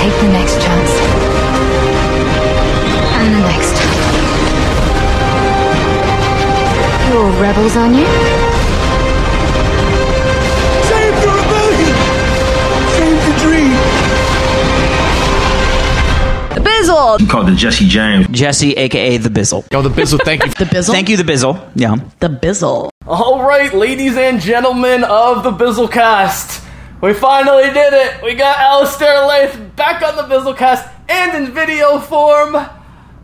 Take the next chance. And the next. You're rebels, aren't you? Save the rebellion! Save the dream! The Bizzle! You called the Jesse James. Jesse, aka the Bizzle. Oh, the Bizzle, thank you. the Bizzle? Thank you, the Bizzle. Yeah. The Bizzle. All right, ladies and gentlemen of the Bizzlecast. We finally did it! We got Alistair Lath back on the Bizzlecast and in video form.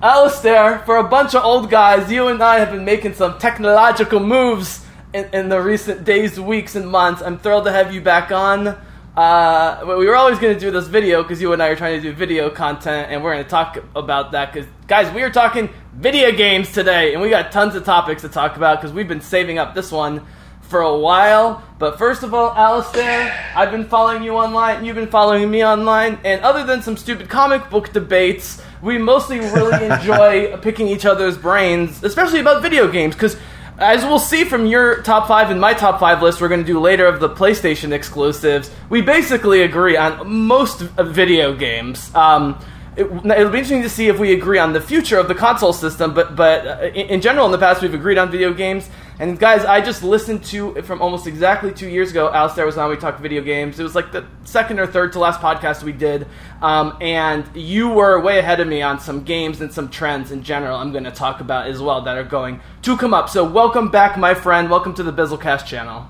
Alistair, for a bunch of old guys, you and I have been making some technological moves in, in the recent days, weeks, and months. I'm thrilled to have you back on. Uh, we were always going to do this video because you and I are trying to do video content, and we're going to talk about that. Because, guys, we are talking video games today, and we got tons of topics to talk about because we've been saving up this one for a while. But first of all, Alistair, I've been following you online, you've been following me online, and other than some stupid comic book debates, we mostly really enjoy picking each other's brains, especially about video games, because as we'll see from your top five and my top five list, we're going to do later of the PlayStation exclusives. We basically agree on most video games. Um, it, will be interesting to see if we agree on the future of the console system, but but uh, in, in, general, in the past, we've agreed on video games. And guys, I just listened to it from almost exactly two years ago. Alistair was on. We talked video games. It was like the second or third to last podcast we did, um, and you were way ahead of me on some games and some trends in general. I'm going to talk about as well that are going to come up. So welcome back, my friend. Welcome to the Bizzlecast channel.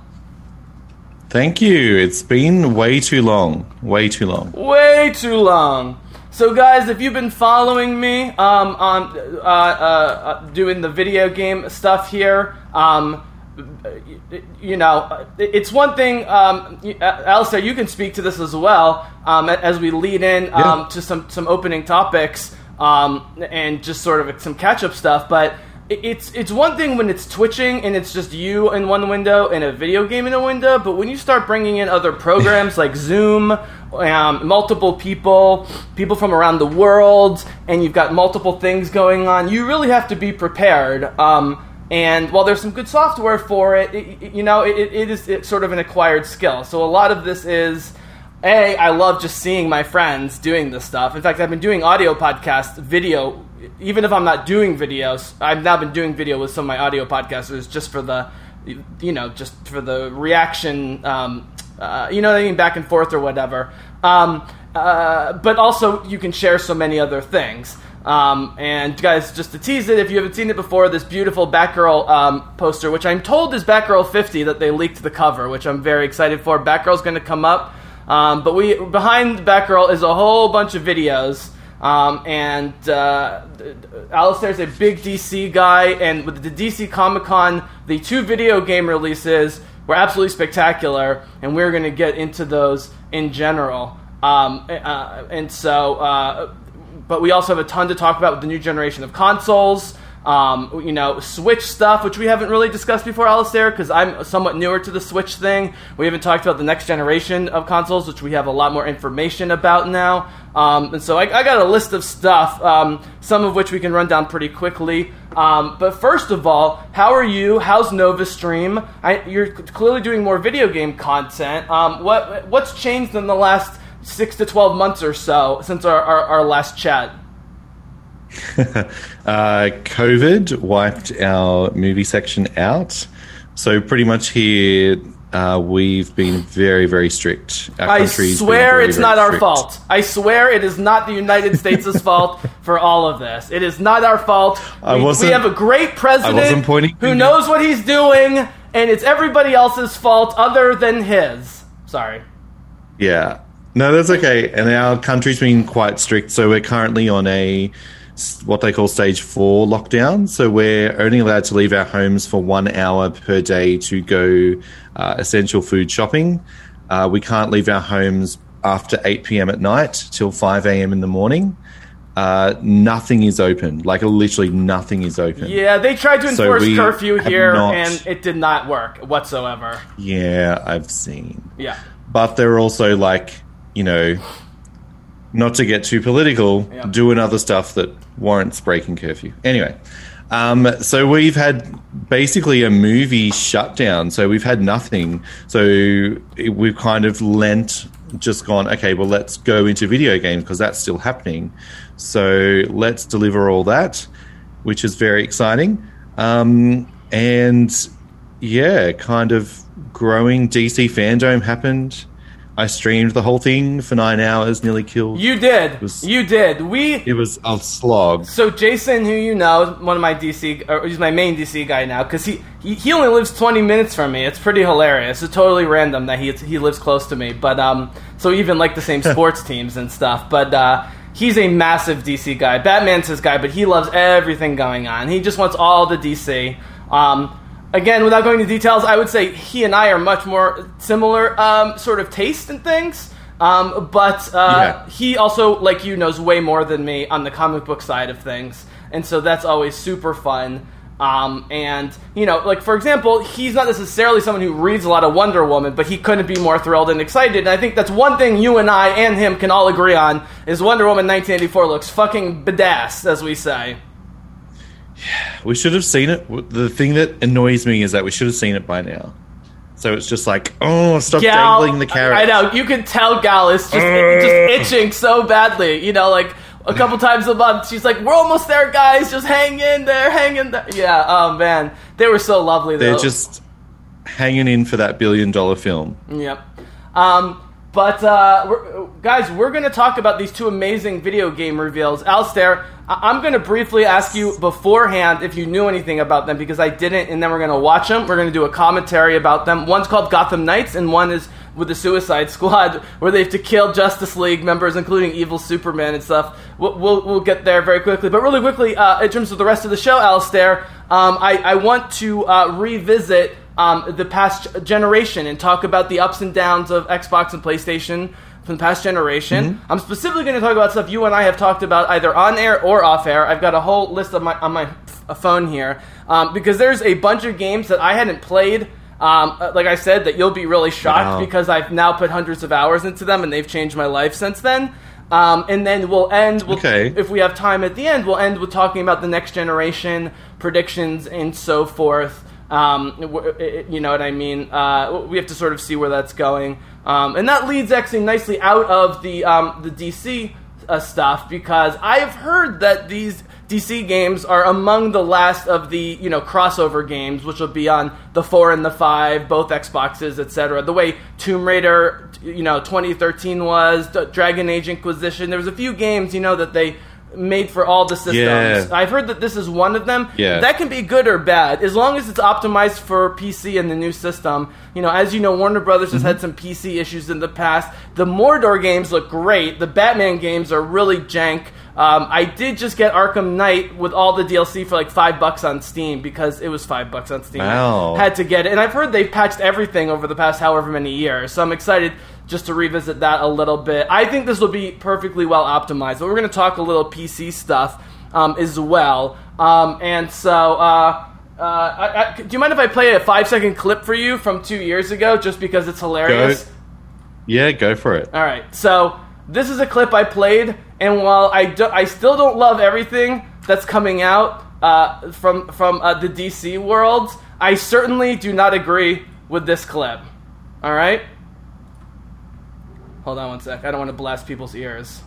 Thank you. It's been way too long. Way too long. Way too long. So, guys, if you've been following me um, on uh, uh, uh, doing the video game stuff here, um, you know, it's one thing. Um, Alistair, you can speak to this as well um, as we lead in um, yeah. to some some opening topics um, and just sort of some catch up stuff. But it's it's one thing when it's twitching and it's just you in one window and a video game in a window, but when you start bringing in other programs like Zoom, um, multiple people, people from around the world, and you've got multiple things going on, you really have to be prepared. Um, and while there's some good software for it, it you know, it, it is it's sort of an acquired skill. So a lot of this is. A, I love just seeing my friends doing this stuff. In fact, I've been doing audio podcasts, video even if I'm not doing videos, I've now been doing video with some of my audio podcasters just for the, you know, just for the reaction, um, uh, you know what I mean, back and forth or whatever. Um, uh, but also, you can share so many other things. Um, and guys, just to tease it, if you haven't seen it before, this beautiful Batgirl um, poster, which I'm told is Batgirl 50, that they leaked the cover, which I'm very excited for. Batgirl's going to come up, um, but we behind Batgirl is a whole bunch of videos um, and uh, Alistair's a big DC guy, and with the DC Comic Con, the two video game releases were absolutely spectacular, and we're going to get into those in general. Um, uh, and so, uh, but we also have a ton to talk about with the new generation of consoles. Um, you know, Switch stuff, which we haven't really discussed before, Alistair, because I'm somewhat newer to the Switch thing. We haven't talked about the next generation of consoles, which we have a lot more information about now. Um, and so I, I, got a list of stuff, um, some of which we can run down pretty quickly. Um, but first of all, how are you? How's Nova Stream? I, you're clearly doing more video game content. Um, what what's changed in the last six to twelve months or so since our, our, our last chat? uh, COVID wiped our movie section out. So pretty much here, uh, we've been very, very strict. Our I swear very, it's very not strict. our fault. I swear it is not the United States' fault for all of this. It is not our fault. We, we have a great president who knows what he's doing, and it's everybody else's fault other than his. Sorry. Yeah. No, that's okay. And our country's been quite strict, so we're currently on a what they call stage four lockdown. So we're only allowed to leave our homes for one hour per day to go uh, essential food shopping. Uh, we can't leave our homes after 8 p.m. at night till 5 a.m. in the morning. Uh, nothing is open. Like literally nothing is open. Yeah, they tried to enforce we curfew here, not- and it did not work whatsoever. Yeah, I've seen. Yeah. But they're also like, you know, not to get too political, Yeah. doing other stuff that warrants breaking curfew. Anyway, um, so we've had basically a movie shutdown. So we've had nothing. So we've kind of lent, just gone, okay, well, let's go into video games because that's still happening. So let's deliver all that, which is very exciting. Um, and yeah, kind of growing DC FanDome happened. I streamed the whole thing for nine hours, nearly killed. You did. was- you did. We it was a slog. So Jason, who you know, one of my DC, or he's my main DC guy now, because he, he he only lives 20 minutes from me. It's pretty hilarious. It's totally random that he he lives close to me. But um, so even like the same sports teams and stuff. But uh, he's a massive DC guy. Batman's his guy, but he loves everything going on. He just wants all the DC. Um, again, without going into details, I would say he and I are much more similar um, sort of taste in things. Um, but uh, Yeah. he also, like you, knows way more than me on the comic book side of things, and so that's always super fun. Um, and you know, like for example, he's not necessarily someone who reads a lot of Wonder Woman, but he couldn't be more thrilled and excited. And I think that's one thing you and I and him can all agree on is Wonder Woman 1984 looks fucking badass, as we say. We should have seen it. The thing that annoys me is that we should have seen it by now. So it's just like, oh, stop Gal, dangling the carrot. I know you can tell Gal is just just itching so badly. You know, like a couple times a month, she's like, "We're almost there, guys. Just hang in there, hang in there." Yeah. Oh man, they were so lovely. They're just hanging in for that billion dollar film. Yep. Um, but uh, we're, guys, we're going to talk about these two amazing video game reveals. Alistair, I- I'm going to briefly ask you beforehand if you knew anything about them because I didn't, and then we're going to watch them. We're going to do a commentary about them. One's called Gotham Knights, and one is with the Suicide Squad, where they have to kill Justice League members, including evil Superman and stuff. We'll, we'll, we'll get there very quickly. But really quickly, uh, in terms of the rest of the show, Alistair, um, I, I want to uh, revisit um, the past generation and talk about the ups and downs of Xbox and PlayStation from the past generation. I'm specifically going to talk about stuff you and I have talked about either on air or off air. I've got a whole list of my on my f- phone here um, because there's a bunch of games that I hadn't played. Um, uh, like I said, that you'll be really shocked Wow. because I've now put hundreds of hours into them and they've changed my life since then. Um, and then we'll end. We'll, Okay. If we have time at the end, we'll end with talking about the next generation predictions and so forth. Um, you know what I mean? Uh, we have to sort of see where that's going, um, and that leads actually nicely out of the um, the DC uh, stuff because I've heard that these DC games are among the last of the you know crossover games, which will be on the four and the five, both Xboxes, etc. The way Tomb Raider, you know, 2013 was, Dragon Age Inquisition. There was a few games, you know, that they made for all the systems. Yeah. I've heard that this is one of them. Yeah. That can be good or bad as long as it's optimized for PC and the new system. You know, as you know, Warner Brothers has had mm-hmm. some PC issues in the past. The Mordor games look great. The Batman games are really jank. Um, I did just get Arkham Knight with all the DLC for like five bucks on Steam because it was five bucks on Steam. Wow. I had to get it, and I've heard they've patched everything over the past however many years. So I'm excited just to revisit that a little bit. I think this will be perfectly well optimized, but we're going to talk a little PC stuff um, as well. Um, and so, uh, uh, I, I, do you mind if I play a five second clip for you from two years ago, just because it's hilarious? Yeah, go for it. All right, so this is a clip I played, and while I do, I still don't love everything that's coming out uh, from from uh, the DC world, I certainly do not agree with this clip. All right, hold on one sec. I don't want to blast people's ears.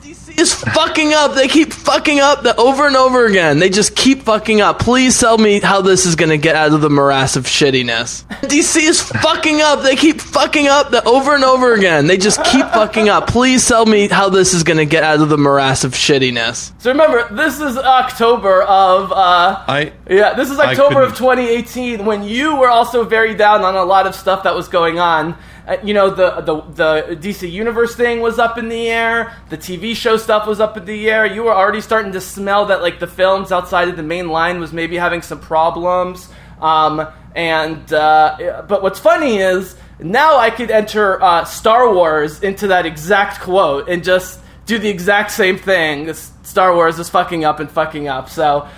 DC is fucking up. They keep fucking up the, over and over again. They just keep fucking up. Please tell me how this is gonna get out of the morass of shittiness. DC is fucking up. They keep fucking up the, over and over again. They just keep fucking up. Please tell me how this is gonna get out of the morass of shittiness. So remember, this is October of. Uh, I Yeah, this is October of 2018 when you were also very down on a lot of stuff that was going on. Uh, you know, the, the the DC Universe thing was up in the air. The TV show stuff was up in the air. You were already starting to smell that like the films outside of the main line was maybe having some problems. Um, and uh, but what's funny is now I could enter uh, Star Wars into that exact quote and just do the exact same thing. Star Wars is fucking up and fucking up. So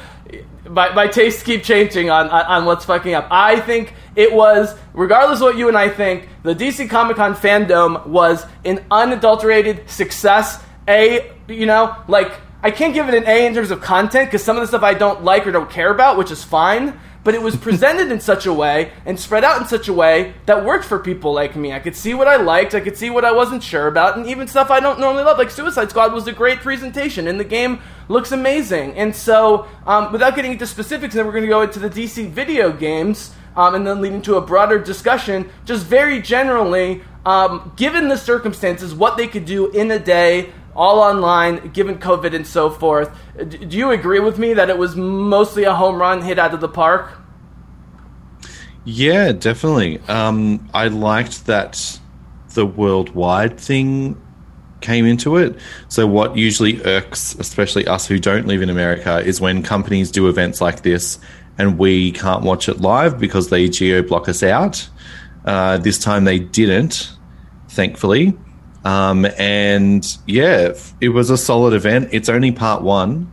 my, my tastes keep changing on, on, on what's fucking up. I think it was, regardless of what you and I think, the DC Comic Con FanDome was an unadulterated success. A, you know, like, I can't give it an A in terms of content because some of the stuff I don't like or don't care about, which is fine. But it was presented in such a way and spread out in such a way that worked for people like me. I could see what I liked, I could see what I wasn't sure about, and even stuff I don't normally love. Like Suicide Squad was a great presentation, and the game looks amazing. And so, um, without getting into specifics, then we're going to go into the DC video games. Um, and then leading to a broader discussion, just very generally, um, given the circumstances, what they could do in a day, all online, given COVID and so forth. Do you agree with me that it was mostly a home run hit out of the park? Yeah, definitely. Um, I liked that the worldwide thing came into it. So, what usually irks, especially us who don't live in America, is when companies do events like this and we can't watch it live because they geo block us out. Uh, this time they didn't, thankfully. Um, and yeah, it was a solid event. It's only part one.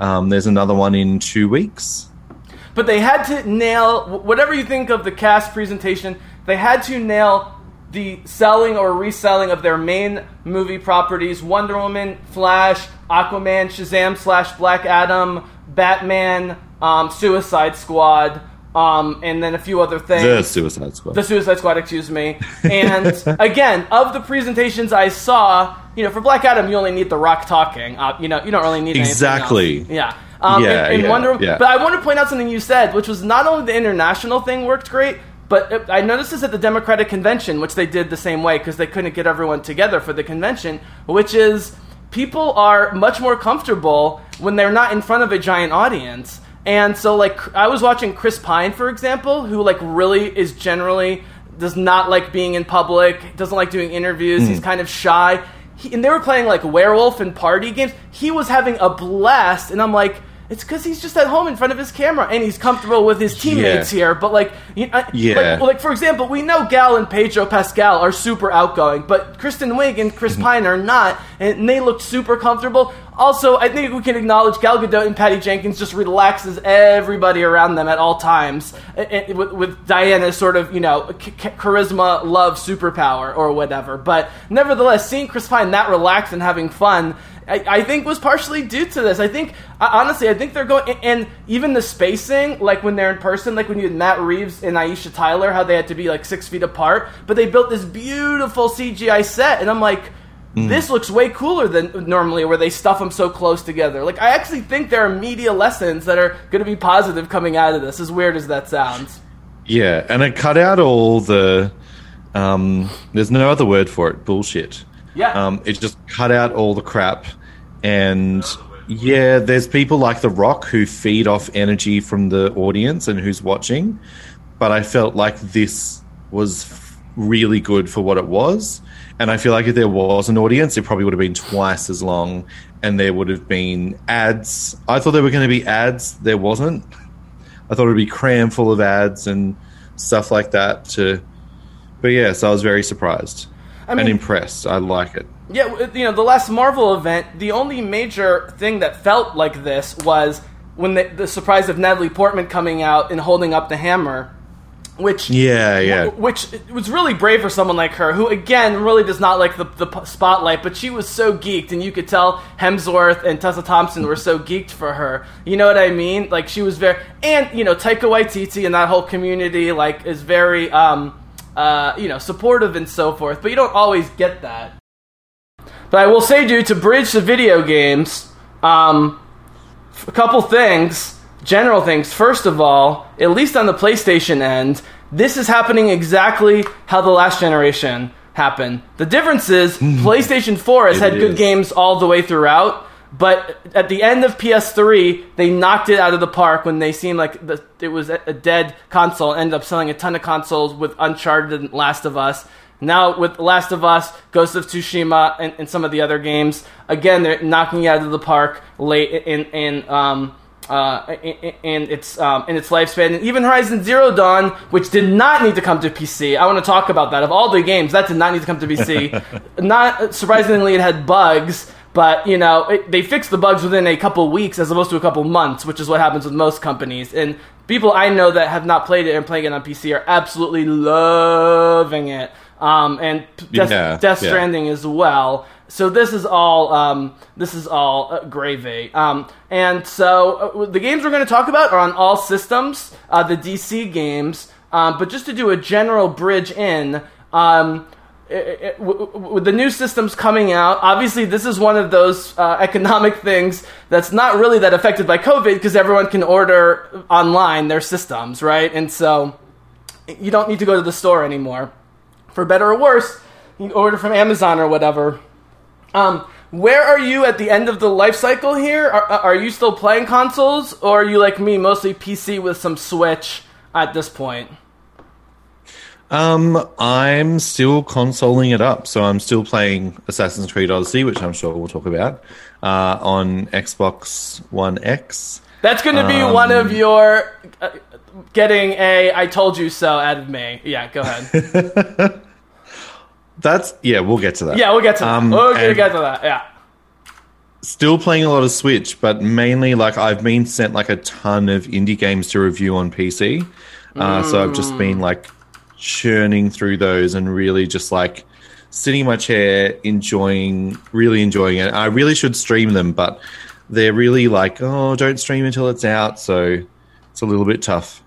Um, there's another one in two weeks. But they had to nail whatever you think of the cast presentation. They had to nail the selling or reselling of their main movie properties: Wonder Woman, Flash, Aquaman, Shazam slash Black Adam, Batman, um, Suicide Squad. Um, and then a few other things. The Suicide Squad. The Suicide Squad, excuse me. And again, of the presentations I saw, you know, for Black Adam, you only need The Rock talking. Uh, you know, you don't really need Exactly. Yeah. Um, Yeah, and, and yeah, Wonder yeah. But I want to point out something you said, which was not only the international thing worked great, but it- I noticed this at the Democratic Convention, which they did the same way because they couldn't get everyone together for the convention, which is people are much more comfortable when they're not in front of a giant audience. And so, like, I was watching Chris Pine, for example, who, like, really is generally does not like being in public, doesn't like doing interviews, he's hmm. kind of shy. He, and they were playing, like, werewolf and party games. He was having a blast, and I'm like, it's because he's just at home in front of his camera and he's comfortable with his teammates Yeah. here. But like, you I, Yeah. like, well, like for example, we know Gal and Pedro Pascal are super outgoing, but Kristen Wiig and Mm-hmm. Chris Pine are not, and they looked super comfortable. Also, I think we can acknowledge Gal Gadot and Patty Jenkins just relaxes everybody around them at all times, eh, with, with Diana's sort of you know ch- ch- charisma, love, superpower, or whatever. But nevertheless, seeing Chris Pine that relaxed and having fun. I, I think was partially due to this. I think honestly, I think they're going, and- even the spacing, like when they're in person, like when you had Matt Reeves and Aisha Tyler, how they had to be like six feet apart, but they built this beautiful CGI set, and I'm like, this looks way cooler than normally, where they stuff them so close together. Like I actually think there are media lessons that are going to be positive coming out of this. As weird as that sounds. Yeah, and it cut out all the. Um, there's no other word for it. Bullshit. Yeah. Um, it just cut out all the crap, and yeah, there's people like The Rock who feed off energy from the audience and who's watching, but I felt like this was really good for what it was, and I feel like if there was an audience, it probably would have been twice as long, and there would have been ads. I thought there were going to be ads. There wasn't. I thought it would be cram full of ads and stuff like that. To, but yes, I was very surprised mean- and impressed. I like it. Yeah, you know, the last Marvel event, the only major thing that felt like this was when the, the surprise of Natalie Portman coming out and holding up the hammer, which Yeah, yeah. which was really brave for someone like her, who again really does not like the, the spotlight, but she was so geeked, and you could tell Hemsworth and Tessa Thompson were so geeked for her. You know what I mean? Like she was very, and you know, Taika Waititi and that whole community like is very, um, uh, you know, supportive and so forth. But you don't always get that. But I will say, dude, to bridge the video games, um, a couple things, general things. First of all, at least on the PlayStation end, this is happening exactly how the last generation happened. The difference is PlayStation 4 has It had good games all the way throughout, but at the end of PS3, they knocked it out of the park when they seemed like the, it was a dead console. Ended up selling a ton of consoles with Uncharted and Last of Us. Now with Last of Us, Ghost of Tsushima, and, and some of the other games, again they're knocking it out of the park late in in um, uh, in, in its um, in its lifespan. And even Horizon Zero Dawn, which did not need to come to PC, I want to talk about that. Of all the games, that did not need to come to PC. not surprisingly, it had bugs. But you know, it, they fixed the bugs within a couple weeks, as opposed to a couple months, which is what happens with most companies. And people I know that have not played it and playing it on PC are absolutely loving it. Um, and Death, Yeah, Death yeah. Stranding as well. So this is all um, this is all uh, gravy. Um, and so uh, the games we're going to talk about are on all systems, uh, the DC games. Um, but just to do a general bridge in. Um, with the new systems coming out, obviously this is one of those uh, economic things that's not really that affected by COVID because everyone can order online their systems, right? And so you don't need to go to the store anymore. For better or worse, you order from Amazon or whatever. Um, where are you at the end of the life cycle here? Are, are you still playing consoles, or are you like me, mostly PC with some Switch at this point? Um, I'm still consoling it up, so I'm still playing Assassin's Creed Odyssey, which I'm sure we'll talk about uh, on Xbox One X. That's going to be Um, one of your uh, getting a "I told you so" out of me. Yeah, go ahead. That's yeah, we'll get to that. yeah, we'll get to that. Um, we're gonna get to that. Yeah. Still playing a lot of Switch, but mainly like I've been sent like a ton of indie games to review on PC. Uh, So I've just been like churning through those and really just like sitting in my chair, enjoying, really enjoying it. I really should stream them, but they're really like, oh, don't stream until it's out. So it's a little bit tough.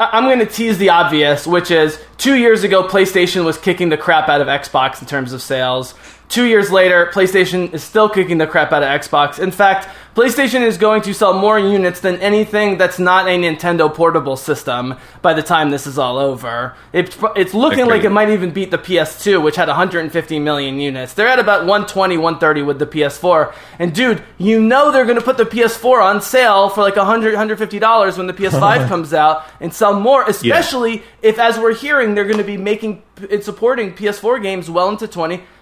I'm going to tease the obvious, which is two years ago, PlayStation was kicking the crap out of Xbox in terms of sales. Two years later, PlayStation is still kicking the crap out of Xbox. In fact, PlayStation is going to sell more units than anything that's not a Nintendo portable system by the time this is all over. It's, it's looking like it might even beat the PS2, which had 150 million units. They're at about 120, 130 with the PS4. And dude, you know they're going to put the PS4 on sale for like 100, 150 dollars when the PS5 comes out and sell more, especially if, as we're hearing, they're going to be making and supporting PS4 games well into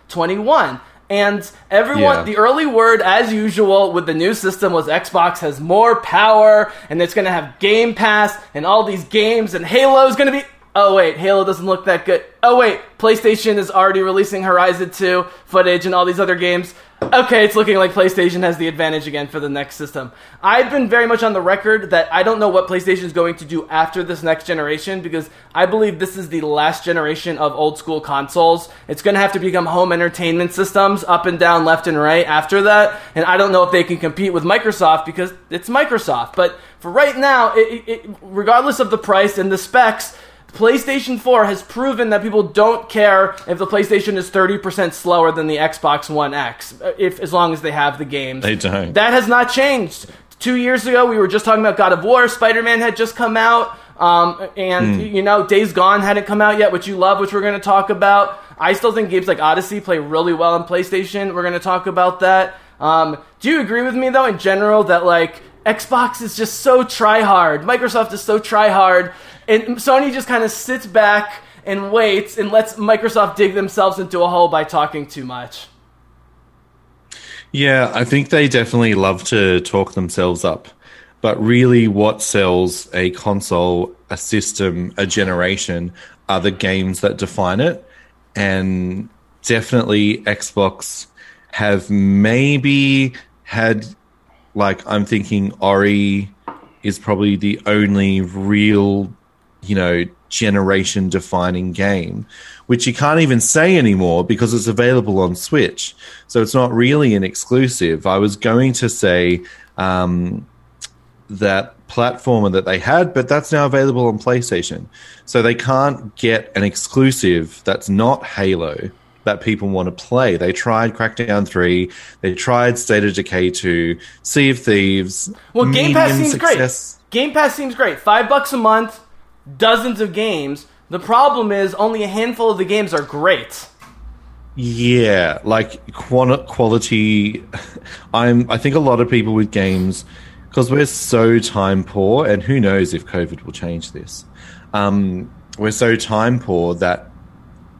2021. And everyone, Yeah. the early word, as usual, with the new system was Xbox has more power and it's going to have Game Pass and all these games and Halo is going to be. Oh wait, Halo doesn't look that good. Oh wait, PlayStation is already releasing Horizon 2 footage and all these other games. Okay, it's looking like PlayStation has the advantage again for the next system. I've been very much on the record that I don't know what PlayStation is going to do after this next generation because I believe this is the last generation of old school consoles. It's going to have to become home entertainment systems up and down, left and right after that. And I don't know if they can compete with Microsoft because it's Microsoft. But for right now, it, it, regardless of the price and the specs, PlayStation 4 has proven that people don't care if the PlayStation is 30% slower than the Xbox One X, if as long as they have the games. They don't. That has not changed. Two years ago, we were just talking about God of War. Spider Man had just come out. Um, and, you know, Days Gone hadn't come out yet, which you love, which we're going to talk about. I still think games like Odyssey play really well on PlayStation. We're going to talk about that. Um, do you agree with me, though, in general, that, like, Xbox is just so try hard. Microsoft is so try hard. And Sony just kind of sits back and waits and lets Microsoft dig themselves into a hole by talking too much. Yeah, I think they definitely love to talk themselves up. But really, what sells a console, a system, a generation are the games that define it. And definitely, Xbox have maybe had, like, I'm thinking Ori is probably the only real, you know, generation defining game, which you can't even say anymore because it's available on Switch. So it's not really an exclusive. I was going to say um, that platformer that they had, but that's now available on PlayStation. So they can't get an exclusive that's not Halo that people want to play. They tried Crackdown 3, they tried State of Decay 2, Sea of Thieves. Well, Game Pass seems success. great. Game Pass seems great. Five bucks a month, dozens of games. The problem is only a handful of the games are great. Yeah, like quality. I'm. I think a lot of people with games, because we're so time poor, and who knows if COVID will change this. Um, we're so time poor that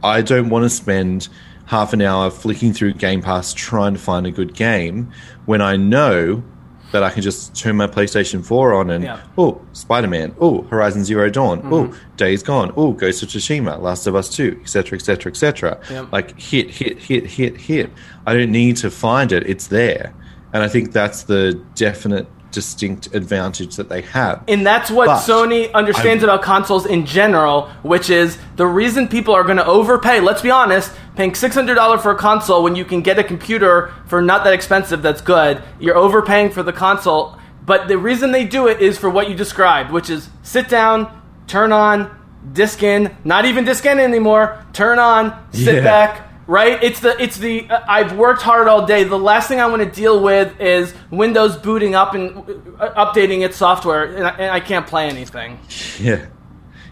I don't want to spend half an hour flicking through Game Pass trying to find a good game when I know that I can just turn my PlayStation 4 on and, Yeah. oh, Spider Man, oh, Horizon Zero Dawn, Mm-hmm. oh, Days Gone, oh, Ghost of Tsushima, Last of Us 2, etc., etc., etc. Like hit, hit, hit, hit, hit. I don't need to find it, it's there. And I think that's the definite, distinct advantage that they have. And that's what But Sony understands I- about consoles in general, which is the reason people are going to overpay. Let's be honest, paying $600 for a console when you can get a computer for not that expensive that's good, you're overpaying for the console. But the reason they do it is for what you described, which is sit down, turn on, disc in, not even disc in anymore, turn on, sit Yeah. back, right? It's the it's the uh, I've worked hard all day. The last thing I want to deal with is Windows booting up and uh, updating its software, and I, and I can't play anything. Yeah.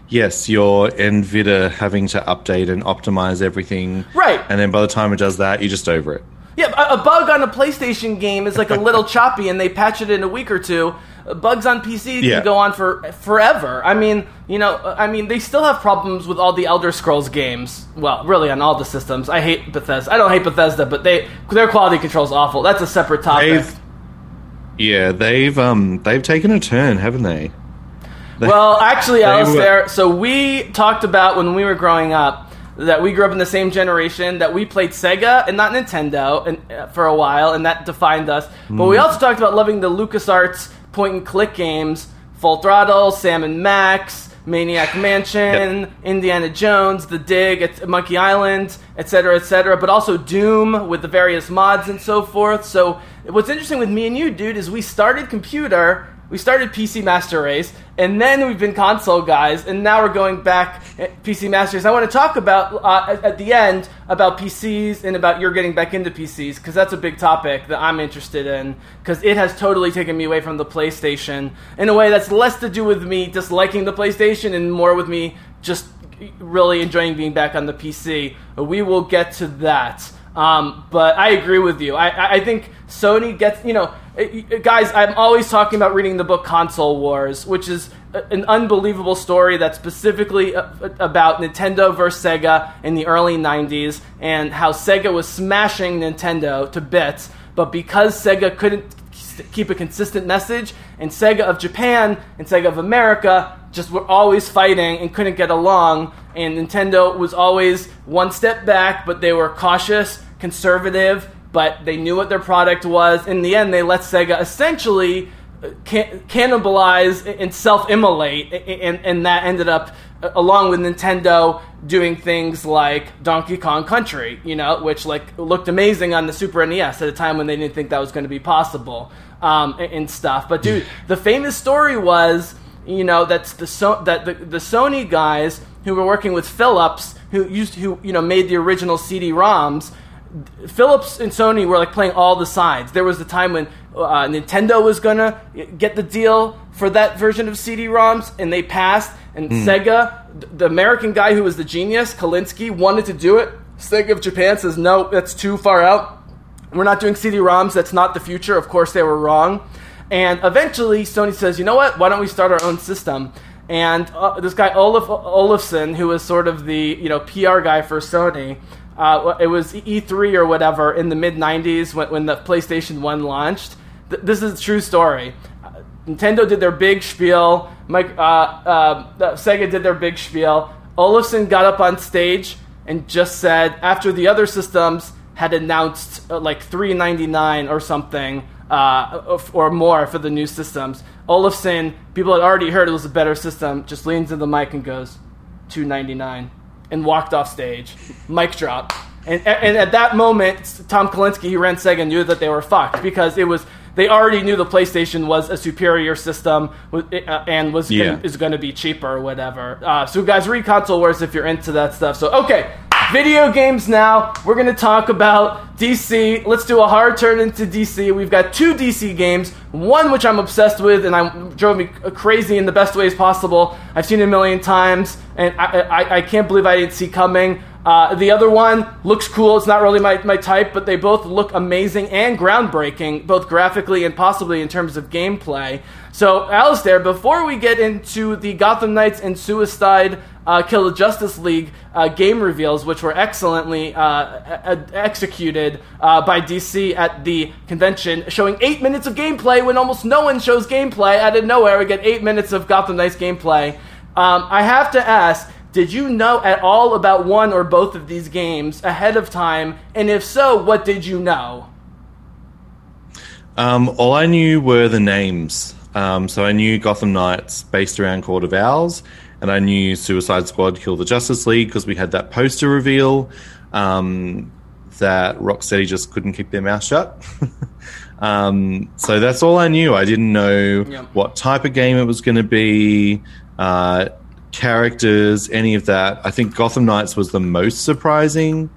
Yes, your NVIDIA having to update and optimize everything. Right. And then by the time it does that, you're just over it. Yeah, a, a bug on a PlayStation game is like a little choppy, and they patch it in a week or two. Bugs on PC Yeah. can go on for forever. I mean, you know, I mean, they still have problems with all the Elder Scrolls games. Well, really, on all the systems. I hate Bethesda. I don't hate Bethesda, but they their quality control is awful. That's a separate topic. They've, yeah, they've um they've taken a turn, haven't they? They- Well, actually, They Alistair, so we talked about when we were growing up that we grew up in the same generation that we played Sega and not Nintendo and, uh, for a while, and that defined us. But we also talked about loving the LucasArts point and click games Full Throttle, Sam and Max, Maniac Mansion, Indiana Jones, The Dig, et- Monkey Island, etc., etc., but also Doom with the various mods and so forth. So, what's interesting with me and you, dude, is we started computer we started PC Master Race, and then we've been console guys, and now we're going back at PC Masters. I want to talk about uh, at- at the end about PCs and about your getting back into PCs because that's a big topic that I'm interested in because it has totally taken me away from the PlayStation in a way that's less to do with me disliking the PlayStation and more with me just really enjoying being back on the PC. We will get to that. Um, but I agree with you. I, I- think Sony gets, you know, guys, I'm always talking about reading the book Console Wars, which is an unbelievable story that's specifically about Nintendo versus Sega in the early 90s and how Sega was smashing Nintendo to bits. But because Sega couldn't keep a consistent message, and Sega of Japan and Sega of America just were always fighting and couldn't get along, and Nintendo was always one step back, but they were cautious, conservative, but they knew what their product was. In the end, they let Sega essentially uh, can- cannibalize and self-immolate, and, and that ended up, uh, along with Nintendo, doing things like Donkey Kong Country, you know, which like looked amazing on the Super NES at a time when they didn't think that was going to be possible, um, and, and stuff. But dude, the famous story was, you know, that's the so- that the, the Sony guys who were working with Philips, who used who you know made the original CD-ROMs. Philips and Sony were like playing all the sides. There was the time when uh, Nintendo was gonna get the deal for that version of CD-ROMs, and they passed. And Sega, the American guy who was the genius, Kalinske, wanted to do it. Sega of Japan says no, that's too far out. We're not doing CD-ROMs. That's not the future. Of course, they were wrong. And eventually, Sony says, you know what? Why don't we start our own system? And uh, this guy Olaf Olafsson, who was sort of the you know PR guy for Sony, uh, it was E3 or whatever in the mid '90s when, when the PlayStation One launched. Th- this is a true story. Uh, Nintendo did their big spiel. Mike, uh, uh, uh, Sega did their big spiel. Olafsson got up on stage and just said, after the other systems had announced like 3.99 or something uh, or more for the new systems, Olafsson, people had already heard it was a better system, just leans in the mic and goes, 2.99, and walked off stage. Mic drop. And, and at that moment, Tom Kalinske, who ran Sega, knew that they were fucked because it was they already knew the PlayStation was a superior system uh, and was Yeah. gonna, is going to be cheaper or whatever. Uh, so, guys, read Console Wars if you're into that stuff. So, okay, video games now. We're going to talk about DC. Let's do a hard turn into DC. We've got two DC games. One which I'm obsessed with and I drove me crazy in the best ways possible. I've seen it a million times, and I, I, I can't believe I didn't see coming. Uh, the other one looks cool. It's not really my, my type, but they both look amazing and groundbreaking, both graphically and possibly in terms of gameplay. So, Alistair, before we get into the Gotham Knights and Suicide uh, Kill the Justice League uh, game reveals, which were excellently uh, executed uh, by DC at the convention, showing eight minutes of gameplay when almost no one shows gameplay. Out of nowhere, we get eight minutes of Gotham Knights gameplay. Um, I have to ask, did you know at all about one or both of these games ahead of time? And if so, what did you know? Um, all I knew were the names. Um, so I knew Gotham Knights based around Court of Owls, and I knew Suicide Squad Kill the Justice League because we had that poster reveal um, that Rocksteady just couldn't keep their mouth shut. um, so that's all I knew. I didn't know Yep. what type of game it was going to be, uh, characters, any of that. I think Gotham Knights was the most surprising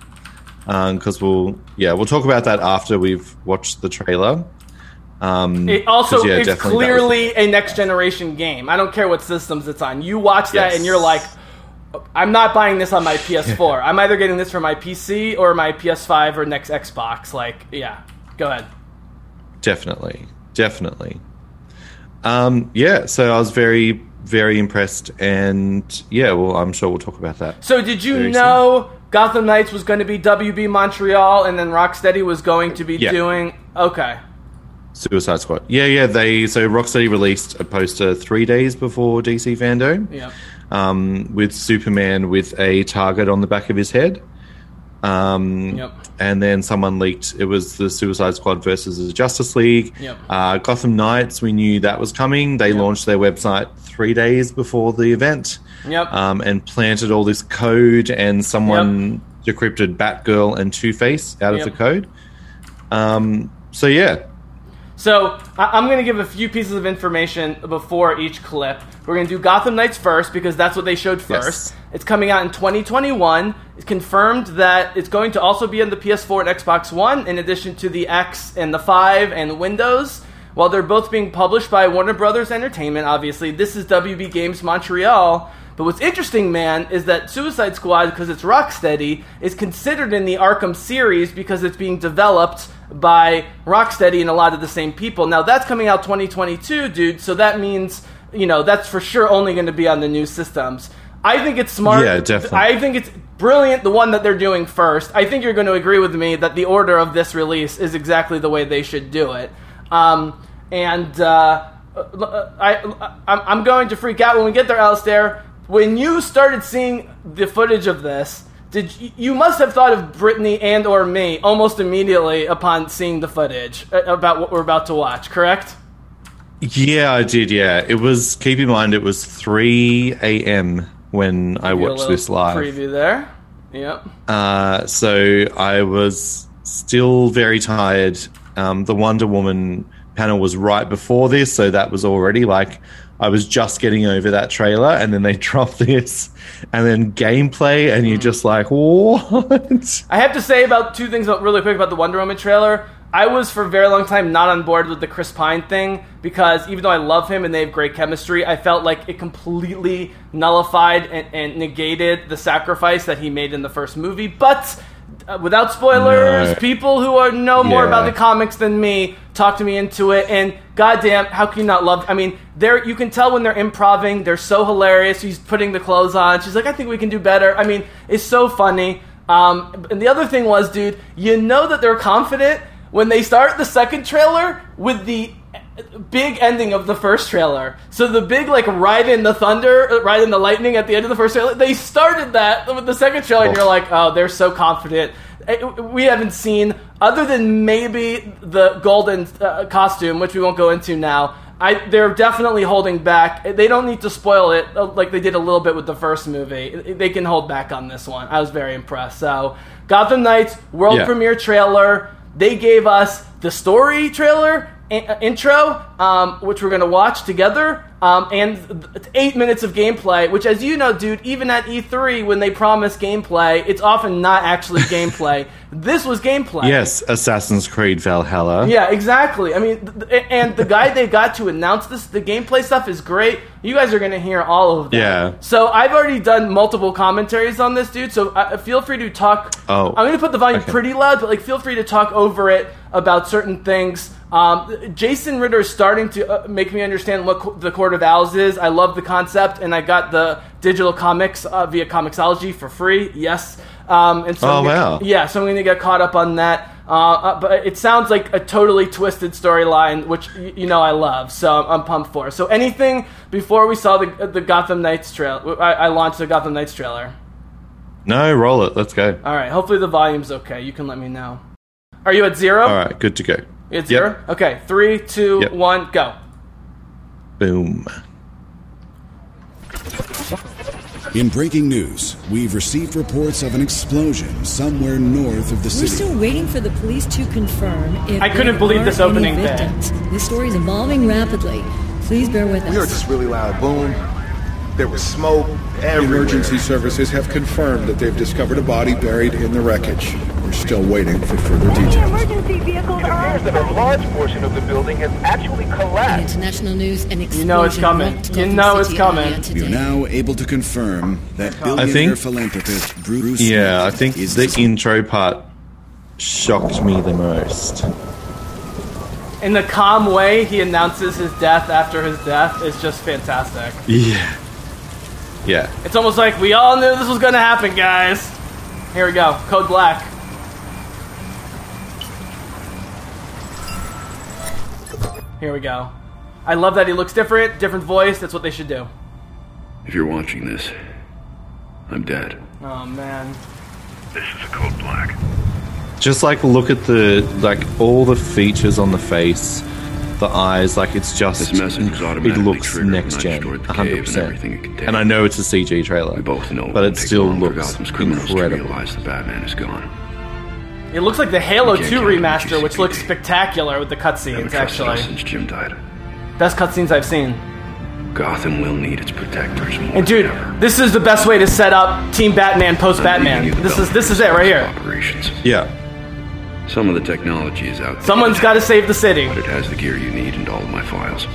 because we'll yeah we'll talk about that after we've watched the trailer. Um, It also yeah, it's definitely that was- clearly a next generation game. I don't care what systems it's on. You watch that Yes. and you're like, I'm not buying this on my PS4. I'm either getting this for my PC or my PS5 or next Xbox. Like, yeah, go ahead. Definitely, definitely. Um, yeah, so I was very, very impressed, and yeah, well, I'm sure we'll talk about that. So, did you know Gotham Knights was going to be WB Montreal and then Rocksteady was going to be Yeah. doing? Okay. Suicide Squad. Yeah, yeah. They so Rocksteady released a poster three days before DC FanDome. Yeah. Um, with Superman with a target on the back of his head. Um, Yep. And then someone leaked it was the Suicide Squad versus the Justice League. Yep. Uh, Gotham Knights, we knew that was coming. They launched their website three days before the event. Yep. Um, and planted all this code, and someone decrypted Batgirl and Two Face out of the code. Um, so yeah, So I- I'm going to give a few pieces of information before each clip. We're going to do Gotham Knights first because that's what they showed Yes. first. It's coming out in 2021. It's confirmed that it's going to also be on the PS4 and Xbox One, in addition to the X and the 5 and Windows. While they're both being published by Warner Brothers Entertainment, obviously, this is WB Games Montreal. But what's interesting, man, is that Suicide Squad, because it's Rocksteady, is considered in the Arkham series because it's being developed by Rocksteady and a lot of the same people. Now, that's coming out 2022, dude, so that means, you know, that's for sure only going to be on the new systems. I think it's smart. Yeah, definitely. I think it's brilliant the one that they're doing first. I think you're going to agree with me that the order of this release is exactly the way they should do it. Um, and uh, I, I, I'm going to freak out when we get there, Alistair. When you started seeing the footage of this, did you, you must have thought of Brittany and or me almost immediately upon seeing the footage uh, about what we're about to watch, correct? Yeah, I did. Yeah, it was. Keep in mind, it was three a.m. when I Give a watched this live. Preview there. Yep. Uh, so I was still very tired. Um, the Wonder Woman panel was right before this, so that was already like I was just getting over that trailer, and then they drop this, and then gameplay, and you're just like, what? I have to say about two things about- really quick about the Wonder Woman trailer. I was for a very long time not on board with the Chris Pine thing because even though I love him and they have great chemistry, I felt like it completely nullified and, and negated the sacrifice that he made in the first movie. But uh, without spoilers, No. people who are know more Yeah. about the comics than me talk to me into it. And goddamn, how can you not love? I mean, they're you can tell when they're improvising; They're so hilarious. He's putting the clothes on. She's like, I think we can do better. I mean, it's so funny. Um, and the other thing was, dude, you know that they're confident when they start the second trailer with the big ending of the first trailer. So the big like ride in the thunder, uh, ride in the lightning at the end of the first trailer. They started that with the second trailer, and Oh. you're like, oh, they're so confident. Eh, We haven't seen other than maybe the golden uh, costume, which we won't go into now. I, they're definitely holding back. They don't need to spoil it uh, like they did a little bit with the first movie. They can hold back on this one. I was very impressed. So, Gotham Knights world Yeah. premiere trailer. They gave us the story trailer uh, intro, um, which we're going to watch together. um, and eight minutes of gameplay. Which, as you know, dude, even at E3 when they promise gameplay, it's often not actually gameplay. This was gameplay. Yes, Assassin's Creed Valhalla. Yeah, exactly. I mean, th- th- and the guy they got to announce this, the gameplay stuff is great. You guys are going to hear all of that. Yeah. So I've already done multiple commentaries on this, dude. So uh, feel free to talk. Oh, I'm going to put the volume okay. pretty loud, but like, feel free to talk over it about certain things. Um, Jason Ritter is starting to uh, make me understand what co- the Court of Owls is. I love the concept, and I got the digital comics uh, via Comixology for free. Yes. Um, and so Oh, gonna- wow. yeah, so I'm going to get caught up on that. Uh, uh, but it sounds like a totally twisted storyline, which y- you know I love. So I'm, I'm pumped for. So anything before we saw the the Gotham Knights trailer, I, I launched the Gotham Knights trailer. No, roll it. Let's go. All right, hopefully the volume's okay. You can let me know. Are you at zero? All right, good to go. You at Yep. zero? Okay, three, two, Yep. one, go. Boom. In breaking news, we've received reports of an explosion somewhere north of the city. We're still waiting for the police to confirm if I couldn't believe this opening day. victims. This story is evolving rapidly. Please bear with us. We heard this really loud boom. There was smoke everywhere. Emergency services have confirmed that they've discovered a body buried in the wreckage. We're still waiting for further details. Emergency vehicles It appears that a large portion of the building has actually In collapsed. international news, and explosion You know it's coming. You know it's coming. earlier We are now able to confirm that billionaire think- philanthropist Bruce Yeah, I think is the intro part shocked me the most. In the calm way he announces his death after his death is just fantastic. Yeah. Yeah. It's almost like we all knew this was going to happen, guys. Here we go. Code Black. Here we go. I love that he looks different, different voice. That's what they should do. If you're watching this, I'm dead. Oh man. This is a code black. Just like look at the like all the features on the face, the eyes, like it's just this it automatically looks triggered next gen, hundred cave and everything it percent. contained. And I know it's a CG trailer, We both know but it it still looks Gotham's criminals to incredible. realize the Batman is gone. It looks like the Halo 2 remaster, which looks spectacular with the cutscenes, trusted us actually. since Jim died. Best cutscenes I've seen. Gotham will need its protectors more And dude, than ever. this is the best way to set up Team Batman post Batman. This is this is it right here. Operations. Yeah. Some of the technology is out there. Someone's got to save the city. But it has the gear you need and all of my files.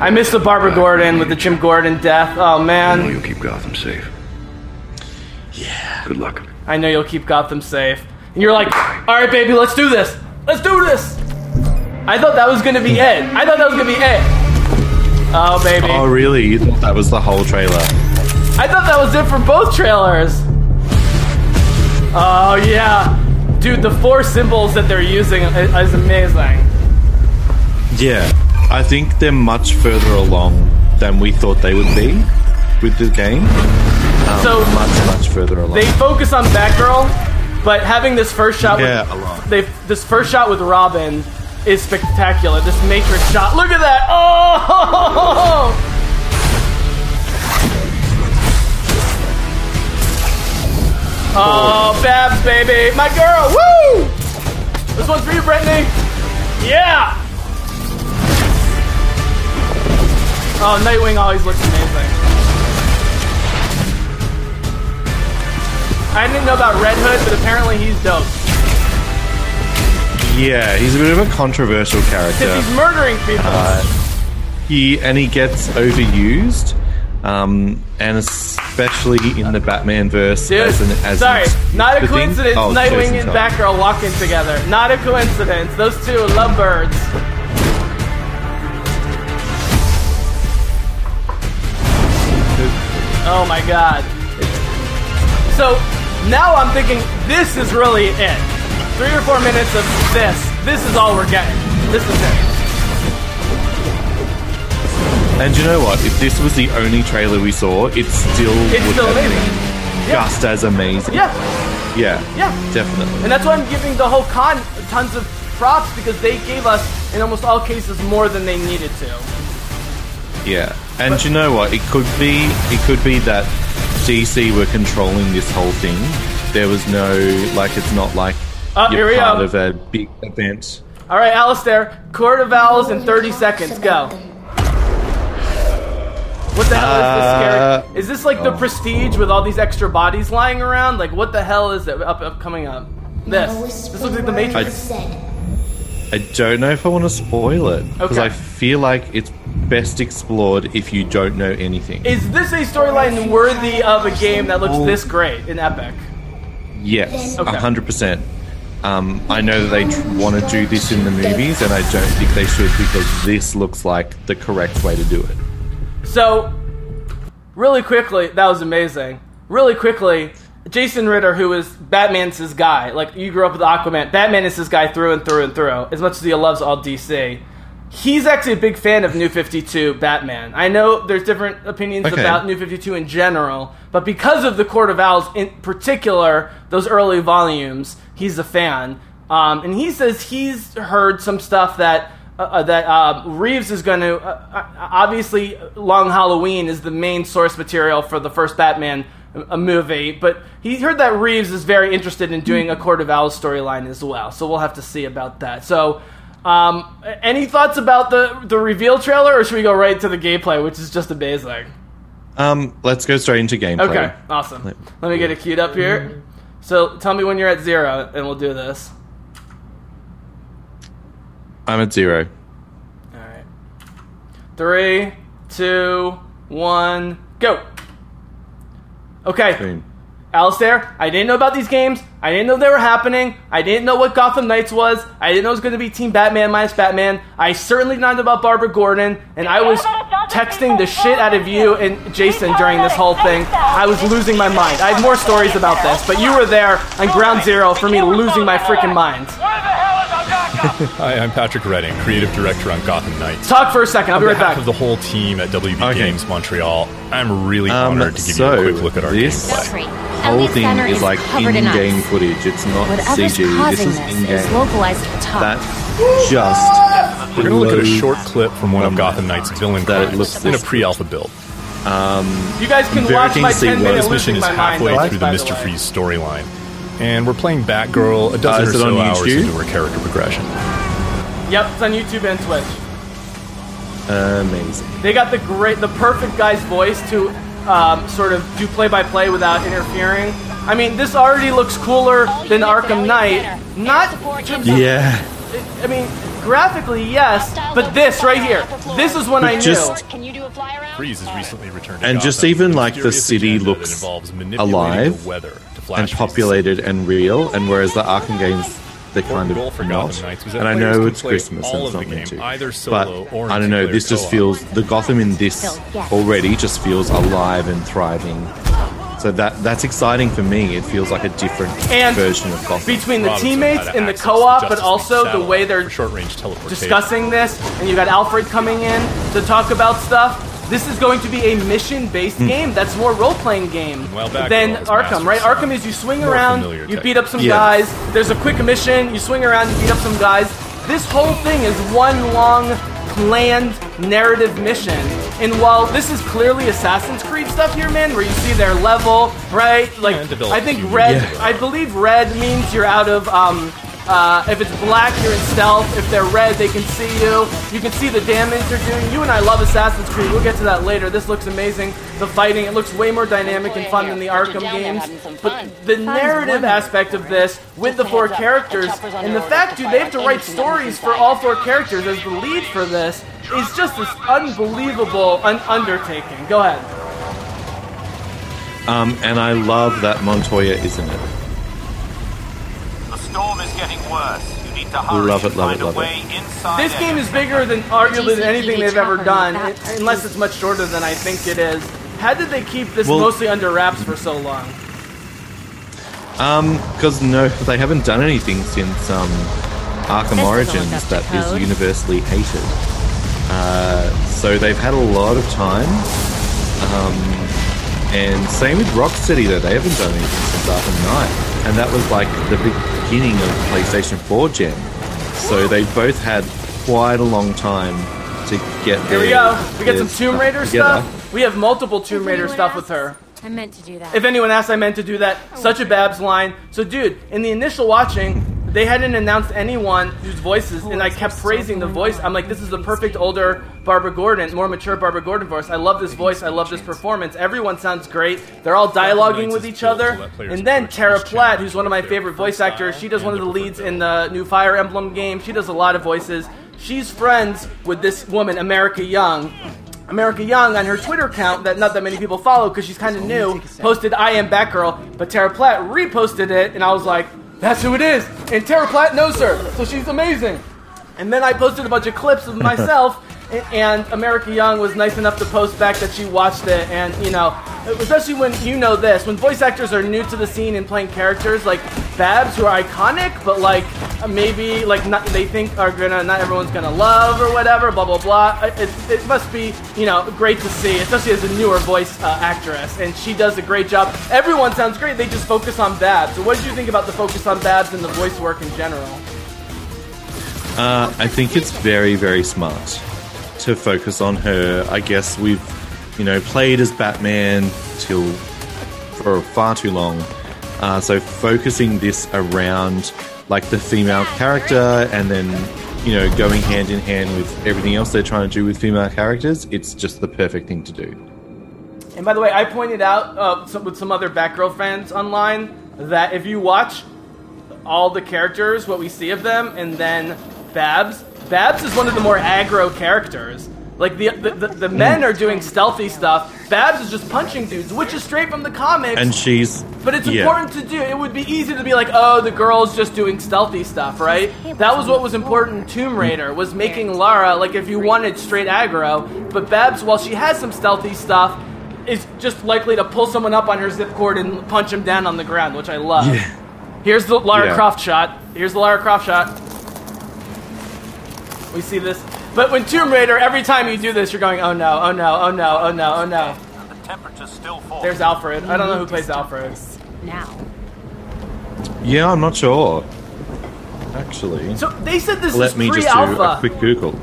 I missed the Barbara Gordon with the Jim Gordon death. Oh man. I know you'll keep Gotham safe. Yeah. Good luck. I know you'll keep Gotham safe. And you're like, all right, baby, let's do this. Let's do this. I thought that was gonna be it. I thought that was gonna be it. Oh baby, Oh really? You thought that was the whole trailer? I thought that was it for both trailers. Oh yeah, dude, the four symbols that they're using is amazing. Yeah. I think they're much further along than we thought they would be with the game. Um, So- much much further along. They focus on Batgirl, but having this first shot Yeah, with a lot. they this first shot with Robin is spectacular. This Matrix shot. Look at that! Oh! Oh, Babs, baby, my girl, woo! This one's for you, Brittany. Yeah. Oh, Nightwing always looks amazing. I didn't know about Red Hood, but apparently he's dope. yeah, he's a bit of a controversial character. Because he's murdering people. Uh, he and he gets overused, um, and especially in the Batman verse. Dude, as an, as sorry, not a coincidence. Oh, Nightwing and. Batgirl walking together. Not a coincidence. Those two are lovebirds. Oh my god. So now I'm thinking this is really it. Three or four minutes of this. This is all we're getting. This is it. And you know what? If this was the only trailer we saw, it still It's would still have amazing. been Yeah. just as amazing. Yeah. Yeah. Yeah. Definitely. And that's why I'm giving the whole con tons of props because they gave us, in almost all cases, more than they needed to. Yeah. And you know what? It could be it could be that DC were controlling this whole thing. There was no like it's not like Uh, you're part of a big event. All right, Alistair, Court of Owls in 30 seconds. Go. What the hell is this Uh, scary? Is this like the oh. prestige with all these extra bodies lying around? Like what the hell is it up, up coming up? This. This looks like the Matrix. I don't know if I want to spoil it because Okay. I feel like it's best explored if you don't know anything. Is this a storyline worthy of a game that looks this great in Epic? Yes, a Okay. hundred percent. Um, I know that they tr- want to do this in the movies, and I don't think they should because this looks like the correct way to do it. So, really quickly, that was amazing. Really quickly, Jason Ritter, who is Batman's his guy, like you grew up with Aquaman, Batman is his guy through and through and through. As much as he loves all DC, he's actually a big fan of New Fifty Two Batman. I know there's different opinions Okay. about New Fifty Two in general, but because of the Court of Owls in particular, those early volumes, he's a fan. Um, and he says he's heard some stuff that uh, uh, that uh, Reeves is going to. Uh, uh, obviously, Long Halloween is the main source material for the first Batman a movie, but he heard that Reeves is very interested in doing a Court of Owls storyline as well. So we'll have to see about that. So, um, any thoughts about the the reveal trailer, or should we go right to the gameplay, which is just amazing? Um, let's go straight into gameplay. Okay, awesome. Let me get it queued up here. So tell me when you're at zero, and we'll do this. I'm at zero. All right. Three, two, one, go. Okay. Boom. Alistair, I didn't know about these games. I didn't know they were happening. I didn't know what Gotham Knights was. I didn't know it was going to be Team Batman minus Batman. I certainly did not know about Barbara Gordon. And I was texting the shit out of you and Jason during this whole thing. I was losing my mind. I have more stories about this, but you were there on ground zero for me losing my freaking mind. Hi, I'm Patrick Redding, creative director on Gotham Knights. Talk for a second. I'll on be right back. of the whole team at WB Games Montreal, I'm really Um, honored to give so you a quick look at our this gameplay. whole thing is is like in in-game ice. footage. It's not Whatever's CG. This causing is this in-game. is localized to the top. That just We're going to look at a short clip from one of Gotham Knight's villain that it crimes looks in a pre-alpha build. Um, You guys can very watch my 10 what- minute This mission is halfway through the Mr. Freeze storyline, and we're playing Batgirl a dozen Uh, is or it on so hours YouTube? into her character progression. Yep, it's on YouTube and Twitch. amazing. They got the great, the perfect guy's voice to um, sort of do play-by-play without interfering. I mean, this already looks cooler than Arkham Knight. Not in terms of- Yeah. I mean, graphically, yes, but this right here, this is when But I knew. just- Freeze has recently returned to And Gotham just even like the city looks alive the weather to and populated and real, and whereas the Arkham games they're kind of for not. Knights And I know it's Christmas and it's of the not meant game, to. either solo but or I don't know. This just co-op. feels the Gotham in this already just feels alive and thriving. So that that's exciting for me. It feels like a different And version of Gotham. between the Robinson teammates had in the co-op, but also the way they're short-range teleportation. discussing this, and you got Alfred coming in to talk about stuff. This is going to be a mission-based Hmm. game that's more role-playing game Well, than Arkham, right? mastered Arkham is you swing more around, you tech. beat up some Yeah. guys. There's a quick mission, you swing around, you beat up some guys. This whole thing is one long planned narrative mission. And while this is clearly Assassin's Creed stuff here, man, where you see their level, right? Like and develop I think red. Yeah. I believe red means you're out of. Um, uh, if it's black, you're in stealth. If they're red, they can see you. You can see the damage they're doing. You and I love Assassin's Creed. We'll get to that later. This looks amazing. The fighting, it looks way more dynamic and fun than the Arkham games. But the narrative aspect of this with the four characters and the fact, dude, they have to write stories for all four characters as the lead for this is just this unbelievable un- undertaking. Go ahead. Um, and I love that Montoya is in it. The storm is getting worse. You need to hurry Love it, and love find it, love a way it. inside This game is bigger than arguably than anything they've ever done, unless it's much shorter than I think it is. How did they keep this Well- mostly under wraps for so long? Um, because no, they haven't done anything since um, Arkham Origins that is universally hated. Uh, so they've had a lot of time. Um, and same with Rocksteady though, they haven't done anything since Arkham Knight, and that was like the beginning of PlayStation 4 gen. So they both had quite a long time to get Here we go. We got some Tomb Raider together. stuff. We have multiple Tomb Raider stuff with her. I meant to do that. If anyone asks, I meant to do that. Oh, Such a Babs line. So, dude, in the initial watching, they hadn't announced anyone whose voices, and I kept praising the voice. I'm like, this is the perfect older Barbara Gordon, more mature Barbara Gordon voice. I love this voice. I love this performance. Everyone sounds great. They're all dialoguing with each other. And then Tara Platt, who's one of my favorite voice actors, she does one of the leads in the new Fire Emblem game. She does a lot of voices. She's friends with this woman, America Young. America Young on her Twitter account that not that many people follow because she's kind of new posted I am Batgirl, but Tara Platt reposted it, and I was like, that's who it is. And Tara Platt knows her, so she's amazing. And then I posted a bunch of clips of myself, and America Young was nice enough to post back that she watched it. And, you know, especially when you know this, when voice actors are new to the scene and playing characters like Babs, who are iconic, but like maybe like not, they think are gonna, not everyone's gonna love or whatever, blah, blah, blah. It, it, must be, you know, great to see, especially as a newer voice uh, actress. And she does a great job. Everyone sounds great, they just focus on Babs. So, what did you think about the focus on Babs and the voice work in general? Uh, I think it's very, very smart to focus on her. I guess we've, you know, played as Batman till for far too long. Uh, so focusing this around like the female character and then, you know, going hand in hand with everything else they're trying to do with female characters, it's just the perfect thing to do. And by the way, I pointed out uh, some, with some other Batgirl fans online that if you watch all the characters, what we see of them, and then Babs, Babs is one of the more aggro characters. Like the the, the, the men are doing stealthy stuff. Babs is just punching dudes, which is straight from the comics. And she's. But it's yeah. important to do. It would be easy to be like, oh, the girl's just doing stealthy stuff, right? That was what was important in Tomb Raider, was making Lara, like, if you wanted straight aggro. But Babs, while she has some stealthy stuff, is just likely to pull someone up on her zip cord and punch him down on the ground, which I love. Yeah. Here's the Lara Yeah. Croft shot. Here's the Lara Croft shot. We see this. But when Tomb Raider, every time you do this, you're going, oh no, oh no, oh no, oh no, oh no. The temperature's still falling. There's Alfred. I don't know who plays Alfred. Now. Yeah, I'm not sure. Actually. So they said this is a good. Let is me just do a quick Google.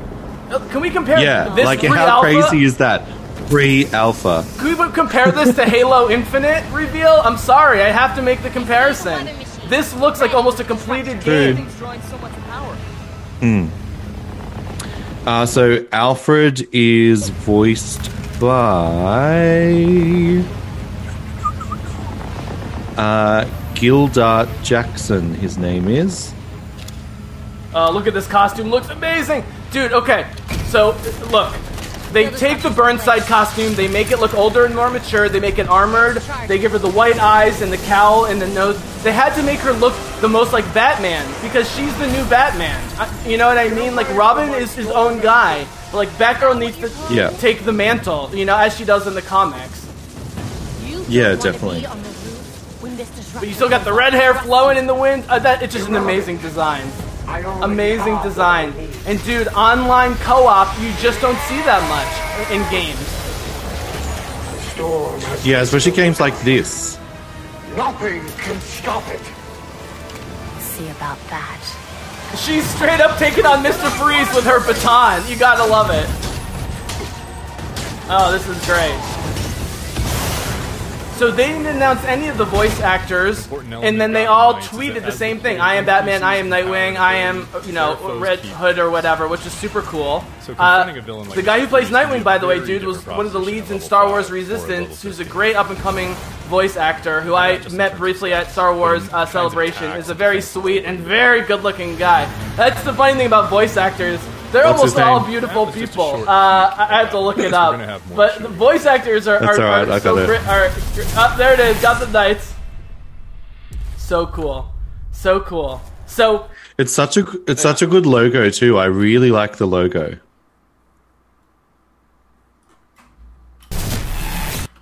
Uh, Can we compare Yeah, this like pre-alpha? how crazy is that? Pre-alpha. Can we compare this to Halo Infinite reveal? I'm sorry, I have to make the comparison. This looks like almost a completed True. game. Hmm. Uh, so Alfred is voiced by uh, Gildart Jackson. His name is. Uh, look at this costume, looks amazing, dude. Okay, so look, they take the Burnside costume, they make it look older and more mature. They make it armored. They give her the white eyes and the cowl and the nose. They had to make her look the most like Batman because she's the new Batman. You know what I mean? Like Robin is his own guy, but like Batgirl needs to Yeah. take the mantle, you know, as she does in the comics. Yeah, definitely. But you still got the red hair flowing in the wind. Uh, that it's just an amazing design. Amazing design. And dude, online co-op, you just don't see that much in games. Yeah, especially games like this. Nothing can stop it. See about that. She's straight up taking on Mr. Freeze with her baton. You gotta love it. Oh, this is great. So they didn't announce any of the voice actors, and then they all tweeted the same thing. I am Batman, I am Nightwing, I am, you know, Red Hood or whatever, which is super cool. Uh, confronting a villain like the guy who plays Nightwing, by the way, dude, was one of the leads in Star Wars power or a level Resistance, who's a great up-and-coming voice actor who I met briefly at Star Wars uh, Celebration. Is a very sweet and very good-looking guy. That's the funny thing about voice actors. They're What's almost all name? beautiful That was just a people. Uh, I I have to look it up. gonna have more But the voice actors are, That's are, all right, are I so great. Are, up there it is. Got the knights. So cool. So cool. So It's such a it's such a good logo too. I really like the logo.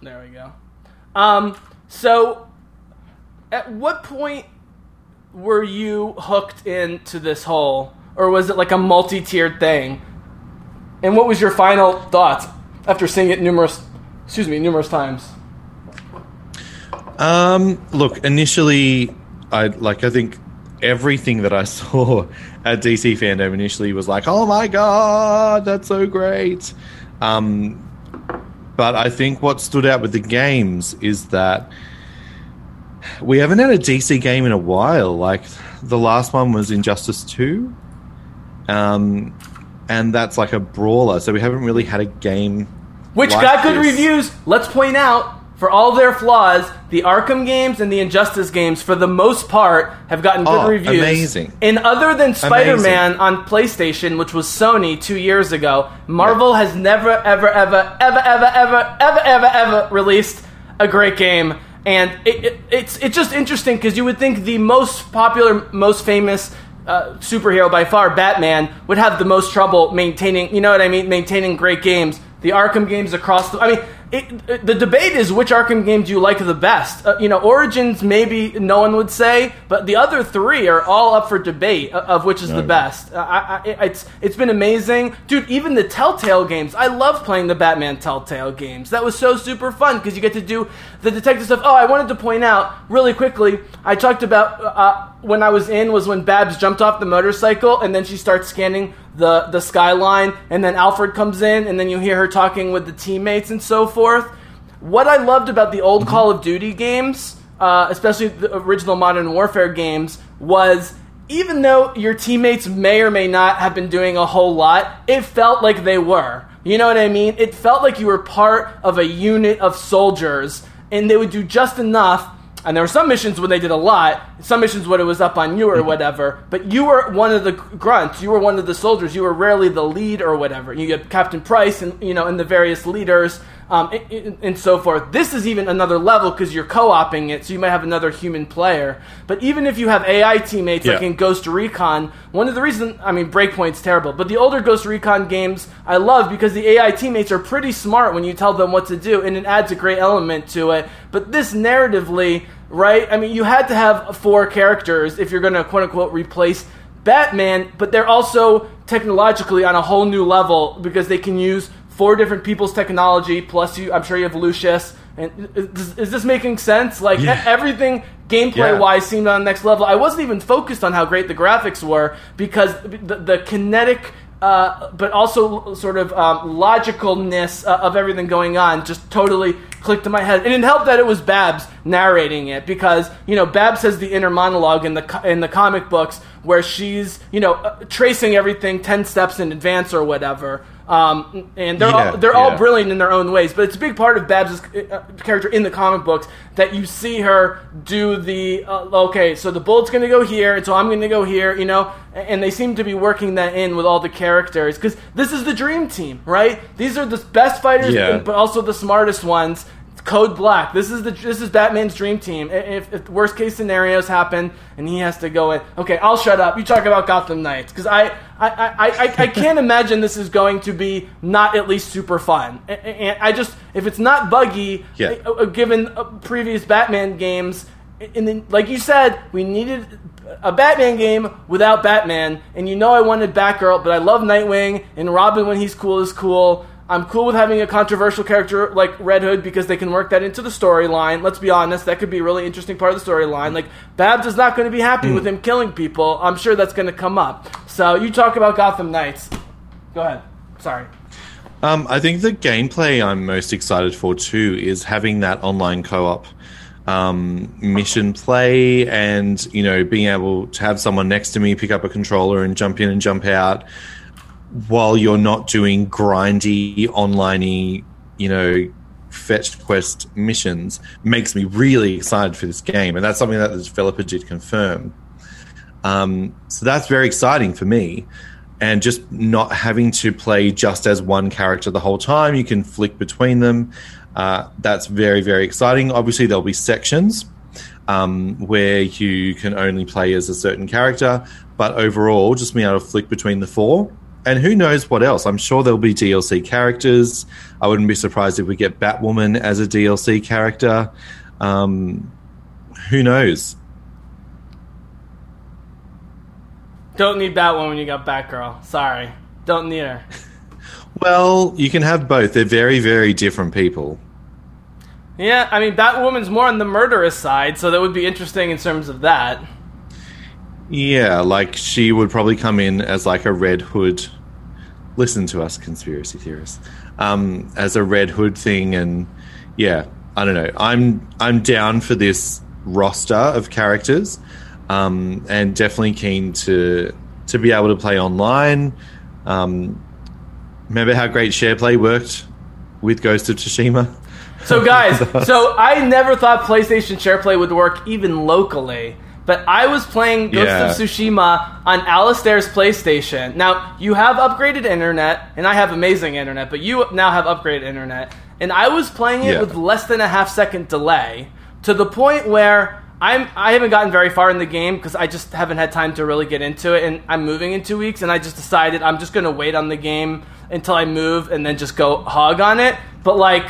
There we go. Um, so, at what point were you hooked into this whole, or was it like a multi-tiered thing? And what was your final thoughts after seeing it numerous, excuse me, numerous times? Um, look, initially, I like. I think everything that I saw at DC FanDome initially was like, "Oh my god, that's so great." Um, but I think what stood out with the games is that we haven't had a DC game in a while. Like the last one was Injustice Two, um, and that's like a brawler. So we haven't really had a game Which like got good this. reviews. Let's point out, for all their flaws, the Arkham games and the Injustice games, for the most part, have gotten good Oh, reviews. amazing. And other than Spider Man on PlayStation, which was Sony two years ago, Marvel has never, ever, ever, ever, ever, ever, ever, ever, ever released a great game. And it, it, it's it's just interesting because you would think the most popular, most famous uh, superhero by far, Batman, would have the most trouble maintaining. You know what I mean? Maintaining great games. The Arkham games across the. I mean, it, it- the debate is which Arkham game do you like the best? Uh, you know, Origins maybe no one would say, but the other three are all up for debate uh, of which is the best. Uh, I, I, it's it's been amazing, dude. Even the Telltale games, I love playing the Batman Telltale games. That was so super fun because you get to do the detective stuff. Oh, I wanted to point out really quickly. I talked about uh, when I was in was when Babs jumped off the motorcycle and then she starts scanning the the skyline, and then Alfred comes in, and then you hear her talking with the teammates and so forth. What I loved about the old Call of Duty games, uh, especially the original Modern Warfare games, was even though your teammates may or may not have been doing a whole lot, it felt like they were. You know what I mean? It felt like you were part of a unit of soldiers, and they would do just enough. And there were some missions when they did a lot, some missions when it was up on you or whatever. But you were one of the grunts. You were one of the soldiers. You were rarely the lead or whatever. You get Captain Price and you know and the various leaders um, and, and- so forth. This is even another level because you're co-oping it, so you might have another human player. But even if you have AI teammates like in Ghost Recon, one of the reasons I mean Breakpoint's terrible, but the older Ghost Recon games I love because the AI teammates are pretty smart when you tell them what to do, and it adds a great element to it. But this narratively, right? I mean, you had to have four characters if you're going to quote unquote replace Batman, but they're also technologically on a whole new level because they can use four different people's technology. Plus, you, I'm sure you have Lucius. And uh, is, is this making sense? Like Yeah. everything gameplay wise seemed on the next level. I wasn't even focused on how great the graphics were because the, the kinetic. Uh, but also sort of um, logicalness uh, of everything going on just totally clicked in my head, and it helped that it was Babs narrating it because you know Babs has the inner monologue in the co- in the comic books where she's you know uh, tracing everything ten steps in advance or whatever. Um, and they're Yeah, all, they're all brilliant in their own ways, but it's a big part of Babs' uh, character in the comic books that you see her do the uh, okay, so the bullet's going to go here, and so I'm going to go here, you know, and they seem to be working that in with all the characters because this is the dream team, right? These are the best fighters, Yeah. but also the smartest ones. Code Black. This is the this is Batman's dream team. If, if worst case scenarios happen and he has to go in, okay, I'll shut up. You talk about Gotham Knights because I I, I, I I can't imagine this is going to be not at least super fun. And I just if it's not buggy, Yeah. uh, uh, given uh, previous Batman games, and then like you said, we needed a Batman game without Batman, and you know I wanted Batgirl, but I love Nightwing and Robin when he's cool is cool. I'm cool with having a controversial character like Red Hood because they can work that into the storyline. Let's be honest, that could be a really interesting part of the storyline. Like Babs is not going to be happy with him killing people. I'm sure that's going to come up. So you talk about Gotham Knights. Go ahead. Sorry. Um, I think the gameplay I'm most excited for too is having that online co-op um, mission play, and you know being able to have someone next to me pick up a controller and jump in and jump out while you're not doing grindy onliney, you know, fetch quest missions makes me really excited for this game, and that's something that the developer did confirm. Um, so that's very exciting for me. And just not having to play just as one character the whole time, you can flick between them. Uh, that's very, very exciting. Obviously, there'll be sections um, where you can only play as a certain character, but overall, just being able to flick between the four. And who knows what else? I'm sure there'll be DLC characters. I wouldn't be surprised if we get Batwoman as a DLC character. Um, who knows? Don't need Batwoman when you got Batgirl. Sorry. Don't need her. Well, you can have both. They're very, very different people. Yeah, I mean, Batwoman's more on the murderous side, so that would be interesting in terms of that. Yeah, like she would probably come in as like a Red Hood. Listen to us, conspiracy theorists. Um, as a Red Hood thing, and yeah, I don't know. I'm I'm down for this roster of characters, um, and definitely keen to to be able to play online. Um, remember how great SharePlay worked with Ghost of Tsushima? So, guys, so I never thought PlayStation SharePlay would work even locally. But I was playing Ghost Yeah. of Tsushima on Alistair's PlayStation. Now, you have upgraded internet, and I have amazing internet, but you now have upgraded internet. And I was playing it Yeah. with less than a half second delay to the point where I'm I haven't gotten very far in the game because I just haven't had time to really get into it, and I'm moving in two weeks, and I just decided I'm just gonna wait on the game until I move and then just go hog on it. But like,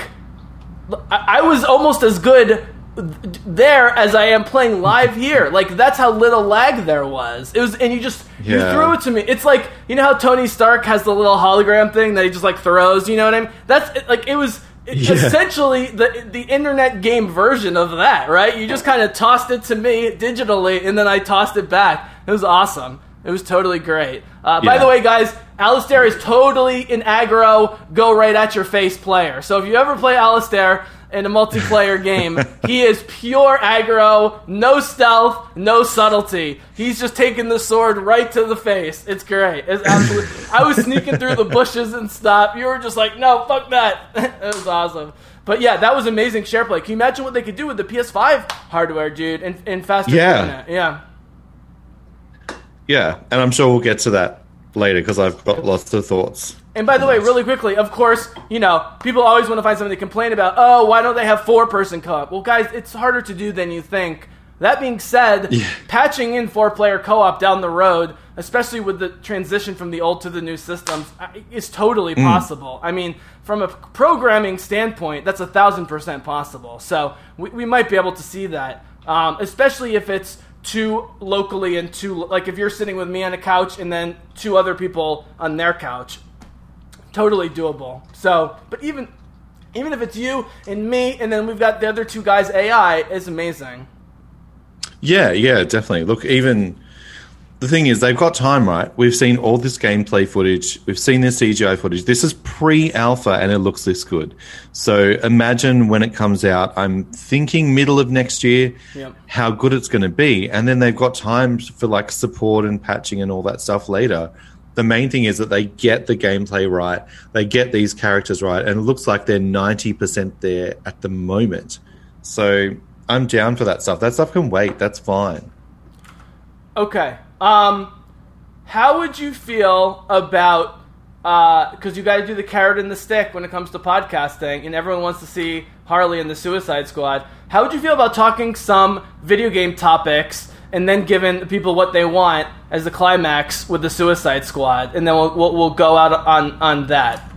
I was almost as good there as I am playing live here. Like that's how little lag there was. It was, and you just you threw it to me. It's like you know how Tony Stark has the little hologram thing that he just like throws. You know what I mean? That's like it was. Yeah. Essentially, the the internet game version of that, right? You just kind of tossed it to me digitally, and then I tossed it back. It was awesome. It was totally great. Uh, By the way, guys, Alistair is totally an aggro, go right at your face player. So if you ever play Alistair in a multiplayer game, he is pure aggro, no stealth, no subtlety. He's just taking the sword right to the face. It's great. It's absolutely. I was sneaking through the bushes and stuff. You were just like, no, fuck that. it was awesome. But yeah, that was amazing share play. Can you imagine what they could do with the PS5 hardware, dude, and, and faster Yeah. internet? Yeah. Yeah, and I'm sure we'll get to that later because I've got lots of thoughts. And by the way, really quickly, of course, you know, people always want to find something to complain about. Oh, why don't they have four person co op? Well, guys, it's harder to do than you think. That being said, patching in four player co op down the road, especially with the transition from the old to the new systems, is totally Mm. possible. I mean, from a programming standpoint, that's a thousand percent possible. So we, we might be able to see that, um, especially if it's two locally and two, like if you're sitting with me on a couch and then two other people on their couch totally doable. So, but even even if it's you and me, and then we've got the other two guys, AI is amazing. Yeah, yeah, definitely. Look, even the thing is, they've got time, right? We've seen all this gameplay footage. We've seen this CGI footage. This is pre-alpha, and it looks this good. So imagine when it comes out. I'm thinking middle of next year. Yep. How good it's going to be, and then they've got time for like support and patching and all that stuff later. The main thing is that they get the gameplay right. They get these characters right, and it looks like they're ninety percent there at the moment. So I'm down for that stuff. That stuff can wait. That's fine. Okay. Um, how would you feel about because you got to do the carrot and the stick when it comes to podcasting, and everyone wants to see Harley and the Suicide Squad. How would you feel about talking some video game topics and then giving people what they want as the climax with the Suicide Squad, and then we'll we'll, we'll go out on on that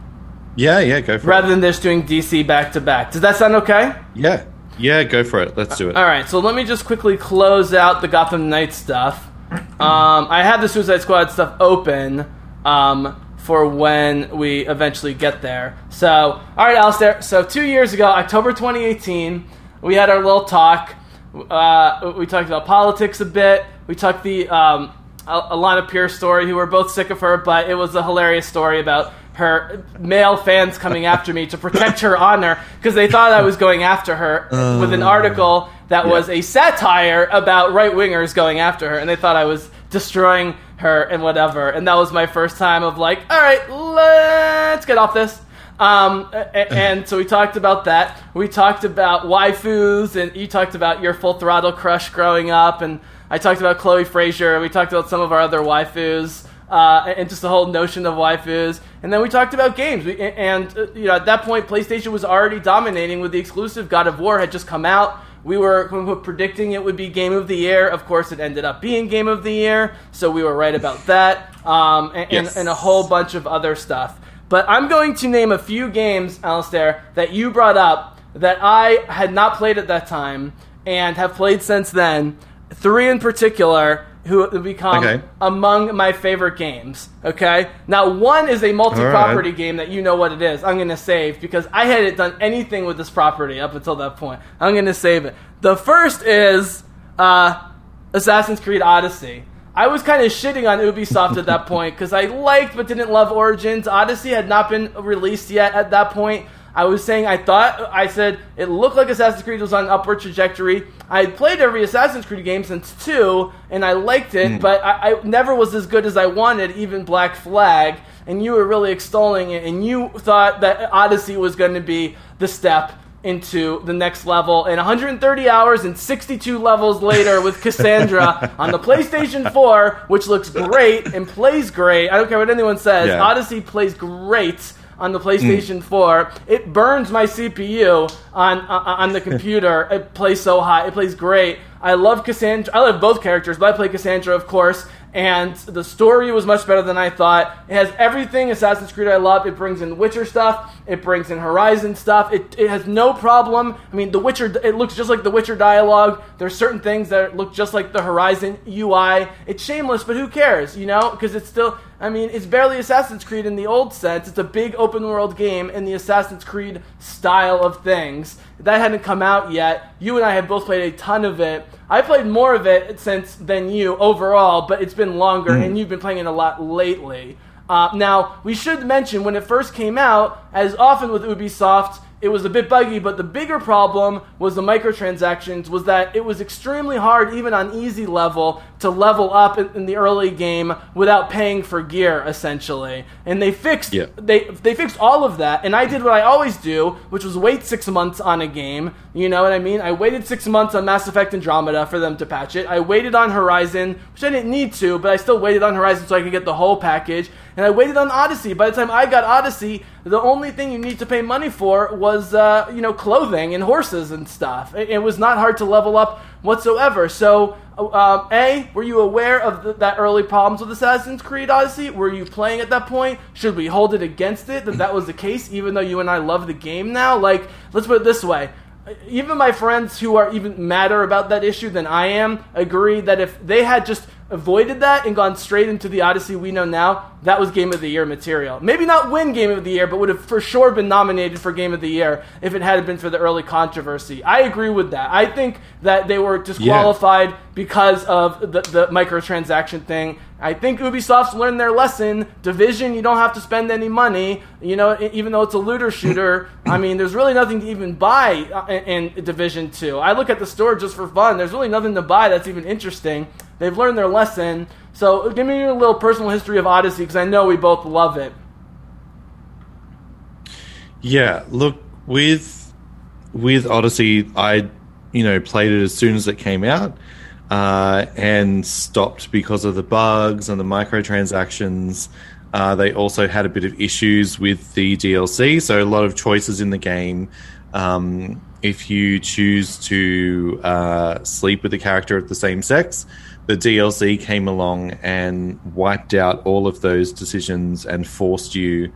Yeah, yeah, go for rather it. Rather than just doing DC back to back. Does that sound okay? Yeah, yeah, go for it. Let's do it. All right, so let me just quickly close out the Gotham Knights stuff. Um, I have the Suicide Squad stuff open um, for when we eventually get there. So, all right, Alistair. So, two years ago, October 2018, we had our little talk. Uh, we talked about politics a bit. We talked the um, Al- Alanah Pearce story, who were both sick of her, but it was a hilarious story about her male fans coming after me to protect her honor because they thought I was going after her with an Uh, article that yeah. was a satire about right wingers going after her, and they thought I was destroying her and whatever. And that was my first time of like, all right, let's get off this. Um, and so we talked about that. We talked about waifus, and you talked about your full throttle crush growing up, and I talked about Chloe Frazer. We talked about some of our other waifus. Uh, and just the whole notion of waifus, and then we talked about games. We, and uh, you know, at that point, PlayStation was already dominating with the exclusive. God of War had just come out. We were, we were predicting it would be Game of the Year. Of course, it ended up being Game of the Year, so we were right about that. Um, and, Yes. and, and a whole bunch of other stuff. But I'm going to name a few games, Alistair, that you brought up that I had not played at that time and have played since then. Three in particular who have become Okay. among my favorite games. Okay? Now, one is a multi property game that you know what it is. I'm going to save because I hadn't done anything with this property up until that point. I'm going to save it. The first is uh, Assassin's Creed Odyssey. I was kind of shitting on Ubisoft at that point because I liked but didn't love Origins. Odyssey had not been released yet at that point. I was saying I thought I said it looked like Assassin's Creed was on an upward trajectory. I had played every Assassin's Creed game since two, and I liked it, Mm. but I, I never was as good as I wanted, even Black Flag. And you were really extolling it, and you thought that Odyssey was going to be the step into the next level. And 130 hours and 62 levels later with Cassandra on the PlayStation 4, which looks great and plays great. I don't care what anyone says. Yeah. Odyssey plays great on the PlayStation mm. 4. It burns my CPU on on, on the computer. it plays so hot. It plays great. I love Cassandra. I love both characters, but I play Cassandra, of course. And the story was much better than I thought. It has everything Assassin's Creed I love. It brings in Witcher stuff. It brings in Horizon stuff. It, it has no problem. I mean, The Witcher, it looks just like The Witcher dialogue. There's certain things that look just like the Horizon UI. It's shameless, but who cares, you know? Because it's still, I mean, it's barely Assassin's Creed in the old sense. It's a big open world game in the Assassin's Creed style of things. That hadn't come out yet. You and I have both played a ton of it. I played more of it since than you overall, but it's been longer, Mm. and you've been playing it a lot lately. Uh, now, we should mention when it first came out, as often with Ubisoft, it was a bit buggy, but the bigger problem was the microtransactions, was that it was extremely hard, even on easy level, to level up in, the early game without paying for gear, essentially. And they fixed Yeah. they they fixed all of that, and I did what I always do, which was wait six months on a game. You know what I mean? I waited six months on Mass Effect Andromeda for them to patch it. I waited on Horizon, which I didn't need to, but I still waited on Horizon so I could get the whole package. And I waited on Odyssey. By the time I got Odyssey, the only thing you need to pay money for was uh, you know clothing and horses and stuff. It, it was not hard to level up whatsoever. So. Um, a, were you aware of the, that early problems with Assassin's Creed Odyssey? Were you playing at that point? Should we hold it against it that that was the case, even though you and I love the game now? Like, let's put it this way. Even my friends who are even madder about that issue than I am agree that if they had just avoided that and gone straight into the Odyssey we know now, that was Game of the Year material. Maybe not win Game of the Year, but would have for sure been nominated for Game of the Year if it hadn't been for the early controversy. I agree with that. I think that they were disqualified because of the, the microtransaction thing. I think Ubisoft's learned their lesson. Division, you don't have to spend any money. You know, even though it's a looter shooter, I mean, there's really nothing to even buy uh, in, in Division 2. I look at the store just for fun. There's really nothing to buy that's even interesting. They've learned their lesson. So give me your little personal history of Odyssey because I know we both love it. Yeah, look with with Odyssey, I you know played it as soon as it came out, uh, and stopped because of the bugs and the microtransactions. Uh, they also had a bit of issues with the DLC, so a lot of choices in the game. Um, if you choose to uh, sleep with a character of the same sex, the DLC came along and wiped out all of those decisions and forced you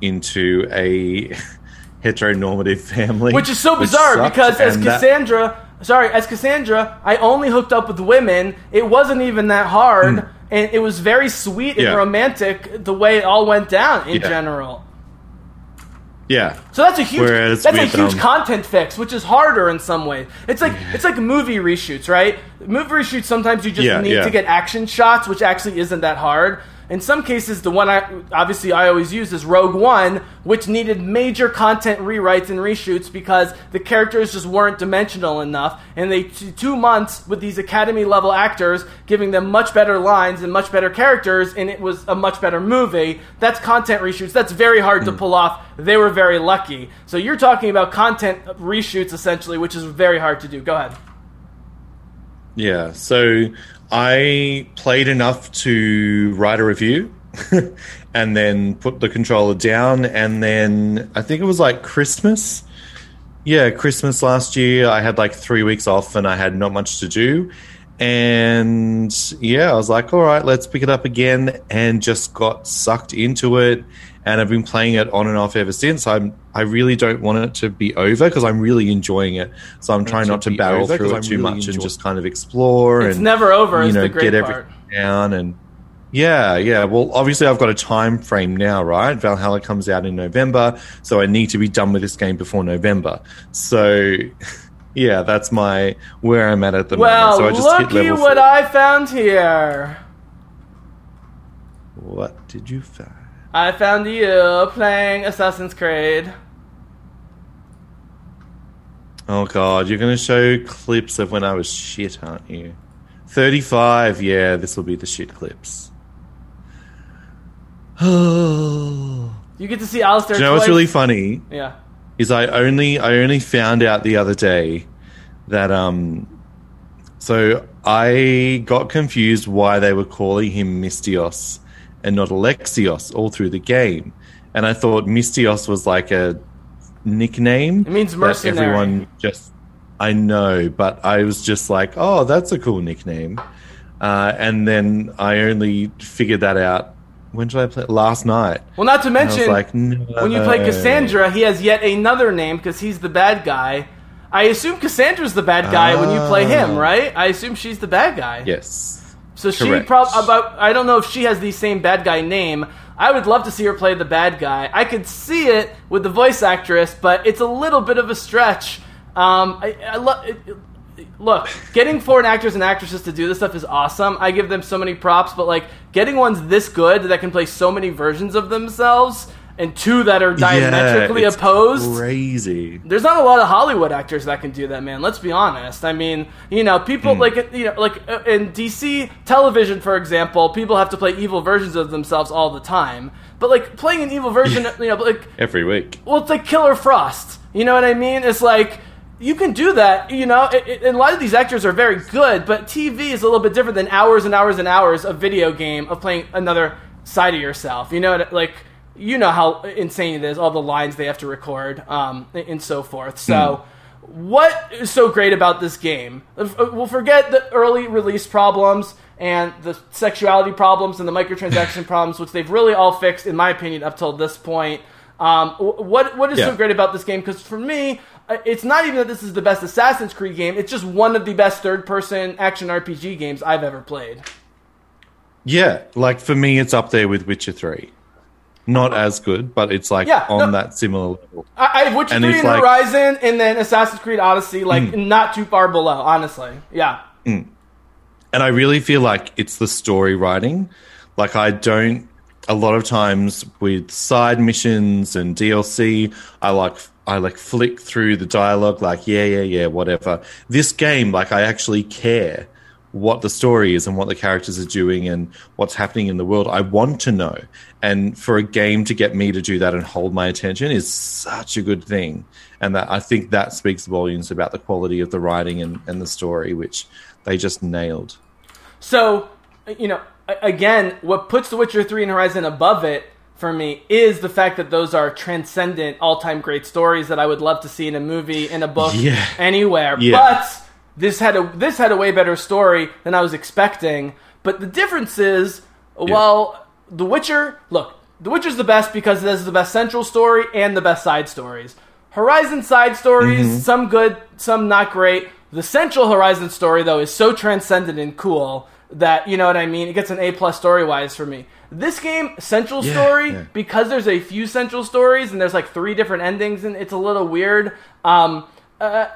into a heteronormative family, Which is so bizarre sucked, because as and that- Cassandra, sorry, as Cassandra, I only hooked up with women. It wasn't even that hard, hmm. and it was very sweet and. Yeah. romantic the way it all went down in Yeah. general. Yeah. So that's a huge Whereas that's a huge um, content fix, which is harder in some ways. It's like it's like movie reshoots, right? Movie reshoots sometimes you just Yeah, need yeah. to get action shots, which actually isn't that hard. In some cases, the one I obviously I always use is Rogue One, which needed major content rewrites and reshoots because the characters just weren't dimensional enough, and they t- two months with these Academy level actors giving them much better lines and much better characters, and it was a much better movie. That's content reshoots. That's very hard to hmm. pull off. They were very lucky. So you're talking about content reshoots essentially, which is very hard to do. Go ahead. Yeah, so I played enough to write a review and then put the controller down. And then I think it was like Christmas. Yeah, Christmas last year. I had like three weeks off and I had not much to do. And yeah, I was like, all right, let's pick it up again. And just got sucked into it. And I've been playing it on and off ever since. I'm I really don't want it to be over because I'm really enjoying it. So I'm trying not to barrel over through it I'm too really much and just kind of explore It's and never over You know, the great get part. everything down and yeah, yeah. Well, obviously I've got a time frame now, right? Valhalla comes out in November, so I need to be done with this game before November. So yeah, that's my where I'm at at the Well, moment. So I just hit looky level what. I found here. What did you find? I found you playing Assassin's Creed. Oh god, you're going to show clips of when I was shit, aren't you? 35. Yeah, this will be the shit clips. Oh. You get to see Alistair. Do you know what's really funny? Yeah. Is I only I only found out the other day that um so I got confused why they were calling him Misthios and not Alexios all through the game. And I thought Misthios was like a nickname. It means mercenary. Everyone just I know, but I was just like, oh, that's a cool nickname. Uh, and then I only figured that out. When did I play? Last night. Well, not to And I was mention, like, when you play. Cassandra, he has yet another name because he's the bad guy. I assume Cassandra's the bad guy when you play him, Ah. right? I assume she's the bad guy. Yes. So she Correct. probably about I don't know if she has the same bad guy name. I would love to see her play the bad guy. I could see it with the voice actress, but it's a little bit of a stretch. Um, I, I love. Look, getting foreign actors and actresses to do this stuff is awesome. I give them so many props, but like getting ones this good that can play so many versions of themselves and two that are diametrically yeah, it's opposed. Crazy. There's not a lot of Hollywood actors that can do that, man. Let's be honest. I mean, you know, people Hmm. like you know, like uh, in DC television, for example, people have to play evil versions of themselves all the time. But like playing an evil version, you know, like Every week. well, it's like Killer Frost. You know what I mean? It's like you can do that. You know, it, it, and a lot of these actors are very good, but TV is a little bit different than hours and hours and hours of video game of playing another side of yourself. You know, like you know how insane it is, all the lines they have to record, um, and so forth. So. What is so great about this game? Uh, We'll forget the early release problems and the sexuality problems and the microtransaction problems, which they've really all fixed, in my opinion, up till this point. Um, what what is so great about this game? Because for me, uh, it's not even that this is the best Assassin's Creed game. It's just one of the best third-person action RPG games I've ever played. Yeah, like for me, it's up there with Witcher Three. Not as good, but it's like Yeah, on no. that similar level. I, I have Witcher And 3 it's and like- Horizon, and then Assassin's Creed Odyssey, like Mm. not too far below, honestly. Yeah. Mm. And I really feel like it's the story writing. Like I don't a lot of times with side missions and DLC, I like I like flick through the dialogue like yeah, yeah, yeah, whatever. This game like I actually care what the story is and what the characters are doing and what's happening in the world. I want to know. And for a game to get me to do that and hold my attention is such a good thing. And that I think that speaks volumes about the quality of the writing and, and the story, which they just nailed. So, you know, again, what puts The Witcher 3 and Horizon above it for me is the fact that those are transcendent, all time great stories that I would love to see in a movie, in a book, Yeah. anywhere. Yeah. But this had a this had a way better story than I was expecting. But the difference is, well, The Witcher, look, The Witcher's the best because it has the best central story and the best side stories. Horizon side stories, Mhm. some good, some not great. The central Horizon story though is so transcendent and cool that you know what I mean. It gets an A plus story wise for me. This game central Yeah, story yeah. because there's a few central stories and there's like three different endings and it's a little weird. Um, uh,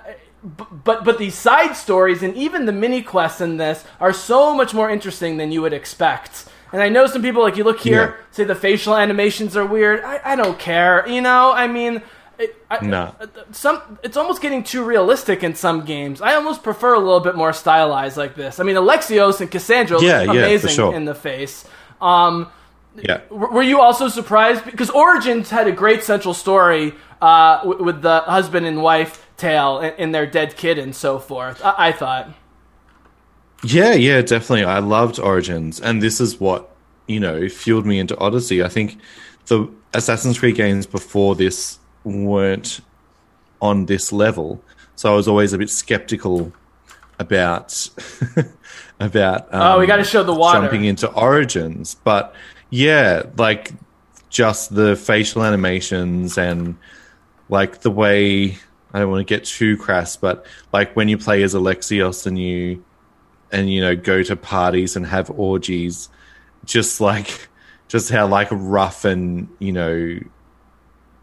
but but these side stories and even the mini quests in this are so much more interesting than you would expect. And I know some people like you look here Yeah. say the facial animations are weird. I, I don't care. You know, I mean, it, I, Nah. some it's almost getting too realistic in some games. I almost prefer a little bit more stylized like this. I mean, Alexios and Cassandra Yeah, yeah, amazing sure. in the face. Um, Yeah. were you also surprised because Origins had a great central story uh, with the husband and wife tale and, and their dead kid and so forth? I, I thought. Yeah, yeah, definitely. I loved Origins, and this is what you know fueled me into Odyssey. I think the Assassin's Creed games before this weren't on this level, so I was always a bit skeptical about about. Oh, we gotta show the water. jumping into Origins, but yeah, like just the facial animations and like the way I don't want to get too crass, but like when you play as Alexios and you and you know go to parties and have orgies, just like just how like rough and you know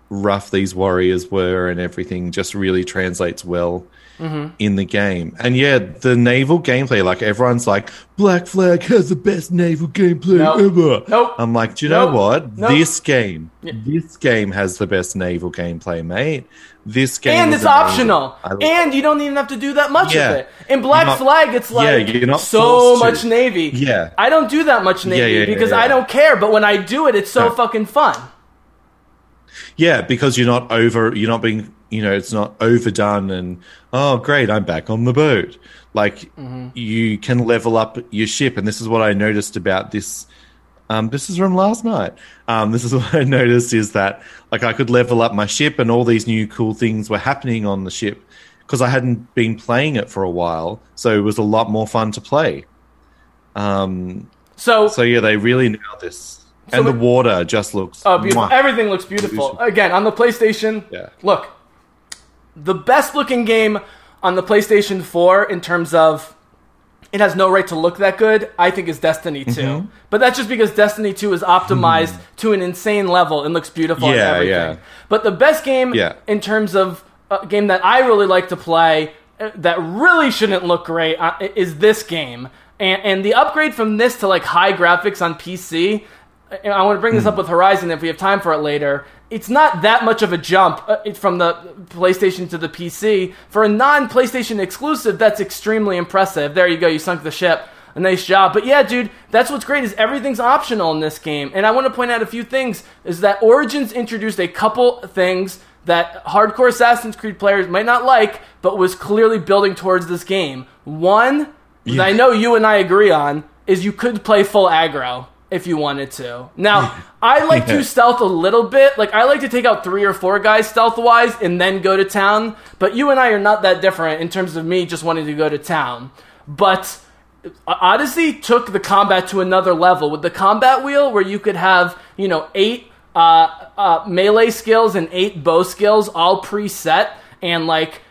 rough these warriors were and everything just really translates well Mhm. in the game. And yeah, the naval gameplay, like everyone's like, Black Flag has the best naval gameplay Nope. ever. Nope. I'm like, do you Nope. know what? Nope. This game, Yeah. this game has the best naval gameplay, mate. This game and it's optional, and you don't even have to do that much Yeah. of it. In Black not- Flag, it's yeah, like not so forced to. much Navy. Yeah. I don't do that much Navy yeah, yeah, because yeah. I don't care. But when I do it, it's so fucking fun. Yeah, because you're not over. You're not being. You know, it's not overdone. And oh, great, I'm back on the boat. Like Mm-hmm. you can level up your ship, and this is what I noticed about this. Um, this is from last night. Um, this is what I noticed is that like I could level up my ship, and all these new cool things were happening on the ship because I hadn't been playing it for a while, so it was a lot more fun to play. Um, So, so yeah, they really nailed this, So and the water just looks. Oh, beautiful. mwah. Everything looks beautiful. Again, on the PlayStation, Yeah. look, the best looking game on the PlayStation 4 in terms of it has no right to look that good, I think is Destiny 2. Mhm. But that's just because Destiny 2 is optimized to an insane level and looks beautiful and Yeah, everything. yeah. But the best game Yeah. in terms of a game that I really like to play uh, that really shouldn't look great uh, is this game. And, and the upgrade from this to like high graphics on PC, and I want to bring this up with Horizon if we have time for it later. It's not that much of a jump uh, from the PlayStation to the PC. For a non PlayStation exclusive, that's extremely impressive. There you go, you sunk the ship. A nice job. But yeah, dude, that's what's great is everything's optional in this game. And I want to point out a few things is that Origins introduced a couple things that hardcore Assassin's Creed players might not like, but was clearly building towards this game. One, that I know you and I agree on, is you could play full aggro if you wanted to. Now, I like to stealth a little bit. Like I like to take out three or four guys stealth wise and then go to town. But you and I are not that different in terms of me just wanting to go to town. But Odyssey took the combat to another level with the combat wheel where you could have, you know, eight uh, uh, melee skills and eight bow skills all preset and like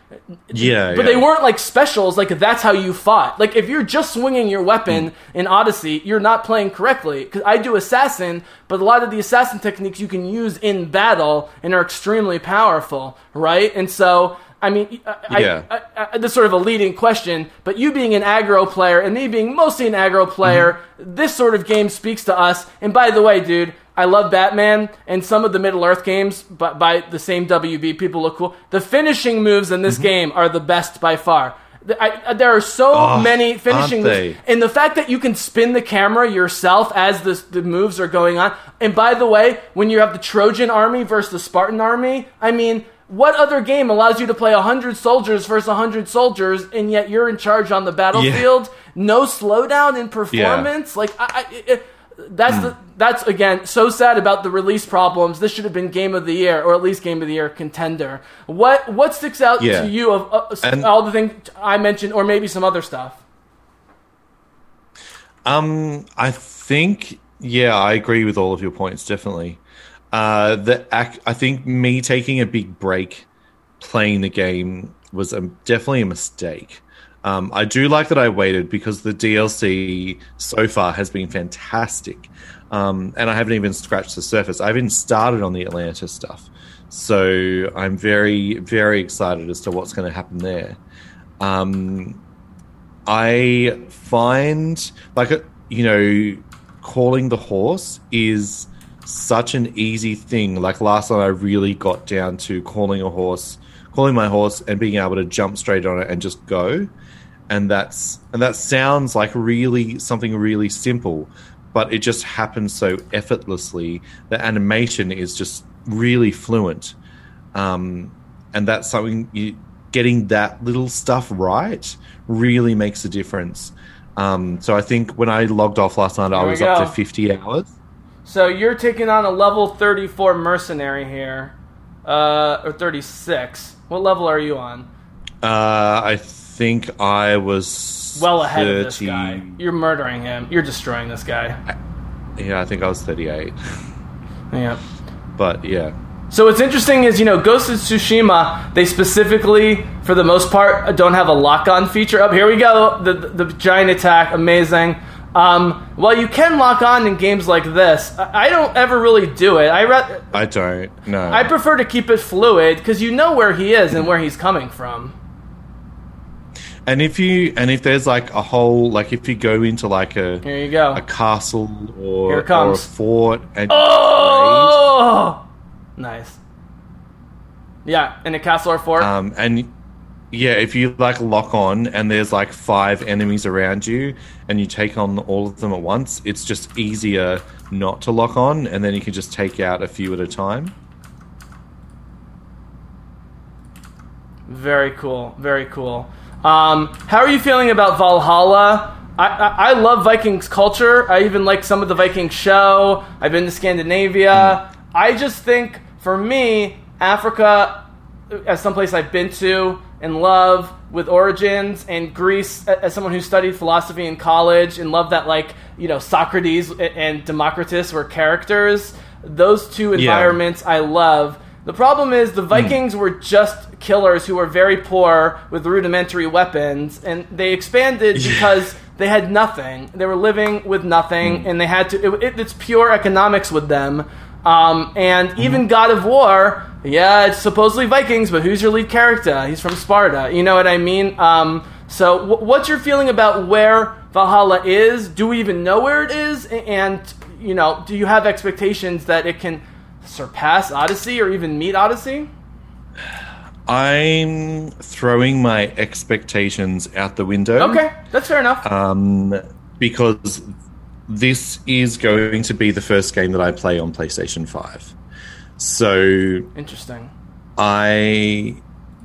Yeah, but yeah. they weren't like specials like that's how you fought like if you're just swinging your weapon mm. in odyssey you're not playing correctly because i do assassin but a lot of the assassin techniques you can use in battle and are extremely powerful right and so I mean, I, Yeah. I, I, sort of a leading question, but you being an aggro player and me being mostly an aggro player, mm-hmm. this sort of game speaks to us. And by the way, dude, I love Batman and some of the Middle Earth games, but by the same WB, people look cool. The finishing moves in this mm-hmm. game are the best by far. I, I- there are so Oh, many finishing moves, and the fact that you can spin the camera yourself as the the moves are going on. And by the way, when you have the Trojan army versus the Spartan army, I mean, what other game allows you to play 100 soldiers versus 100 soldiers and yet you're in charge on the battlefield? No slowdown in performance? Like I, I it, that's the, that's again so sad about the release problems. This should have been game of the year or at least game of the year contender. What what sticks out Yeah. to you of uh, And- all the things I mentioned or maybe some other stuff? Um, I think yeah, I agree with all of your points. Definitely. Uh, the ac- I think me taking a big break playing the game was a, definitely a mistake. Um, I do like that I waited because the DLC so far has been fantastic, um, and I haven't even scratched the surface. I haven't started on the Atlantis stuff, so I'm very, very excited as to what's going to happen there. Um, I find like uh, you know calling the horse is such an easy thing. Like last night, I really got down to calling a horse, calling my horse, and being able to jump straight on it and just go. And that's and that sounds like really something really simple, but it just happens so effortlessly. The animation is just really fluent, um, and that's something you getting that little stuff right really makes a difference. Um, so I think when I logged off last night, I was up to fifty hours. So you're taking on a level 34 mercenary here, uh, or 36. What level are you on? Uh, I think I was Well ahead of this guy. You're murdering him. You're destroying this guy. Yeah, I think I was thirty-eight. Yeah. But yeah, So what's interesting is, you know, Ghost of Tsushima, they specifically, for the most part, don't have a lock-on feature. Up here we go, the, the, the giant attack, amazing. Um, while you can lock on in games like this, I, I don't ever really do it. I re- I don't No. I prefer to keep it fluid because you know where he is and where he's coming from. And if you and if there's like a whole like if you go into like a Here you go. a castle or, Here it comes. or a fort and Oh, nice. Yeah, in a castle or fort. um and yeah, if you like lock on and there's like five enemies around you and you take on all of them at once, it's just easier not to lock on and then you can just take out a few at a time. Very cool. Very cool. Um, how are you feeling about Valhalla? I, I, I love Vikings culture. I even like some of the Viking show. I've been to Scandinavia. I just think, for me, Africa, as someplace I've been to and love with origins, and Greece, as someone who studied philosophy in college and loved that, like, you know, Socrates and Democritus were characters. Those two Yeah. environments I love. The problem is the Vikings were just killers who were very poor with rudimentary weapons, and they expanded because they had nothing. They were living with nothing, and they had to. It, it, it's pure economics with them. Um, and even God of War, yeah, it's supposedly Vikings, but who's your lead character? He's from Sparta. You know what I mean? Um, so, w- what's your feeling about where Valhalla is? Do we even know where it is? And you know, do you have expectations that it can surpass Odyssey or even meet Odyssey? I'm throwing my expectations out the window. Okay, that's fair enough. Um, because this is going to be the first game that I play on PlayStation 5. So Interesting. I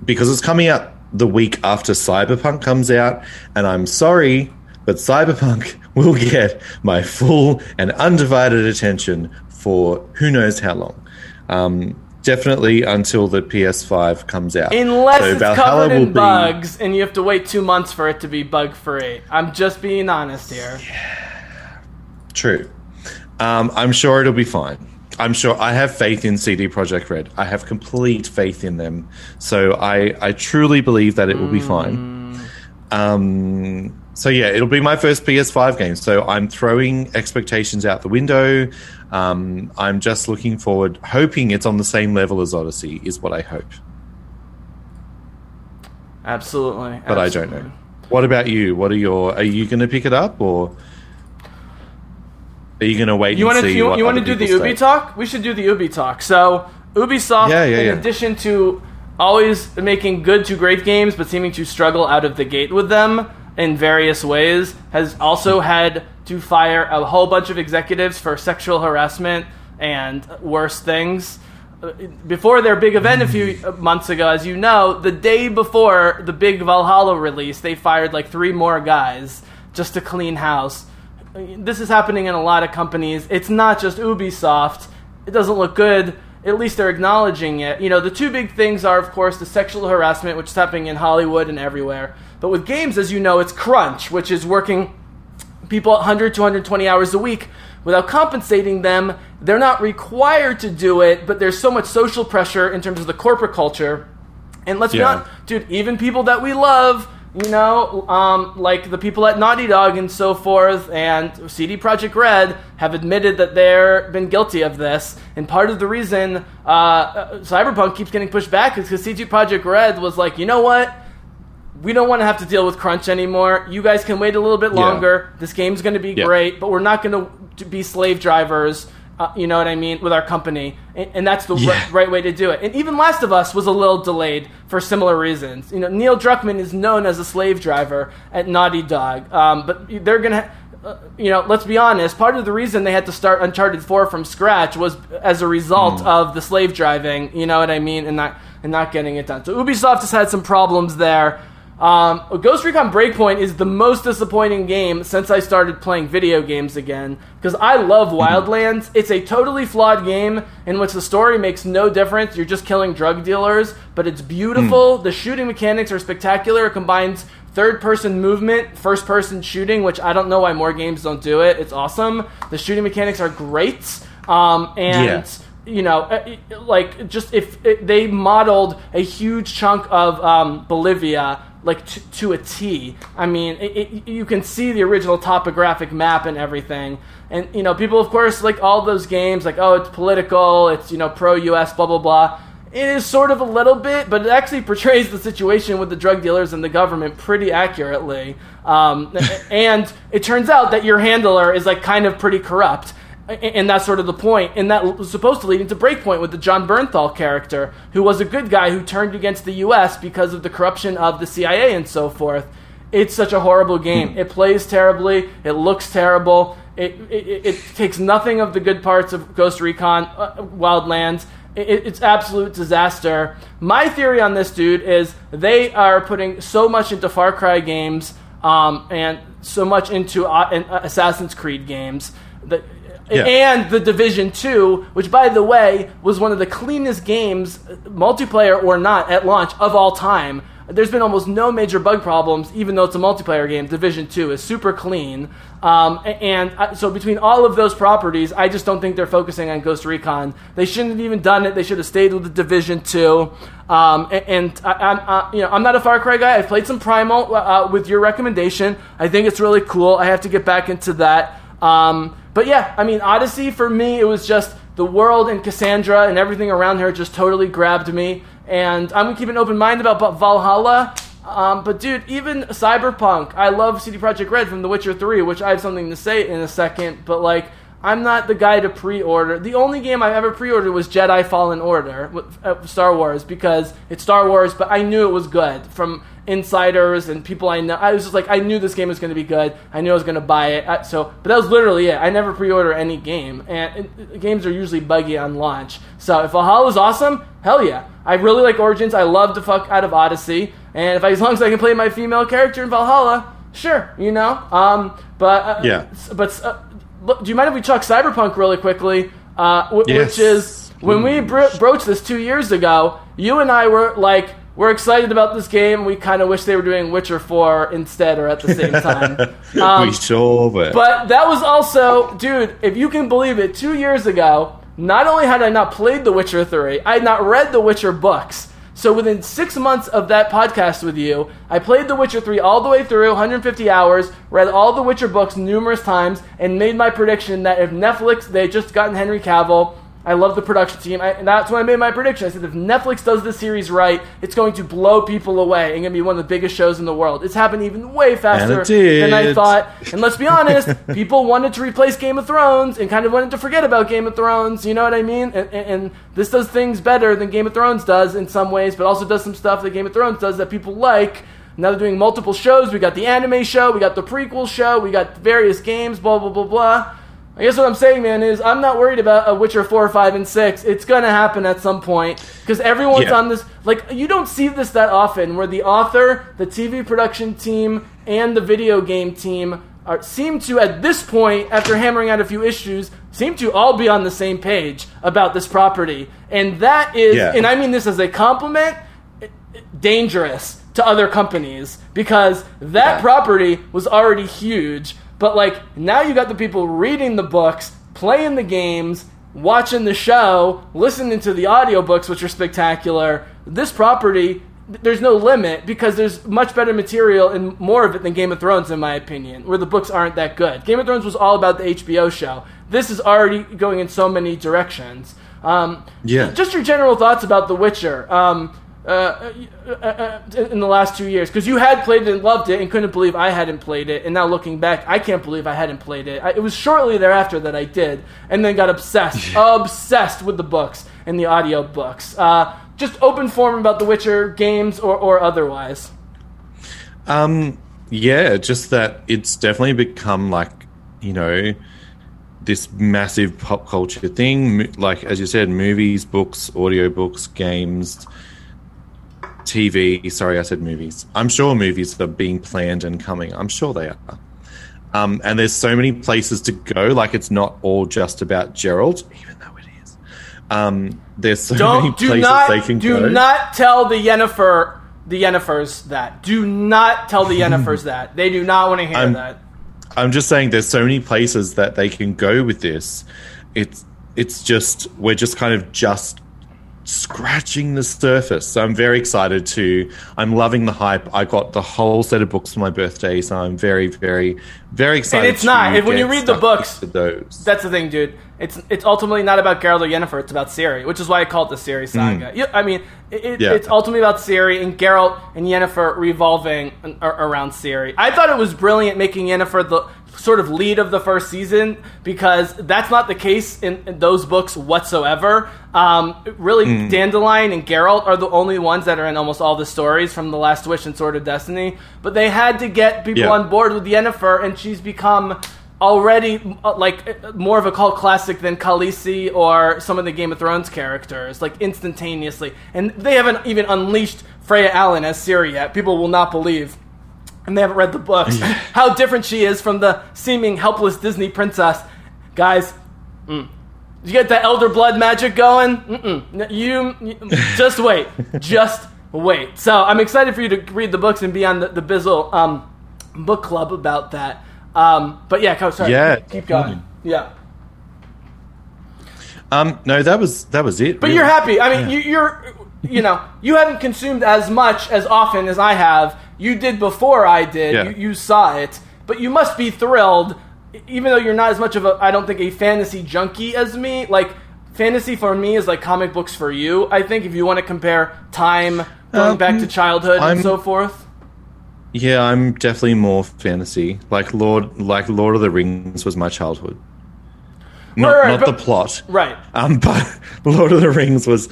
because it's coming out the week after Cyberpunk comes out, and I'm sorry, but Cyberpunk will get my full and undivided attention for who knows how long. Um, definitely until the PS5 comes out. Unless So it's Valhalla covered in be- bugs and you have to wait two months for it to be bug free. I'm just being honest here. True. Um, I'm sure it'll be fine. I'm sure I have faith in CD Projekt Red. I have complete faith in them. So I, I truly believe that it will be fine. Um, so yeah, it'll be my first PS5 game. So I'm throwing expectations out the window. Um, I'm just looking forward, hoping it's on the same level as Odyssey, is what I hope. Absolutely. But I don't know. What about you? What are your? Are you going to pick it up or? Are you going to wait You and want to see you, you want to do the Ubi say? talk? We should do the Ubi talk. So Ubisoft, Yeah, yeah, in yeah. addition to always making good to great games, but seeming to struggle out of the gate with them in various ways, has also had to fire a whole bunch of executives for sexual harassment and worse things. Before their big event a few months ago, as you know, the day before the big Valhalla release, they fired like three more guys just to clean house this is happening in a lot of companies. It's not just Ubisoft. It doesn't look good. At least they're acknowledging it. You know, the two big things are, of course, the sexual harassment, which is happening in Hollywood and everywhere. But with games, as you know, it's crunch, which is working people 100 to 120 hours a week without compensating them. They're not required to do it, but there's so much social pressure in terms of the corporate culture. And let's be honest, dude, even people that we love, you know, um, like the people at Naughty Dog and so forth, and CD Projekt Red have admitted that they've been guilty of this. And part of the reason uh, uh, Cyberpunk keeps getting pushed back is because CD Projekt Red was like, you know what? We don't want to have to deal with crunch anymore. You guys can wait a little bit Yeah. longer. This game's going to be Yeah. great, but we're not going to be slave drivers. Uh, you know what I mean with our company, and, and that's the Yeah. ri- right way to do it. And even Last of Us was a little delayed for similar reasons. You know, Neil Druckmann is known as a slave driver at Naughty Dog, um, but they're gonna. Uh, you know, let's be honest. Part of the reason they had to start Uncharted Four from scratch was as a result of the slave driving. You know what I mean, and not and not getting it done. So Ubisoft has had some problems there. Um, Ghost Recon Breakpoint is the most disappointing game since I started playing video games again because I love Wildlands. It's a totally flawed game in which the story makes no difference. You're just killing drug dealers, but it's beautiful. The shooting mechanics are spectacular. It combines third person movement, first person shooting, which I don't know why more games don't do it. It's awesome. The shooting mechanics are great. Um, and Yeah. you know, uh, like just if they modeled a huge chunk of um, Bolivia like to, to a T. I mean, it, it, you can see the original topographic map and everything. And you know, people of course like all those games, like oh, it's political, it's you know pro U.S. blah blah blah. It is sort of a little bit, but it actually portrays the situation with the drug dealers and the government pretty accurately. Um, and it turns out that your handler is like kind of pretty corrupt. And that's sort of the point. And that was supposed to lead into Breakpoint with the Jon Bernthal character, who was a good guy who turned against the U.S. because of the corruption of the CIA and so forth. It's such a horrible game. It plays terribly. It looks terrible. It, it, it takes nothing of the good parts of Ghost Recon uh, Wildlands. It, it's absolute disaster. My theory on this, dude, is they are putting so much into Far Cry games um, and so much into uh, Assassin's Creed games that yeah. and the Division 2, which, by the way, was one of the cleanest games, multiplayer or not, at launch of all time. There's been almost no major bug problems, even though it's a multiplayer game. Division 2 is super clean. Um, and so, between all of those properties, I just don't think they're focusing on Ghost Recon. They shouldn't have even done it. They should have stayed with the Division 2. Um, and I, am you know, I'm not a Far Cry guy. I've played some Primal uh, with your recommendation. I think it's really cool. I have to get back into that. Um, but yeah, I mean, Odyssey for me, it was just the world and Cassandra and everything around her just totally grabbed me. And I'm gonna keep an open mind about Valhalla. Um, but dude, even Cyberpunk, I love CD Projekt Red from The Witcher 3, which I have something to say in a second. But like, I'm not the guy to pre-order. The only game I've ever pre-ordered was Jedi Fallen Order, uh, Star Wars, because it's Star Wars. But I knew it was good from insiders and people I know. I was just like, I knew this game was going to be good. I knew I was going to buy it. So, but that was literally it. I never pre-order any game, and, and games are usually buggy on launch. So if Valhalla is awesome, hell yeah! I really like Origins. I love the fuck out of Odyssey, and if I, as long as I can play my female character in Valhalla, sure, you know. Um, but uh, yeah, but. Uh, do you mind if we talk Cyberpunk really quickly? Uh, w- yes. Which is when we bro- broached this two years ago, you and I were like, we're excited about this game. We kind of wish they were doing Witcher 4 instead or at the same time. Um, we sure were. But that was also, dude, if you can believe it, two years ago, not only had I not played The Witcher 3, I had not read the Witcher books. So within six months of that podcast with you, I played The Witcher 3 all the way through, 150 hours, read all the Witcher books numerous times, and made my prediction that if Netflix, they had just gotten Henry Cavill, I love the production team. I, and that's when I made my prediction. I said if Netflix does this series right, it's going to blow people away and going to be one of the biggest shows in the world. It's happened even way faster than I thought. And let's be honest, people wanted to replace Game of Thrones and kind of wanted to forget about Game of Thrones. You know what I mean? And, and, and this does things better than Game of Thrones does in some ways, but also does some stuff that Game of Thrones does that people like. Now they're doing multiple shows. We got the anime show, we got the prequel show, we got various games, blah, blah, blah, blah. I guess what I'm saying, man, is I'm not worried about a Witcher 4, 5, and 6. It's going to happen at some point because everyone's yeah. on this. Like, you don't see this that often where the author, the TV production team, and the video game team are, seem to, at this point, after hammering out a few issues, seem to all be on the same page about this property. And that is, yeah. and I mean this as a compliment, eh, dangerous to other companies because that yeah. property was already huge but like now you got the people reading the books, playing the games, watching the show, listening to the audiobooks, which are spectacular. This property, there's no limit because there's much better material and more of it than Game of Thrones, in my opinion, where the books aren't that good. Game of Thrones was all about the HBO show. This is already going in so many directions. Um, yeah. Just your general thoughts about The Witcher. Um, uh, uh, uh, in the last two years because you had played it and loved it and couldn't believe I hadn't played it, and now looking back, I can't believe I hadn't played it. I, it was shortly thereafter that I did, and then got obsessed, obsessed with the books and the audio books. Uh, just open form about The Witcher games or, or otherwise. Um, yeah, just that it's definitely become like you know this massive pop culture thing. Like as you said, movies, books, audiobooks, games TV. Sorry, I said movies. I'm sure movies are being planned and coming. I'm sure they are. Um, and there's so many places to go. Like it's not all just about Geralt, even though it is. Um, there's so Don't, many places not, they can do go. Do not tell the Yennefer, the Yennefers that. Do not tell the Yennefers that. They do not want to hear I'm, that. I'm just saying, there's so many places that they can go with this. It's it's just we're just kind of just scratching the surface. So I'm very excited to. I'm loving the hype. I got the whole set of books for my birthday, so I'm very, very, very excited. And it's not. If when you read the books, those. That's the thing, dude. It's it's ultimately not about Geralt or Yennefer. It's about Ciri, which is why I call it the Ciri saga. Mm. I mean, it, it- Yeah. it's ultimately about Ciri and Geralt and Yennefer revolving around Ciri. I thought it was brilliant making Yennefer the sort of lead of the first season because that's not the case in, in those books whatsoever. Um, really, Mm. Dandelion and Geralt are the only ones that are in almost all the stories from The Last Wish and Sword of Destiny. But they had to get people Yeah. on board with Yennefer, and she's become already uh, like uh, more of a cult classic than Khaleesi or some of the Game of Thrones characters, like instantaneously. And they haven't even unleashed Freya Allan as Ciri yet. People will not believe. And they haven't read the books. How different she is from the seeming helpless Disney princess. Guys, mm. you get the elder blood magic going? Mm-mm. You, you just wait. just wait. So I'm excited for you to read the books and be on the, the Bizzle um, book club about that. Um, but yeah, go, sorry. Yeah, keep, keep going. Yeah. Um, no, that was that was it. But really. you're happy. I mean, Yeah. you, you're, you know, you haven't consumed as much as often as I have. You did before I did. Yeah. You, you saw it, but you must be thrilled, even though you're not as much of a, I don't think, a fantasy junkie as me. Like fantasy for me is like comic books for you. I think if you want to compare time going Um, back to childhood I'm- and so forth. Yeah, I'm definitely more fantasy. Like Lord, like Lord of the Rings was my childhood. Not, Right, right, not but- the plot, Right. Um, but Lord of the Rings was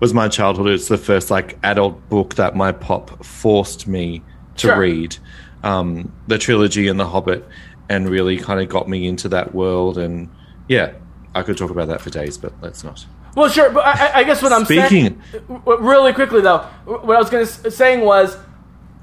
was my childhood. It's the first like adult book that my pop forced me to Sure. read. Um, the trilogy and The Hobbit, and really kind of got me into that world. And yeah, I could talk about that for days, but let's not. Well, sure, but I, I- guess what I'm Speaking- saying, really quickly though, what I was going to saying was,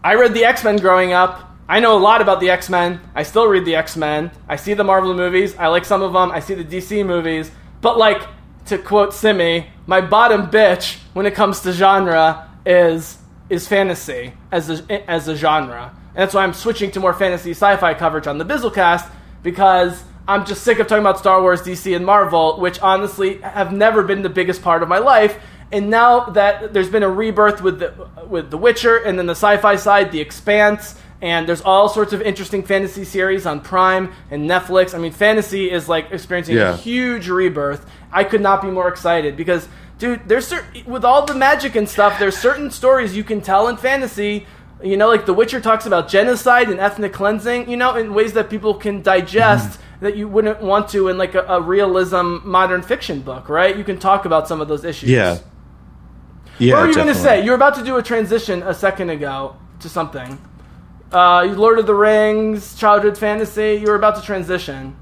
I read the X Men growing up. I know a lot about the X Men. I still read the X Men. I see the Marvel movies. I like some of them. I see the DC movies. But like to quote Simi, my bottom bitch when it comes to genre is is fantasy as a, as a genre, and that's why I'm switching to more fantasy sci-fi coverage on the Bizzlecast because I'm just sick of talking about Star Wars, DC, and Marvel, which honestly have never been the biggest part of my life. And now that there's been a rebirth with the with The Witcher, and then the sci-fi side, The Expanse, and there's all sorts of interesting fantasy series on Prime and Netflix. I mean, fantasy is like experiencing a huge rebirth. I could not be more excited because, dude, there's cer- with all the magic and stuff, there's certain stories you can tell in fantasy. You know, like The Witcher talks about genocide and ethnic cleansing. You know, in ways that people can digest that you wouldn't want to in like a, a realism modern fiction book, right? You can talk about some of those issues. Yeah. Yeah, what were you going to say? You were about to do a transition a second ago to something. Uh, Lord of the Rings, childhood fantasy. You were about to transition.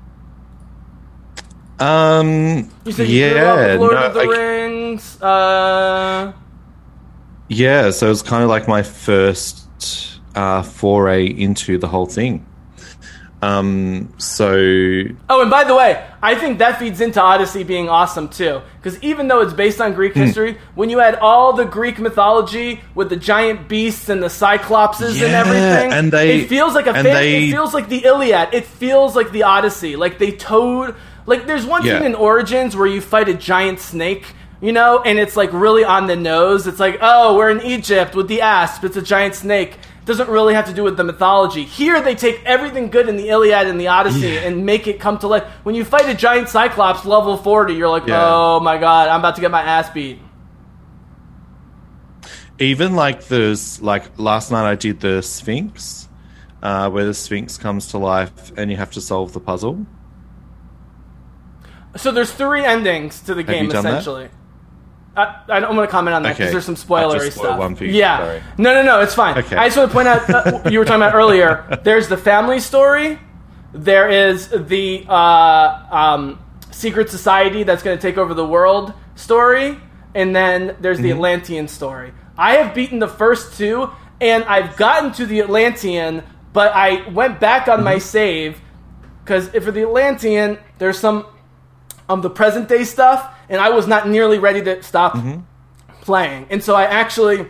Um, You said you yeah, grew up with Lord no, of the I- Rings. Uh, Yeah, so it was kind of like my first uh, foray into the whole thing. Um, so oh, and by the way, I think that feeds into Odyssey being awesome too. Because even though it's based on Greek Hmm. history, when you add all the Greek mythology with the giant beasts and the cyclopses and everything, and they- it feels like a fan- they- it feels like the Iliad. It feels like the Odyssey. Like they towed. Like there's one Yeah. scene in Origins where you fight a giant snake. You know, and it's like really on the nose. It's like, oh, we're in Egypt with the asp. It's a giant snake. Doesn't really have to do with the mythology. Here, they take everything good in the Iliad and the Odyssey Yeah. and make it come to life. When you fight a giant cyclops level 40, you're like, Yeah. oh my god, I'm about to get my ass beat. even like this, like last night I did the Sphinx, uh, where the Sphinx comes to life and you have to solve the puzzle. So there's three endings to the Have you game, done that? essentially. I, I don't want to comment on that because Okay. there's some I spoilery just spoiled stuff. one for you, Yeah, sorry. no, no, no, it's fine. Okay. I just want to point out uh, you were talking about earlier. There's the family story. There is the uh, um, secret society that's going to take over the world story, and then there's the Mhm. Atlantean story. I have beaten the first two, and I've gotten to the Atlantean, but I went back on my save because for the Atlantean, there's some um, the present day stuff, and I was not nearly ready to stop playing. And so I actually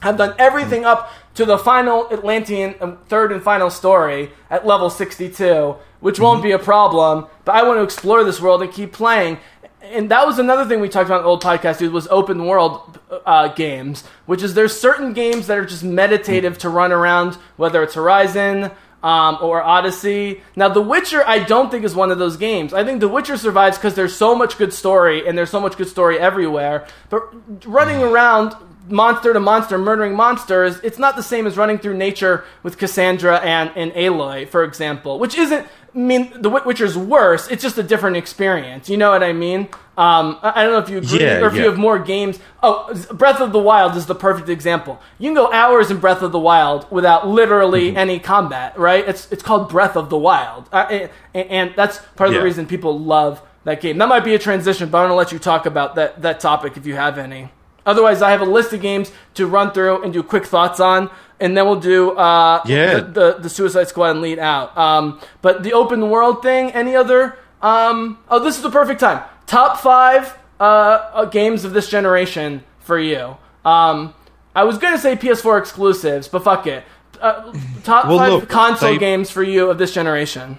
have done everything up to the final Atlantean um, third and final story at level 62, which won't be a problem, but I want to explore this world and keep playing. and that was another thing we talked about in the old podcast, dude, was open world uh, games, which is there's certain games that are just meditative to run around, whether it's Horizon um, or Odyssey. Now, The Witcher, I don't think is one of those games. I think The Witcher survives because there's so much good story, and there's so much good story everywhere. But running around monster to monster, murdering monsters, it's not the same as running through nature with Cassandra and, and Aloy, for example, which isn't I mean, The Witcher's worse. It's just a different experience. You know what I mean? Um, I don't know if you agree Yeah, or if you have more games. Oh, Breath of the Wild is the perfect example. You can go hours in Breath of the Wild without literally Mm-hmm. any combat, right? It's it's called Breath of the Wild, uh, and, and that's part of Yeah. the reason people love that game. That might be a transition, but I'm gonna let you talk about that that topic if you have any. Otherwise, I have a list of games to run through and do quick thoughts on, and then we'll do uh, Yeah. the, the the Suicide Squad and lead out. Um, but the open world thing, any other? Um, oh, this is the perfect time. Top five uh, uh, games of this generation for you. Um, I was gonna say PS4 exclusives, but fuck it. Uh, top Well, five look, console they- games for you of this generation.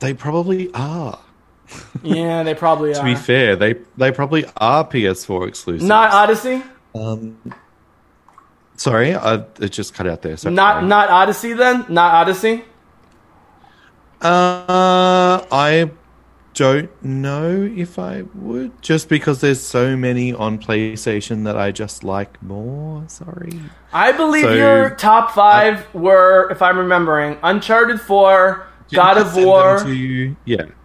They probably are. Yeah, they probably are To are. be fair, they they probably are PS4 exclusives. Not Odyssey. Um, sorry, I, it just cut out there. Sorry. Not not Odyssey then. Not Odyssey. Uh, I don't know if I would, just because there's so many on PlayStation that I just like more. Sorry. I believe So- your top five were, if I'm remembering, Uncharted Four, God Didn't I of send War, them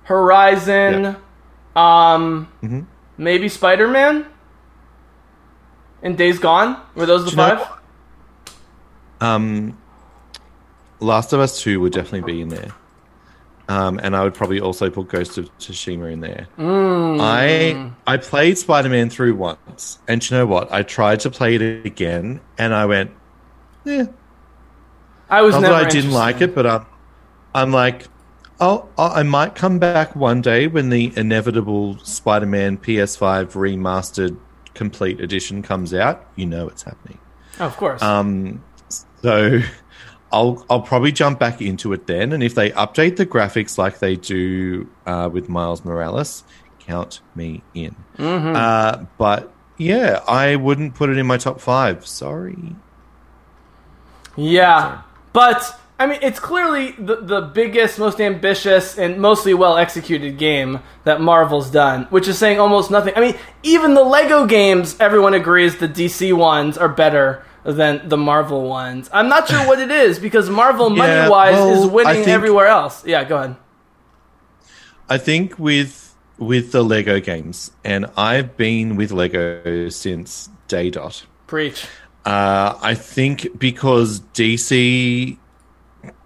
you? Yeah. Horizon, um, Mm-hmm. maybe Spider Man, and Days Gone. Were those the Do know five? Um, Last of Us Two would definitely be in there. Um, and I would probably also put Ghost of Tsushima in there. Mm. I I played Spider Man through once, and you know what? I tried to play it again, and I went, yeah. I was Not never that I didn't like it, but I'm, I'm like, oh, I might come back one day when the inevitable Spider Man PS5 remastered complete edition comes out. You know it's happening. Oh, of course. Um, so I'll I'll probably jump back into it then, and if they update the graphics like they do uh, with Miles Morales, count me in. Mhm. Uh, but yeah, I wouldn't put it in my top five. Sorry. Yeah, but I mean, it's clearly the the biggest, most ambitious, and mostly well executed game that Marvel's done, which is saying almost nothing. I mean, even the Lego games, everyone agrees the DC ones are better than the Marvel ones. I'm not sure what it is because Marvel, Yeah, money wise, well, is winning think- everywhere else. Yeah, go ahead. I think with with the Lego games, and I've been with Lego since day dot. Preach. Uh, I think because DC,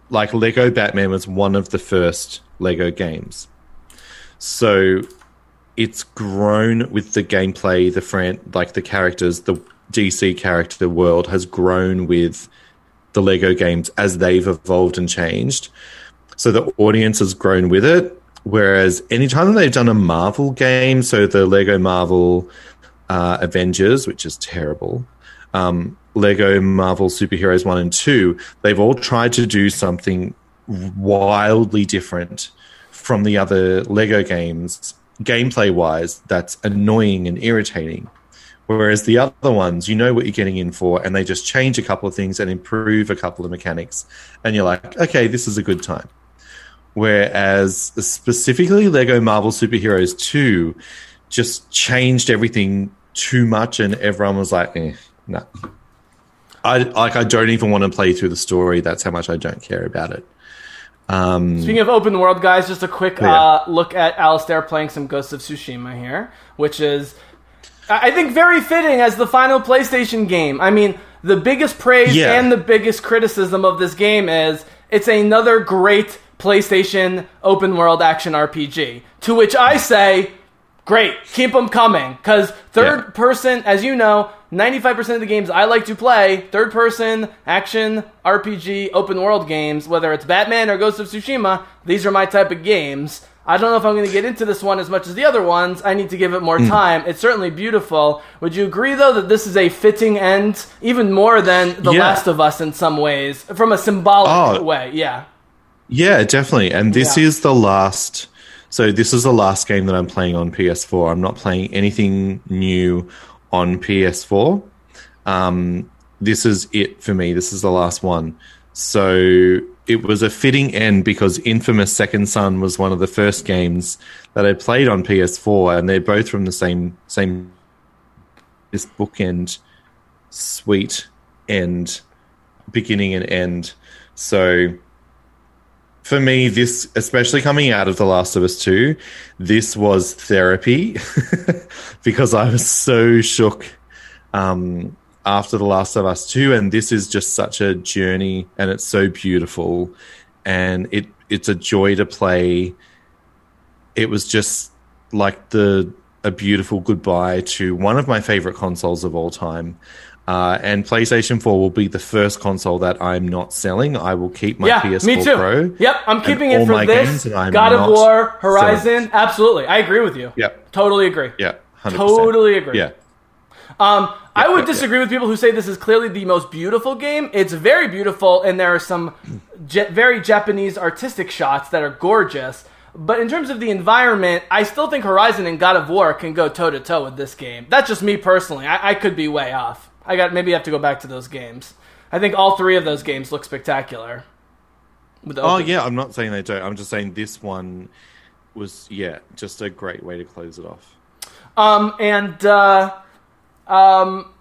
like Lego Batman, was one of the first Lego games, so it's grown with the gameplay, the fran- like the characters, the DC character world has grown with the Lego games as they've evolved and changed. So the audience has grown with it. Whereas anytime they've done a Marvel game, so the Lego Marvel uh, Avengers, which is terrible, um, Lego Marvel Superheroes 1 and 2, they've all tried to do something wildly different from the other Lego games, gameplay wise, that's annoying and irritating. Whereas the other ones, you know what you're getting in for, and they just change a couple of things and improve a couple of mechanics. And you're like, okay, this is a good time. Whereas specifically Lego Marvel Superheroes 2 just changed everything too much, and everyone was like, eh, no. I like. I don't even want to play through the story. That's how much I don't care about it. Um, Speaking of open world, guys, just a quick Yeah. uh, look at Alistair playing some Ghosts of Tsushima here, which is, I I think, very fitting as the final PlayStation game. I mean, the biggest praise Yeah. and the biggest criticism of this game is it's another great PlayStation open world action RPG. To which I say, great, keep them coming. Because third person, as you know, 95% of the games I like to play, third person action RPG open world games, whether it's Batman or Ghost of Tsushima, these are my type of games. I don't know if I'm going to get into this one as much as the other ones. I need to give it more Mm. time. It's certainly beautiful. Would you agree, though, that this is a fitting end, even more than The Yeah. Last of Us in some ways, from a symbolic Oh. way? Yeah. Yeah, definitely. And this Yeah. is the last So this is the last game that I'm playing on PS4. I'm not playing anything new on PS4. Um, this is it for me. This is the last one. So it was a fitting end because Infamous Second Son was one of the first games that I played on PS4, and they're both from the same same this bookend, sweet end, beginning and end. So for me, this, especially coming out of The Last of Us 2, this was therapy because I was so shook um, after The Last of Us 2. And this is just such a journey and it's so beautiful. And it it's a joy to play. It was just like the a beautiful goodbye to one of my favorite consoles of all time. Uh, and PlayStation 4 will be the first console that I'm not selling. I will keep my yeah, PS4 me too. Pro. Yep, I'm keeping it for this. God of War, selling. Horizon. Absolutely, I agree with you. Yep. Totally agree. Yeah, 100%. Totally agree. Yeah. Um, I would yeah, disagree with people who say this is clearly the most beautiful game. It's very beautiful, and there are some ja- very Japanese artistic shots that are gorgeous. But in terms of the environment, I still think Horizon and God of War can go toe to toe with this game. That's just me personally. I-, I could be way off. I got maybe I have to go back to those games. I think all three of those games look spectacular. Oh yeah, I'm not saying they don't. I'm just saying this one was yeah, just a great way to close it off. Um, and uh, um,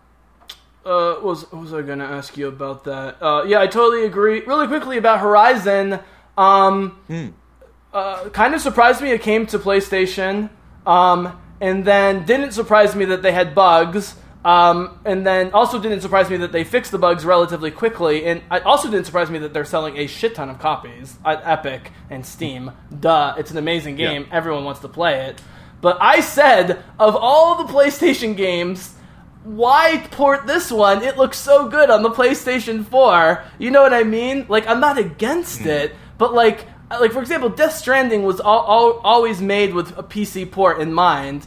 uh, what was what was I going to ask you about that? Uh, yeah, I totally agree. Really quickly about Horizon. Um, uh, kind of surprised me it came to PlayStation. Um, and then didn't surprise me that they had bugs. Um, and then also didn't surprise me that they fixed the bugs relatively quickly. And it also didn't surprise me that they're selling a shit ton of copies at Epic and Steam. Duh, it's an amazing game. Yeah. Everyone wants to play it. But I said, of all the PlayStation games, why port this one? It looks so good on the PlayStation 4. You know what I mean? Like, I'm not against Hmm. it, but like, like for example, Death Stranding was all, all, always made with a PC port in mind.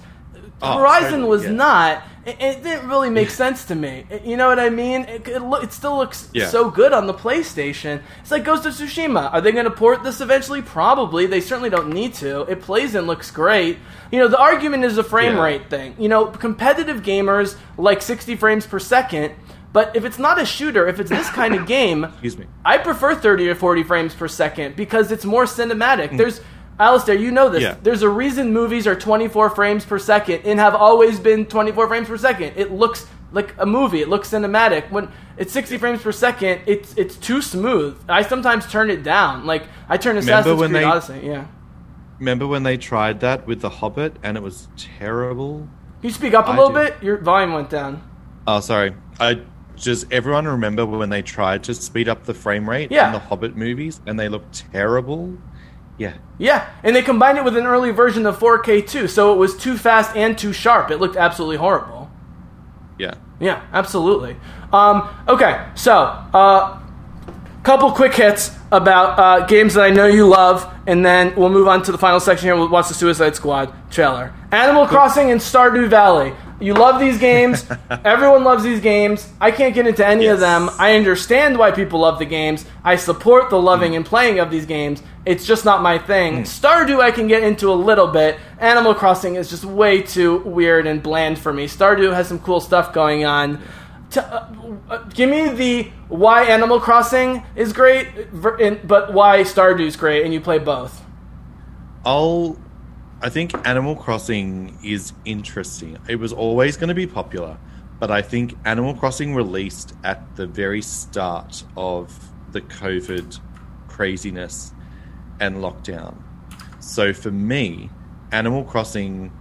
Oh, Horizon was yeah. not. It, it didn't really make sense to me. It- you know what I mean? It, it, it still looks Yeah. so good on the PlayStation. It's like Ghost of Tsushima. Are they going to port this eventually? Probably. They certainly don't need to. It plays and looks great. You know, the argument is a frame Yeah. rate thing. You know, competitive gamers like 60 frames per second. But if it's not a shooter, if it's this kind of game, Excuse me. I prefer 30 or 40 frames per second because it's more cinematic. Mm. There's Alistair, you know this. Yeah. There's a reason movies are 24 frames per second and have always been 24 frames per second. It looks like a movie. It looks cinematic. When it's 60 frames per second, it's it's too smooth. I sometimes turn it down. Like I turn Assassin's when Creed they- Odyssey. Yeah. Remember when they tried that with The Hobbit and it was terrible? Can you speak up a I little bit? Your volume went down. Oh, sorry. I just everyone remember when they tried to speed up the frame rate Yeah. in the Hobbit movies and they looked terrible. Yeah. Yeah, and they combined it with an early version of 4K too, so it was too fast and too sharp. It looked absolutely horrible. Yeah. Yeah, absolutely. Um, okay, so uh, couple quick hits about uh, games that I know you love, and then we'll move on to the final section here. We'll watch the Suicide Squad trailer. Animal Crossing and Stardew Valley. You love these games. Everyone loves these games. I can't get into any of them. I understand why people love the games. I support the loving and playing of these games. It's just not my thing. Stardew I can get into a little bit. Animal Crossing is just way too weird and bland for me. Stardew has some cool stuff going on. T- uh, uh, give me the why Animal Crossing is great, but why Stardew's great, and you play both. I'll. I think Animal Crossing is interesting. It was always going to be popular, but I think Animal Crossing released at the very start of the COVID craziness and lockdown. So for me, Animal Crossing,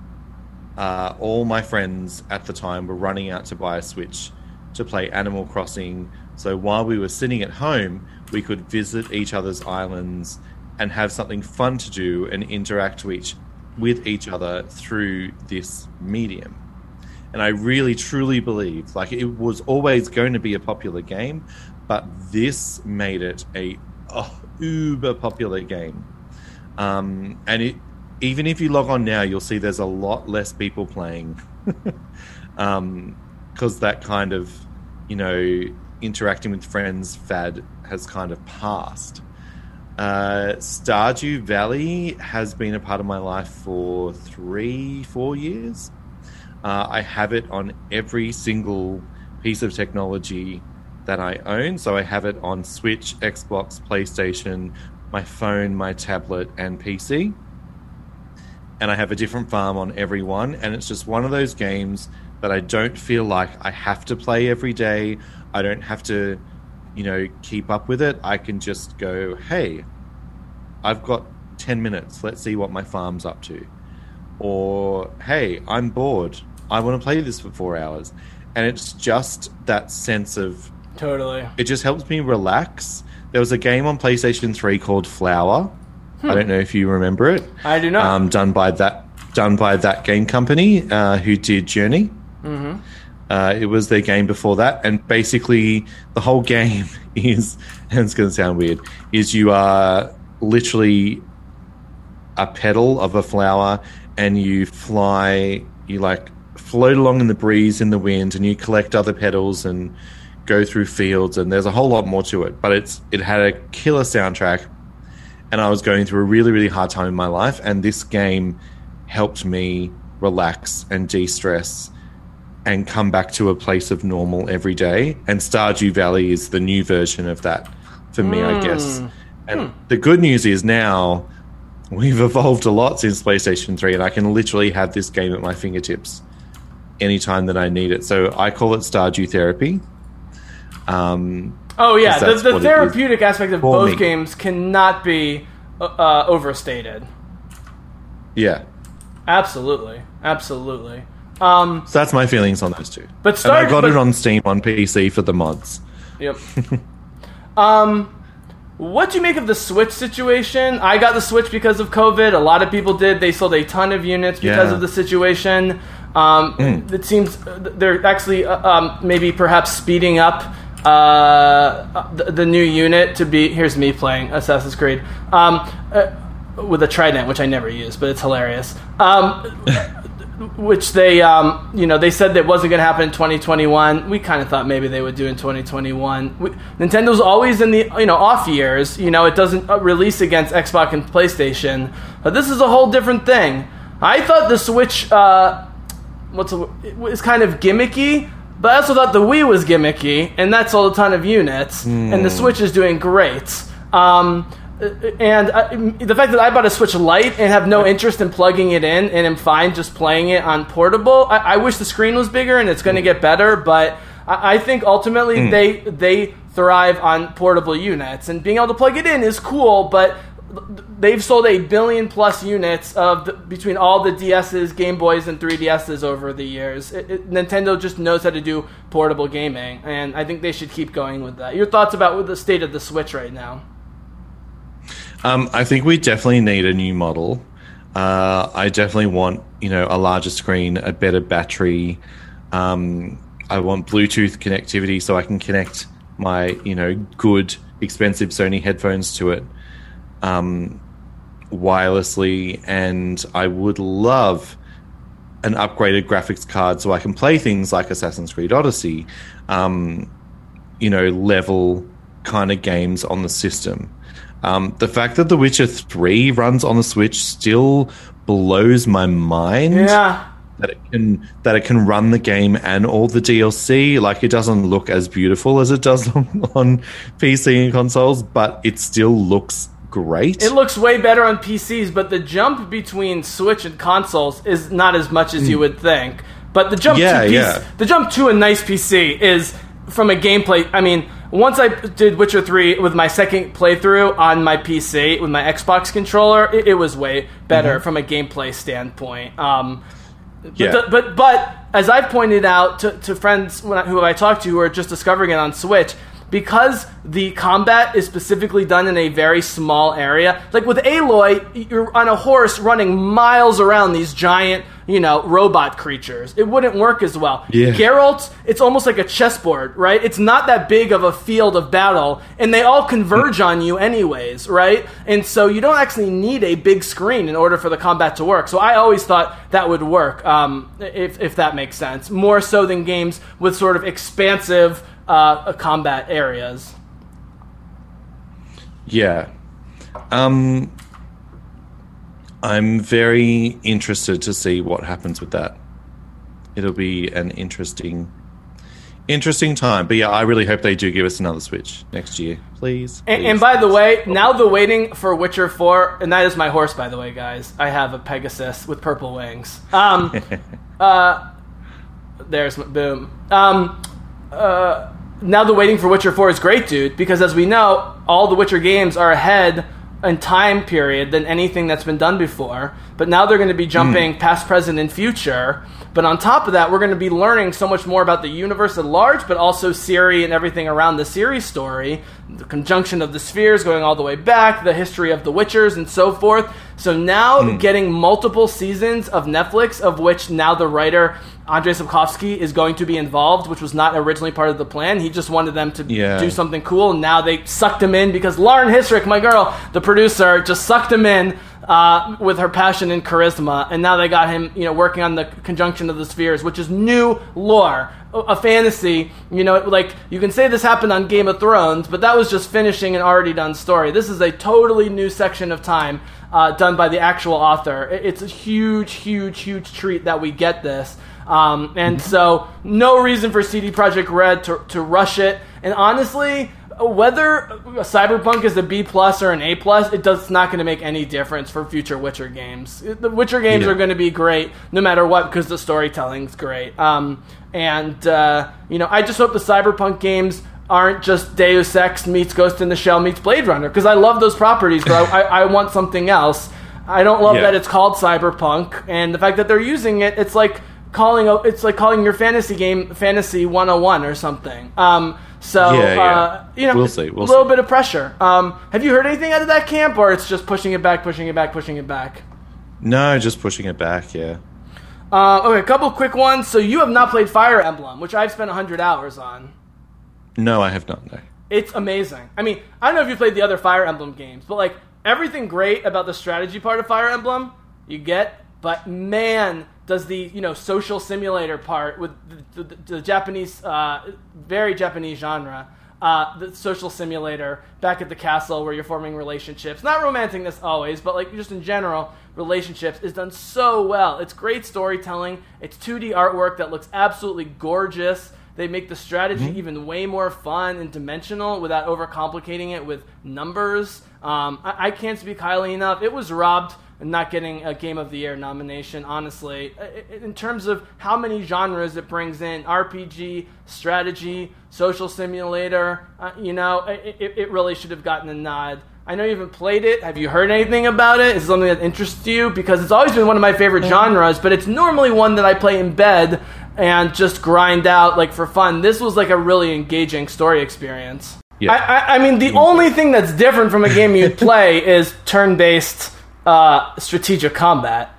uh, all my friends at the time were running out to buy a Switch to play Animal Crossing. So while we were sitting at home, we could visit each other's islands and have something fun to do and interact with each, with each other through this medium. And I really truly believe like it was always going to be a popular game, but this made it a uber popular game. Um, and it even if you log on now, you'll see there's a lot less people playing. um, because that kind of, you know, interacting with friends fad has kind of passed. Uh, Stardew Valley has been a part of my life for three, four years. Uh, I have it on every single piece of technology that I own. So I have it on Switch, Xbox, PlayStation, my phone, my tablet, and PC. And I have a different farm on every one. And it's just one of those games that I don't feel like I have to play every day. I don't have to, you know, keep up with it. I can just go, hey, I've got 10 minutes. Let's see what my farm's up to. Or, hey, I'm bored. I want to play this for four hours. And it's just that sense of. Totally. It just helps me relax. There was a game on PlayStation 3 called Flower. Hmm. I don't know if you remember it. I do not. Um, done by that done by that game company uh, who did Journey. Uh, it was their game before that, and basically the whole game is, and it's going to sound weird, is you are literally a petal of a flower, and you fly, you like float along in the breeze in the wind, and you collect other petals and go through fields, and there's a whole lot more to it. But it's it had a killer soundtrack, and I was going through a really really hard time in my life, and this game helped me relax and de-stress and come back to a place of normal every day. And Stardew Valley is the new version of that for me, I guess. Mm. And Hmm. the good news is now we've evolved a lot since PlayStation 3, and I can literally have this game at my fingertips anytime that I need it. So I call it Stardew Therapy. Um, Oh yeah. the, the what it is therapeutic aspect of both me. games cannot be uh, uh, overstated. Yeah. Absolutely, absolutely. Um, So that's my feelings on those two. But and I got but- it on Steam on PC for the mods. Yep. um, what do you make of the Switch situation? I got the Switch because of COVID. A lot of people did. They sold a ton of units because Yeah. of the situation. Um, Mm. It seems uh, they're actually uh, um, maybe perhaps speeding up uh, the, the new unit to be. Here's me playing Assassin's Creed um, uh, with a trident, which I never use, but it's hilarious. Um, which they um, you know they said that wasn't going to happen in 2021 we kind of thought maybe they would do in 2021 we, nintendo's always in the you know off years you know it doesn't uh, release against xbox and playstation but this is a whole different thing. I thought the switch uh, what's a, it was kind of gimmicky but i also thought the wii was gimmicky and that sold a ton of units and the Hmm. switch is doing great. Um, and uh, the fact that I bought a Switch Lite and have no interest in plugging it in and am fine just playing it on portable, I, I wish the screen was bigger and it's going to get better. But I, I think ultimately Mm. they they thrive on portable units and being able to plug it in is cool. But they've sold a billion plus units of the, between all the DSs, Game Boys, and 3DSs over the years. It, it, Nintendo just knows how to do portable gaming, and I think they should keep going with that. Your thoughts about the state of the Switch right now? Um, I think we definitely need a new model. Uh, I definitely want, you know, a larger screen, a better battery. Um, I want Bluetooth connectivity so I can connect my, you know, good, expensive Sony headphones to it um, wirelessly. And I would love an upgraded graphics card so I can play things like Assassin's Creed Odyssey, um, you know, level kind of games on the system. Um, the fact that The Witcher 3 runs on the Switch still blows my mind. Yeah. That it can that it can run the game and all the DLC. Like it doesn't look as beautiful as it does on, on PC and consoles, but it still looks great. It looks way better on PCs, but the jump between Switch and consoles is not as much as you would think. But the jump Yeah, to PC, yeah. the jump to a nice PC is from a gameplay. I mean, once I did Witcher three with my second playthrough on my PC with my Xbox controller, it, it was way better Mhm. from a gameplay standpoint. Um, but, Yeah. the- but but as I've pointed out to, to friends when I, who I talked to who are just discovering it on Switch, because the combat is specifically done in a very small area. Like with Aloy, you're on a horse running miles around these giant, you know, robot creatures. It wouldn't work as well. Yeah. Geralt, it's almost like a chessboard, right? It's not that big of a field of battle, and they all converge on you anyways, right? And so you don't actually need a big screen in order for the combat to work. So I always thought that would work, um, if, if that makes sense. More so than games with sort of expansive uh, combat areas. Yeah. Um, I'm very interested to see what happens with that. It'll be an interesting, interesting time. But yeah, I really hope they do give us another Switch next year, please. And, please. and by the way, now the waiting for Witcher 4, and that is my horse, by the way, guys. I have a Pegasus with purple wings. Um, uh, there's boom. Um, uh, now the waiting for Witcher 4 is great, dude, because as we know, all the Witcher games are ahead in time period than anything that's been done before. But now they're going to be hmm. jumping past, present, and future. But on top of that, we're going to be learning so much more about the universe at large, but also Ciri and everything around the Ciri story, the conjunction of the spheres going all the way back, the history of the Witchers, and so forth. So now hmm. getting multiple seasons of Netflix, of which now the writer Andrei Sapkowski is going to be involved, which was not originally part of the plan. He just wanted them to Yeah. do something cool. And now they sucked him in because Lauren Hissrich, my girl, the producer, just sucked him in uh, with her passion and charisma. And now they got him, you know, working on the conjunction of the spheres, which is new lore, a- fantasy. You know, like you can say this happened on Game of Thrones, but that was just finishing an already done story. This is a totally new section of time uh, done by the actual author. It's a huge, huge, huge treat that we get this. Um, and so, no reason for CD Projekt Red to, to rush it. And honestly, whether Cyberpunk is a B plus or an A plus, it does it's not going to make any difference for future Witcher games. The Witcher games Yeah. are going to be great no matter what because the storytelling's great. Um, and uh, you know, I just hope the Cyberpunk games aren't just Deus Ex meets Ghost in the Shell meets Blade Runner because I love those properties, but I, I, I want something else. I don't love Yeah. that it's called Cyberpunk, and the fact that they're using it, it's like calling a, it's like calling your fantasy game Fantasy 101 or something. Um, so Yeah, yeah. Uh, you know, We'll see, we'll a little see. bit of pressure. Um, have you heard anything out of that camp, or it's just pushing it back, pushing it back, pushing it back? No, just pushing it back. Yeah. Uh, okay, a couple quick ones. So you have not played Fire Emblem, which I've spent 100 hours on. No, I have not. No. It's amazing. I mean, I don't know if you played the other Fire Emblem games, but like everything great about the strategy part of Fire Emblem, you get. But man, does the you know social simulator part with the, the, the Japanese, uh, very Japanese genre, uh, the social simulator back at the castle where you're forming relationships, not romanticness always, but like just in general, relationships is done so well. It's great storytelling. It's 2D artwork that looks absolutely gorgeous. They make the strategy even way more fun and dimensional without overcomplicating it with numbers. Um, I, I can't speak highly enough. It was robbed not getting a Game of the Year nomination, honestly. I- I- In terms of how many genres it brings in RPG, strategy, social simulator, uh, you know, it, it, it really should have gotten a nod. I know you haven't played it. Have you heard anything about it? Is it something that interests you? Because it's always been one of my favorite genres, but it's normally one that I play in bed and just grind out like for fun. This was like a really engaging story experience. Yeah. I, I, I mean, the only thing that's different from a game you'd play is turn-based uh, strategic combat.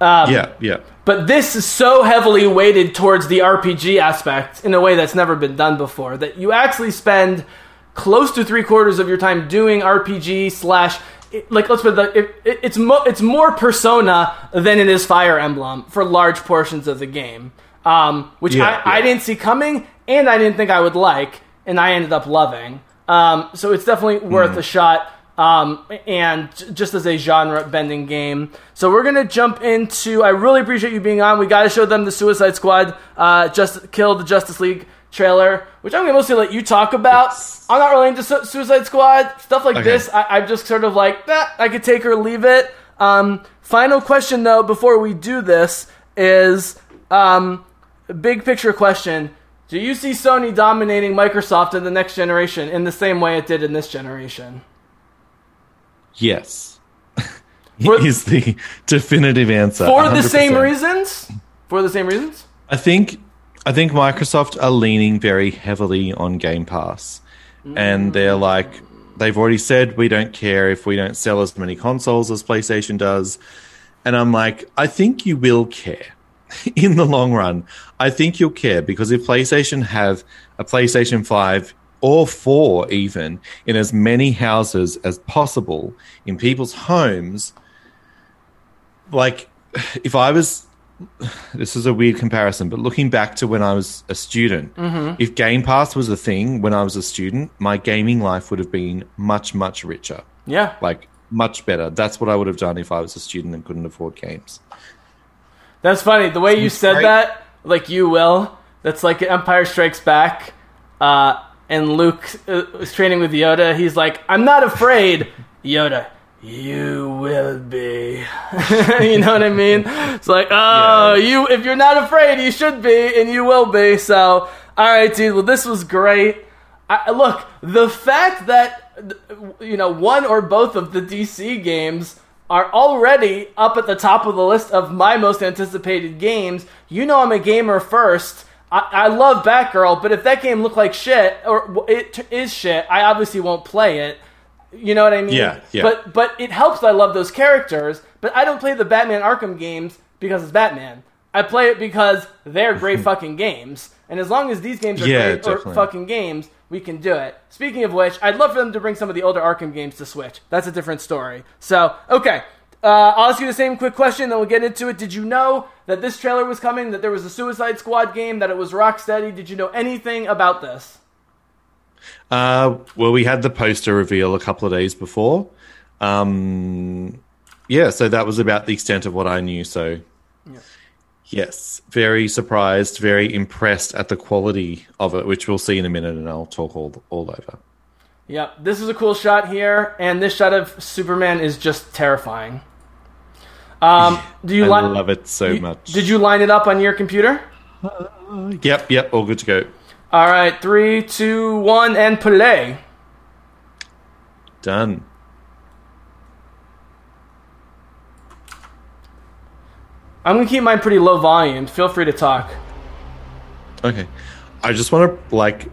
Um, yeah, yeah. But this is so heavily weighted towards the RPG aspect in a way that's never been done before that you actually spend close to three quarters of your time doing RPG slash. Like let's put it, it, it it's mo- it's more Persona than it is Fire Emblem for large portions of the game, um, which Yeah, I, I didn't see coming and I didn't think I would like, and I ended up loving. Um, so it's definitely worth Hmm. a shot. Um, and just as a genre bending game. So we're gonna jump into. I really appreciate you being on. We got to show them the Suicide Squad, uh, just killed the Justice League trailer, which I'm gonna mostly let you talk about. I'm not really into Su- Suicide Squad stuff like Okay. this. I- I'm just sort of like, eh, I could take or leave it. Um, final question though, before we do this, is um, a big picture question. Do you see Sony dominating Microsoft in the next generation in the same way it did in this generation? Yes. is the definitive answer. For the same reasons? For the same reasons? I think I think Microsoft are leaning very heavily on Game Pass. And mm. they're like they've already said we don't care if we don't sell as many consoles as PlayStation does. And I'm like, I think you will care in the long run. I think you'll care because if PlayStation have a PlayStation 5 or 4 even in as many houses as possible in people's homes, like if I was this is a weird comparison, but looking back to when I was a student, Mhm. if Game Pass was a thing when I was a student, my gaming life would have been much, much richer. Yeah. Like much better. That's what I would have done if I was a student and couldn't afford games. That's funny. The way you said that, like you will, that's like Empire Strikes Back. Uh, and Luke uh, is training with Yoda. He's like, I'm not afraid, Yoda. You will be. you know what I mean? It's like, oh, you. If you're not afraid, you should be, and you will be. So, all right, dude. Well, this was great. I, look, the fact that you know one or both of the DC games are already up at the top of the list of my most anticipated games. You know, I'm a gamer first. I, I love Batgirl, but if that game looked like shit or it t- is shit, I obviously won't play it. You know what I mean? Yeah, yeah. But but it helps I love those characters. But I don't play the Batman Arkham games because it's Batman. I play it because they're great fucking games. And as long as these games are Yeah, great or fucking games, we can do it. Speaking of which, I'd love for them to bring some of the older Arkham games to Switch. That's a different story. So, okay. Uh, I'll ask you the same quick question, then we'll get into it. Did you know that this trailer was coming, that there was a Suicide Squad game, that it was Rocksteady? Did you know anything about this? Uh, well, we had the poster reveal a couple of days before. Um, yeah, so that was about the extent of what I knew. So, yes, very surprised, very impressed at the quality of it, which we'll see in a minute, and I'll talk all all over. Yep, this is a cool shot here, and this shot of Superman is just terrifying. Um, do you I li- love it so you- much. Did you line it up on your computer? Yep, yep, all good to go. All right, three, two, one, and play. Done. I'm gonna keep mine pretty low volume. Feel free to talk. Okay. I just want to, like,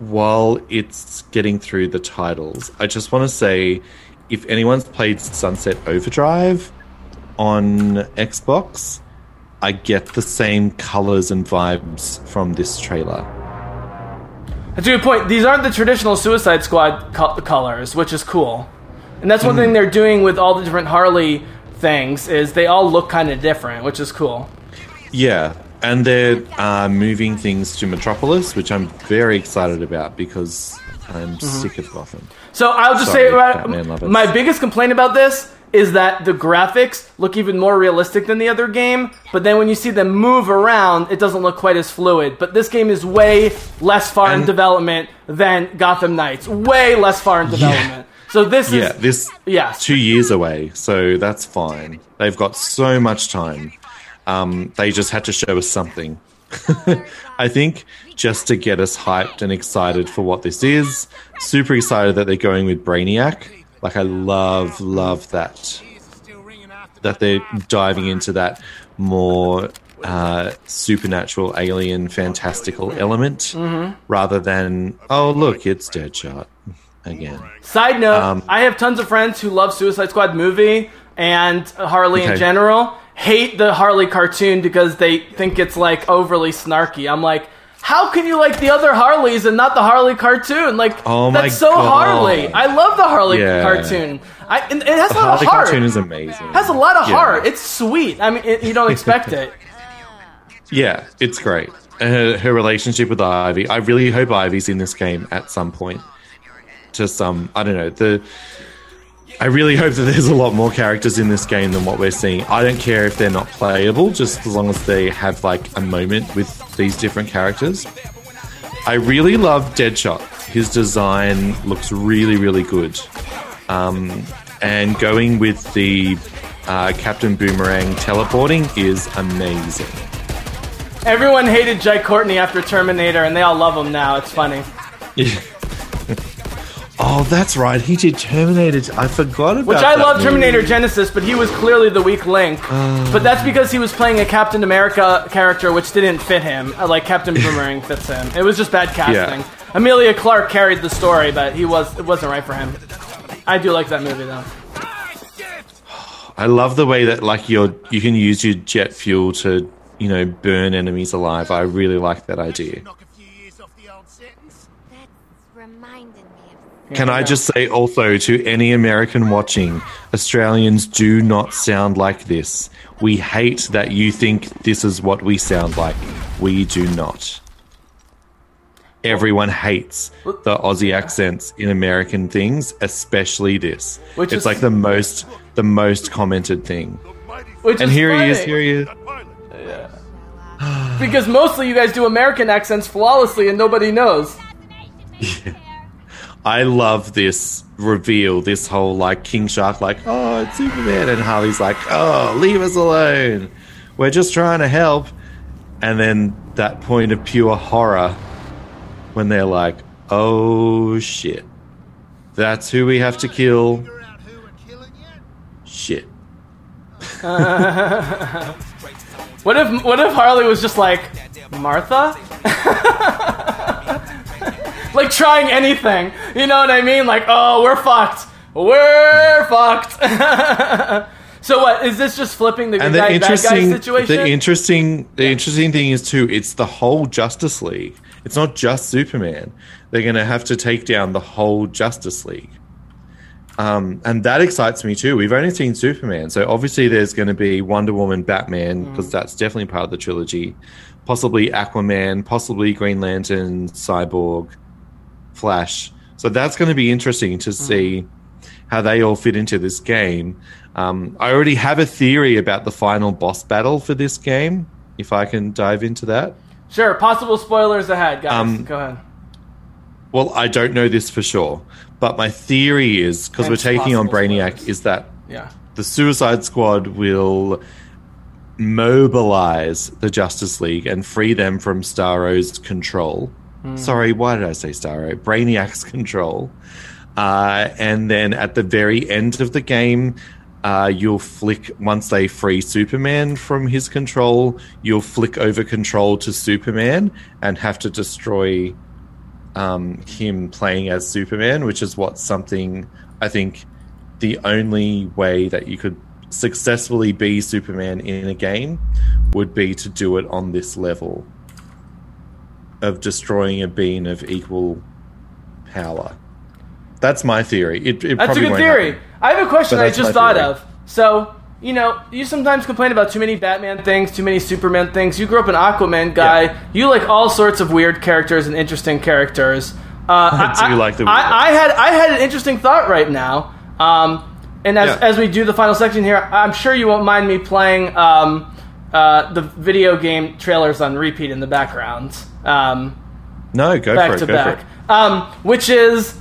while it's getting through the titles, I just want to say if anyone's played Sunset Overdrive on Xbox, I get the same colors and vibes from this trailer. That's a good point. These aren't the traditional Suicide Squad co- colors, which is cool. And that's one Mm-hmm. thing they're doing with all the different Harley things is they all look kind of different, which is cool. Yeah. And they're uh, moving things to Metropolis, which I'm very excited about because I'm sick of Gotham. So I'll just Sorry, say right, my biggest complaint about this is that the graphics look even more realistic than the other game, but then when you see them move around, it doesn't look quite as fluid. But this game is way less far in development than Gotham Knights. Way less far in development. So this Yeah, is this yes. two years away, so that's fine. They've got so much time. Um, they just had to show us something. I think just to get us hyped and excited for what this is. Super excited that they're going with Brainiac. Like I love, love that. That they're diving into that more uh, supernatural, alien, fantastical element Mhm. rather than oh look, it's Deadshot again. Side note: Um, I have tons of friends who love Suicide Squad movie and Harley in general. Hate the Harley cartoon because they think it's like overly snarky. I'm like, how can you like the other Harleys and not the Harley cartoon? Like, Oh my that's so God. Harley. I love the Harley Yeah. cartoon. I, and it has The a lot Harley of heart. cartoon is amazing. has a lot of Yeah. heart. It's sweet. I mean, it, you don't expect it. Yeah, it's great. Her, her relationship with Ivy. I really hope Ivy's in this game at some point. To some, um, I don't know. The I really hope that there's a lot more characters in this game than what we're seeing. I don't care if they're not playable, just as long as they have like a moment with these different characters. I really love Deadshot. His design looks really, really good. Um, and going with the uh, Captain Boomerang teleporting is amazing. Everyone hated Jai Courtney after Terminator, and they all love him now. It's funny. oh, that's right. He did Terminator. I forgot about Which I that love movie. Terminator Genisys, but he was clearly the weak link. Uh. but that's because he was playing a Captain America character, which didn't fit him. Uh, Like Captain Boomerang fits him. It was just bad casting. Emilia Clarke carried the story, but he was it wasn't right for him. I do like that movie though. I love the way that like your you can use your jet fuel to you know burn enemies alive. I really like that idea. Can I just say also to any American watching, Australians do not sound like this. We hate that you think this is what we sound like. We do not. everyone hates the Aussie accents in American things, especially this. Which it's is- like the most the most commented thing. Which and here he is. Here he is. Because mostly you guys do American accents flawlessly and nobody knows. I love this reveal, this whole like King Shark, like, oh, it's Superman. And Harley's like, oh, leave us alone. We're just trying to help. And then that point of pure horror when they're like, oh shit. That's who we have to kill. Shit. what if what if Harley was just like Martha? like trying anything. You know what I mean? Like, oh, we're fucked. We're fucked. so what is this just flipping the and the guy interesting, situation? the interesting, the interesting thing is too. It's the whole Justice League. It's not just Superman. They're going to have to take down the whole Justice League, um, and that excites me too. We've only seen Superman, so obviously there's going to be Wonder Woman, Batman, Mm. because that's definitely part of the trilogy. Possibly Aquaman, possibly Green Lantern, Cyborg, Flash. So that's going to be interesting to see how they all fit into this game. Um, I already have a theory about the final boss battle for this game. If I can dive into that. sure, possible spoilers ahead, guys. Um, Go ahead. Well, I don't know this for sure, but my theory is because we're taking on Brainiac, spoilers. is that Yeah. the Suicide Squad will mobilize the Justice League and free them from Starro's control. Hmm. Sorry, why did I say Starro? Brainiac's control. Uh, and then at the very end of the game, uh, you'll flick once they free Superman from his control. You'll flick over control to Superman and have to destroy um, him playing as Superman, which is what something I think the only way that you could successfully be Superman in a game would be to do it on this level of destroying a being of equal power. That's my theory. It, it That's a good theory. happen. I have a question I just thought theory. of. So, you know, you sometimes complain about too many Batman things, too many Superman things. You grew up an Aquaman guy. You like all sorts of weird characters and interesting characters. Uh, Do you like the I, I had I had an interesting thought right now. Um, and as, Yeah. as we do the final section here, I'm sure you won't mind me playing um, uh, the video game trailers on repeat in the background. Um, No, go back for it. to go back. for it. Um, which is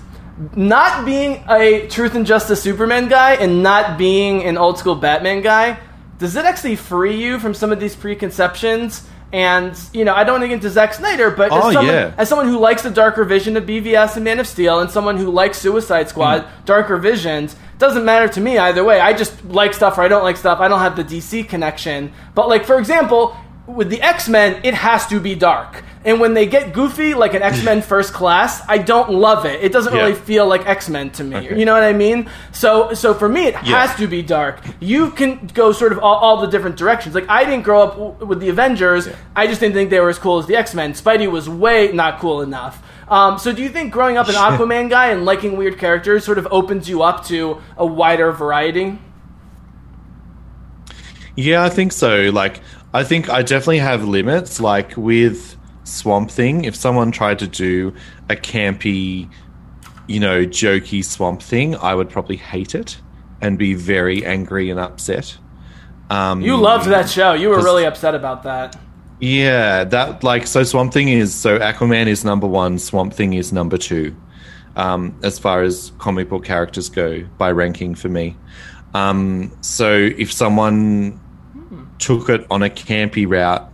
not being a Truth and Justice Superman guy and not being an old school Batman guy. Does it actually free you from some of these preconceptions? And you know, I don't want to get into Zack Snyder, but Oh, as, someone, yeah. as someone who likes the darker vision of BVS and Man of Steel, and someone who likes Suicide Squad, Hmm. darker visions, doesn't matter to me either way. I just like stuff or I don't like stuff. I don't have the DC connection. But like for example, with the X Men, it has to be dark. And when they get goofy, like an X Men First Class, I don't love it. It doesn't Yeah. really feel like X Men to me. Okay. You know what I mean? So, so for me, it Yeah. has to be dark. You can go sort of all, all the different directions. Like I didn't grow up w- with the Avengers. I just didn't think they were as cool as the X Men. Spidey was way not cool enough. Um, so, do you think growing up an Aquaman guy and liking weird characters sort of opens you up to a wider variety? Yeah, I think so. Like, I think I definitely have limits. Like with Swamp Thing, if someone tried to do a campy, you know, jokey Swamp Thing, I would probably hate it and be very angry and upset. Um, You loved that show. You were really upset about that. Yeah, that like so. Swamp Thing is so Aquaman is number one. Swamp Thing is number two, um, as far as comic book characters go by ranking for me. Um, so if someone took it on a campy route,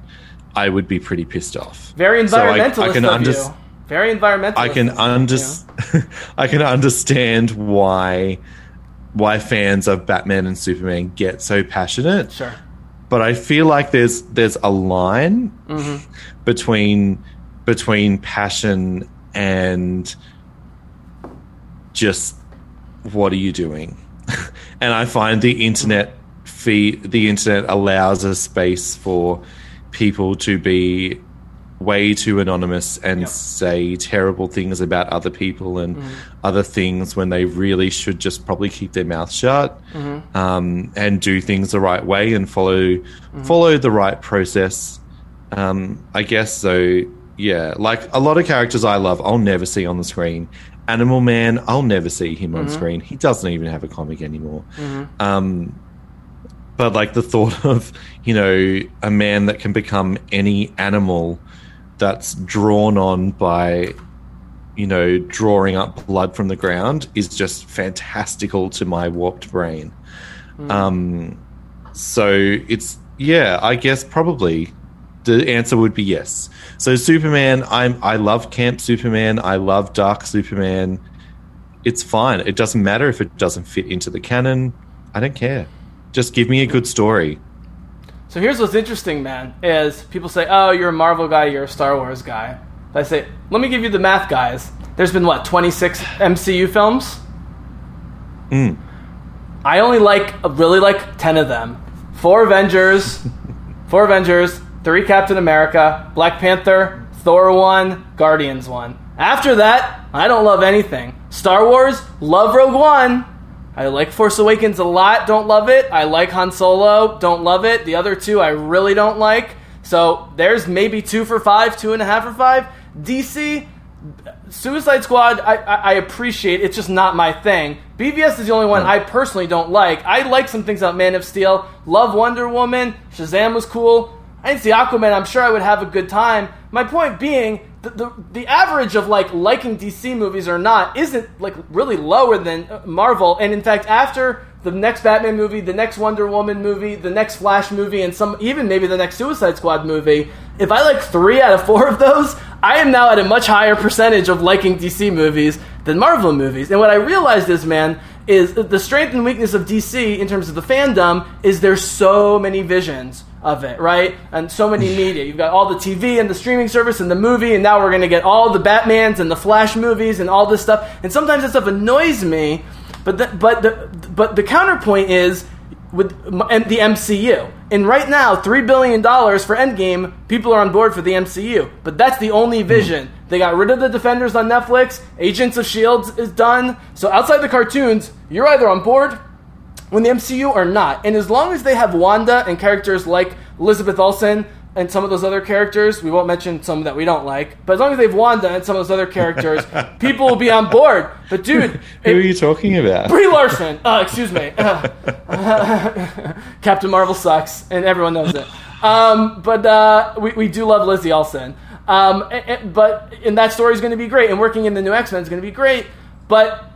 I would be pretty pissed off. Very So I- environmentalist I can of unders- you. Very environmentalist. I can of you. under- I can understand why why fans of Batman and Superman get so passionate. Sure. But I feel like there's there's a line Mhm. between between passion and just what are you doing? and I find the internet feed the internet allows a space for people to be way too anonymous and say terrible things about other people and other things when they really should just probably keep their mouth shut Mhm. um, and do things the right way and follow follow the right process. Um, I guess so. Yeah, like a lot of characters I love, I'll never see on the screen. Animal Man, I'll never see him on Mhm. screen. He doesn't even have a comic anymore. Mhm. Um, but like the thought of you know a man that can become any animal that's drawn on by you know drawing up blood from the ground is just fantastical to my warped brain. Mm. Um, so it's yeah, I guess probably the answer would be yes. So Superman, I'm I love Camp Superman. I love Dark Superman. It's fine. It doesn't matter if it doesn't fit into the canon. I don't care. Just give me a good story. So here's what's interesting, man, is people say, "Oh, you're a Marvel guy, you're a Star Wars guy." I say, "Let me give you the math, guys. There's been what 26 MCU films. Mm. I only like really like 10 of them. Four Avengers, four Avengers, three Captain America, Black Panther, Thor one, Guardians one. After that, I don't love anything. Star Wars, love Rogue One. I like Force Awakens a lot, don't love it. I like Han Solo, don't love it. The other two I really don't like. So there's maybe two for five, two and a half for five. DC, Suicide Squad, I, I, I appreciate. It's just not my thing. BVS is the only one hmm. I personally don't like. I like some things about Man of Steel. Love Wonder Woman. Shazam was cool. I didn't see Aquaman. I'm sure I would have a good time. My point being, the, the, average of like liking DC movies or not isn't like really lower than uh, Marvel. And in fact, after the next Batman movie, the next Wonder Woman movie, the next Flash movie, and some even maybe the next Suicide Squad movie, if I like three out of four of those, I am now at a much higher percentage of liking DC movies than Marvel movies. And what I realized is, man, is the strength and weakness of DC in terms of the fandom is there's so many visions of it, right? And so many media. You've got all the TV and the streaming service and the movie, and now we're going to get all the Batmans and the Flash movies and all this stuff. And sometimes that stuff annoys me, but the, but the but the counterpoint is with the MCU. And right now, three billion dollars for Endgame, people are on board for the MCU. But that's the only hmm. vision. They got rid of the Defenders on Netflix. Agents of Shield is done. So outside the cartoons, you're either on board with the MCU or not. And as long as they have Wanda and characters like Elizabeth Olsen and some of those other characters, we won't mention some that we don't like, but as long as they have Wanda and some of those other characters, people will be on board. But dude, Who are you talking about? Brie Larson. Uh, excuse me. Captain Marvel sucks, and everyone knows it. Um, but uh, we, we do love Lizzie Olsen. Um, a- a- but and that story is going to be great, and working in the new X Men is going to be great. But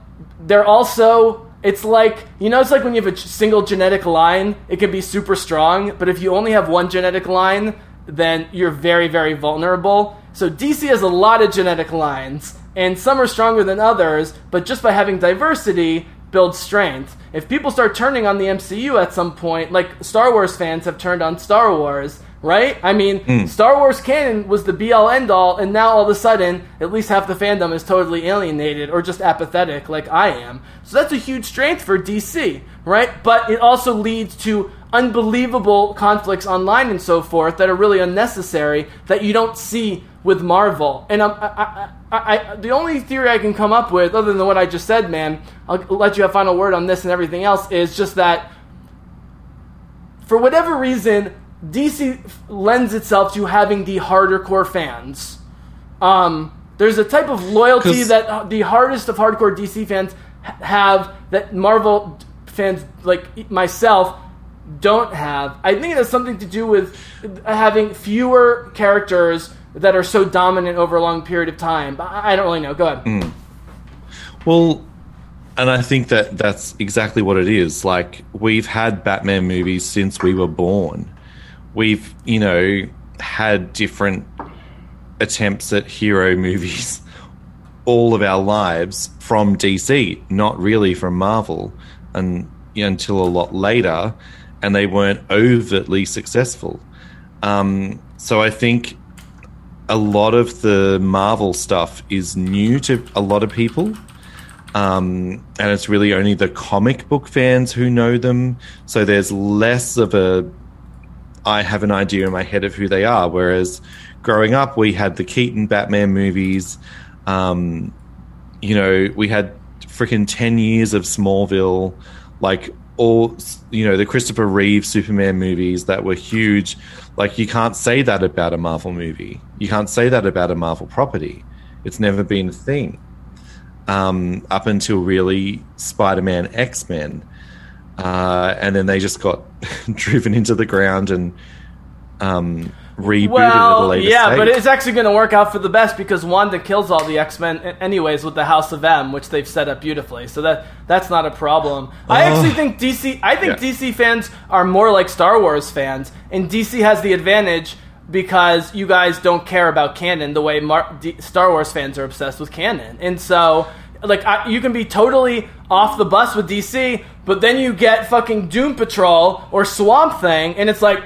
they're also it's like you know it's like when you have a single genetic line, it can be super strong. But if you only have one genetic line, then you're very very vulnerable. So DC has a lot of genetic lines, and some are stronger than others. But just by having diversity builds strength. If people start turning on the MCU at some point, like Star Wars fans have turned on Star Wars, right? I mean, Mm. Star Wars canon was the be all end all, and now all of a sudden, at least half the fandom is totally alienated or just apathetic, like I am. So that's a huge strength for DC, right? But it also leads to unbelievable conflicts online and so forth that are really unnecessary that you don't see with Marvel. And I, I, I, I, the only theory I can come up with, other than what I just said, man, I'll let you have final word on this and everything else, is just that for whatever reason, DC lends itself to having the harder core fans. Um, there's a type of loyalty that uh, the hardest of hardcore DC fans have that Marvel fans like myself don't have. I think it has something to do with having fewer characters that are so dominant over a long period of time. I I don't really know. Go ahead. Mm. Well, and I think that that's exactly what it is. Like we've had Batman movies since we were born. We've, you know, had different attempts at hero movies all of our lives from DC, not really from Marvel, and until a lot later, and they weren't overtly successful. Um, so I think a lot of the Marvel stuff is new to a lot of people. Um, and it's really only the comic book fans who know them. So there's less of a, I have an idea in my head of who they are. Whereas growing up, we had the Keaton Batman movies. Um, you know, we had freaking 10 years of Smallville. Like all you know the Christopher Reeve Superman movies that were huge. Like you can't say that about a Marvel movie. You can't say that about a Marvel property. It's never been a thing um, up until really Spider-Man X Men, uh, and then they just got driven into the ground and um, rebooted at a Well, later yeah, stage. but it's actually going to work out for the best because Wanda kills all the X Men anyways with the House of M, which they've set up beautifully. So that that's not a problem. I Oh. actually think DC. I think Yeah. DC fans are more like Star Wars fans, and DC has the advantage because you guys don't care about canon the way Mar- D- Star Wars fans are obsessed with canon, and so. Like I, you can be totally off the bus with DC, but then you get fucking Doom Patrol or Swamp Thing, and it's like,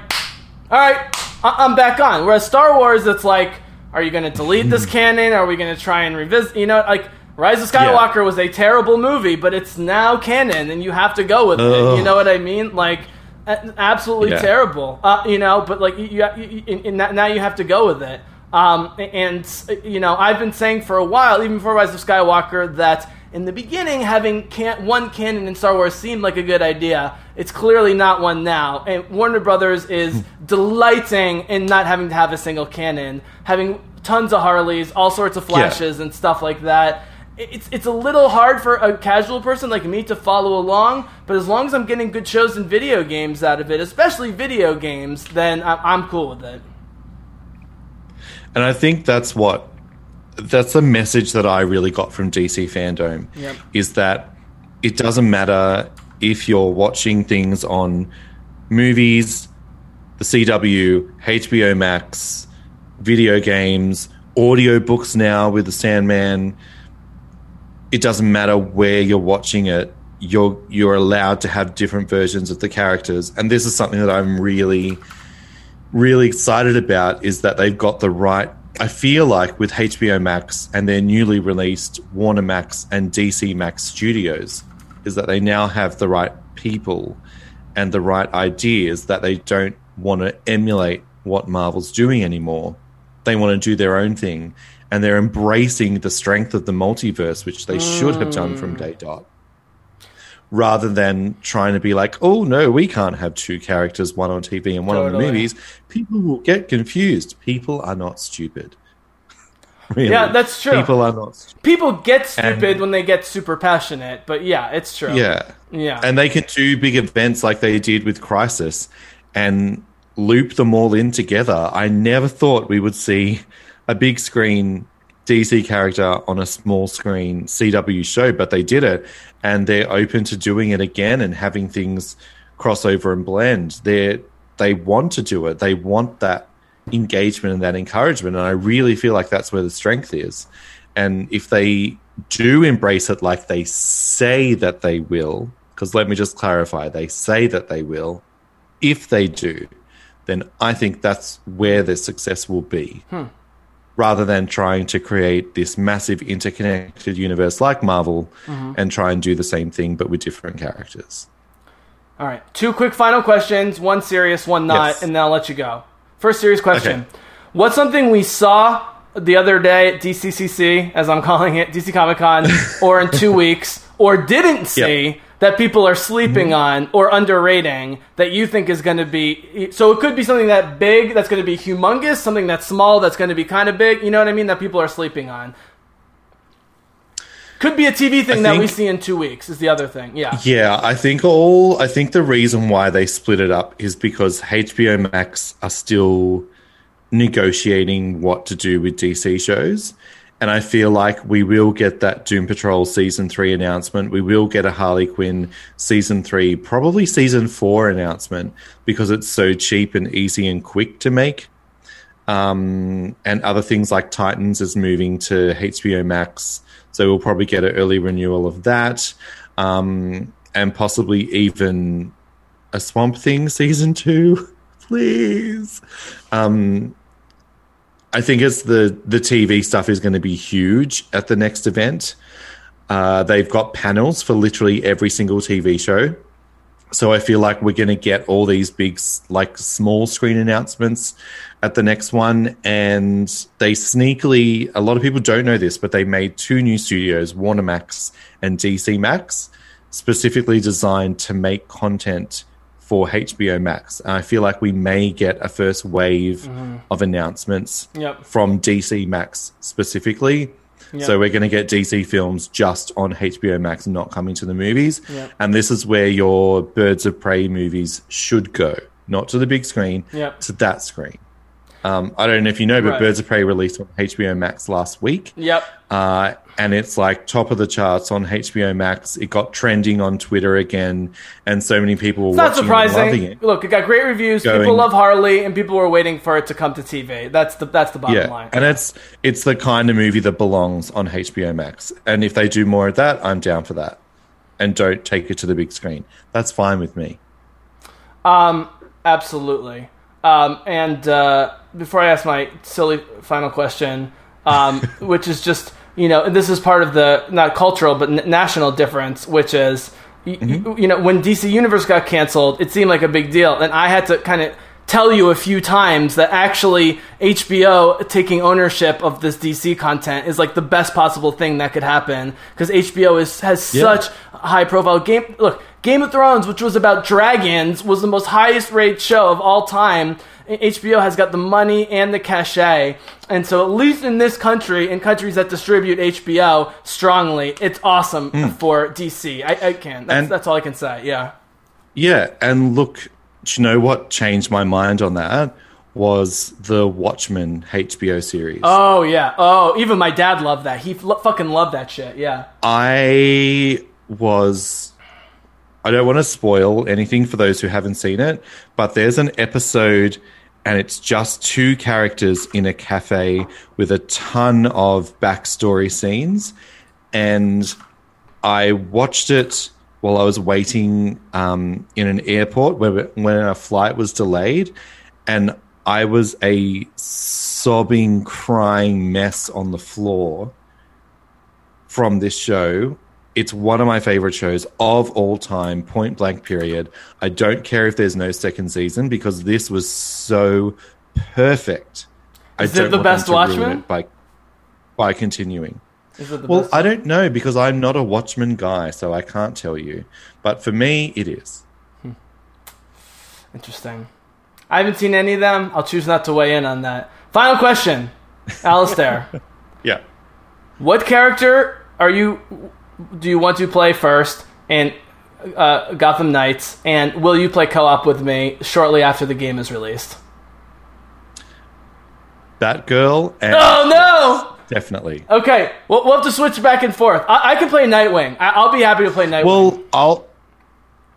all right, I- I'm back on. Whereas Star Wars, it's like, are you going to delete this canon? Are we going to try and revisit? You know, like Rise of Skywalker was a terrible movie, but it's now canon, and you have to go with it. You know what I mean? Like, absolutely Yeah. terrible. Uh, you know, but like, you, you, you, now you have to go with it. Um, and you know, I've been saying for a while, even before Rise of Skywalker, that in the beginning, having can- one canon in Star Wars seemed like a good idea. It's clearly not one now, and Warner Brothers is delighting in not having to have a single canon, having tons of Harleys, all sorts of flashes, and stuff like that. It's it's a little hard for a casual person like me to follow along, but as long as I'm getting good shows and video games out of it, especially video games, then I'm, I'm cool with it. And I think that's what that's the message that I really got from DC fandom Yep. is that it doesn't matter if you're watching things on movies, the CW, HBO Max, video games, audiobooks now with the Sandman. It doesn't matter where you're watching it. You're you're allowed to have different versions of the characters. And this is something that I'm really really excited about is that they've got the right. I feel like with HBO Max and their newly released Warner Max and DC Max studios, is that they now have the right people and the right ideas that they don't want to emulate what Marvel's doing anymore. They want to do their own thing and they're embracing the strength of the multiverse, which they should have done from mm. day dot rather than trying to be like, oh no, we can't have two characters, one on TV and one on the movies. People will get confused. People are not stupid. Really. Yeah, that's true. People are not. Stu- People get stupid And- when they get super passionate, but yeah, it's true. yeah, Yeah. and they can do big events like they did with Crisis and loop them all in together. I never thought we would see a big screen DC character on a small screen CW show, but they did it, and they're open to doing it again and having things cross over and blend. They they want to do it. They want that engagement and that encouragement, and I really feel like that's where the strength is. And if they do embrace it like they say that they will, because let me just clarify, they say that they will. If they do, then I think that's where their success will be Hmm. Rather than trying to create this massive interconnected universe like Marvel Mhm. and try and do the same thing but with different characters. All right. Two quick final questions, one serious, one not, Yes. and then I'll let you go. First serious question. Okay. What's something we saw the other day at DCCC, as I'm calling it, DC Comic Con, or in two weeks, or didn't see that people are sleeping Mm-hmm. on or underrating that you think is going to be. So it could be something that big that's going to be humongous, something that's small that's going to be kind of big. You know what I mean? That people are sleeping on. Could be a TV thing I that we see in two weeks. Is the other thing? Yeah. Yeah, I think all I think the reason why they split it up is because HBO Max are still negotiating what to do with DC shows. And I feel like we will get that Doom Patrol season three announcement. We will get a Harley Quinn season three, probably season four announcement because it's so cheap and easy and quick to make. Um, and other things like Titans is moving to HBO Max. So we'll probably get an early renewal of that. Um, and possibly even a Swamp Thing season two, please. Um, I think it's the the TV stuff is going to be huge at the next event. Uh, they've got panels for literally every single TV show, so I feel like we're going to get all these big like small screen announcements at the next one. And they sneakily, a lot of people don't know this, but they made two new studios, Warner Max and DC Max. specifically designed to make content for HBO Max. And I feel like we may get a first wave Mhm. of announcements Yep. from DC Max specifically. Yep. So we're going to get DC films just on HBO Max and not coming to the movies. Yep. And this is where your Birds of Prey movies should go, not to the big screen, to that screen. Um, I don't know if you know, but Right. Birds of Prey released on HBO Max last week. Yep. Uh, and it's like top of the charts on HBO Max. It got trending on Twitter again, and so many people were It's not watching and loving surprising. it. Look, it got great reviews. Going- people love Harley, and people were waiting for it to come to TV. That's the that's the bottom yeah, line. and it's it's the kind of movie that belongs on HBO Max. And if they do more of that, I'm down for that. And don't take it to the big screen. That's fine with me. Um, absolutely. Um, and uh, before I ask my silly final question, um, which is just you know this is part of the not cultural but n- national difference, which is y- y- you know when DC Universe got canceled, it seemed like a big deal, and I had to kind of tell you a few times that actually HBO taking ownership of this DC content is like the best possible thing that could happen because HBO is has Yeah. such high profile game. Look, Game of Thrones, which was about dragons, was the most highest rated show of all time. HBO has got the money and the cachet, and so at least in this country, in countries that distribute HBO strongly, it's awesome hmm. for DC. I, I can. That's, And- that's all I can say. Yeah. Yeah, and look, do you know what changed my mind on that? Was the Watchmen HBO series. Oh yeah. Oh, even my dad loved that. He f- fucking loved that shit. Yeah. I was. I don't want to spoil anything for those who haven't seen it, but there's an episode and it's just two characters in a cafe with a ton of backstory scenes. And I watched it while I was waiting um, in an airport where, when a flight was delayed. And I was a sobbing, crying mess on the floor from this show. It's one of my favorite shows of all time, point blank period. I don't care if there's no second season because this was so perfect. Is I it the best Watchmen? it by by continuing. Is it the Well, best? I don't know because I'm not a Watchmen guy, so I can't tell you. But for me, it is. Hmm. Interesting. I haven't seen any of them. I'll choose not to weigh in on that. Final question, Alistair. Yeah. What character are you? Do you want to play first and uh, Gotham Knights? And will you play co-op with me shortly after the game is released? Batgirl and Oh no! definitely. Okay, we'll, we'll have to switch back and forth. I, I can play Nightwing. I, I'll be happy to play Nightwing. Well, I'll.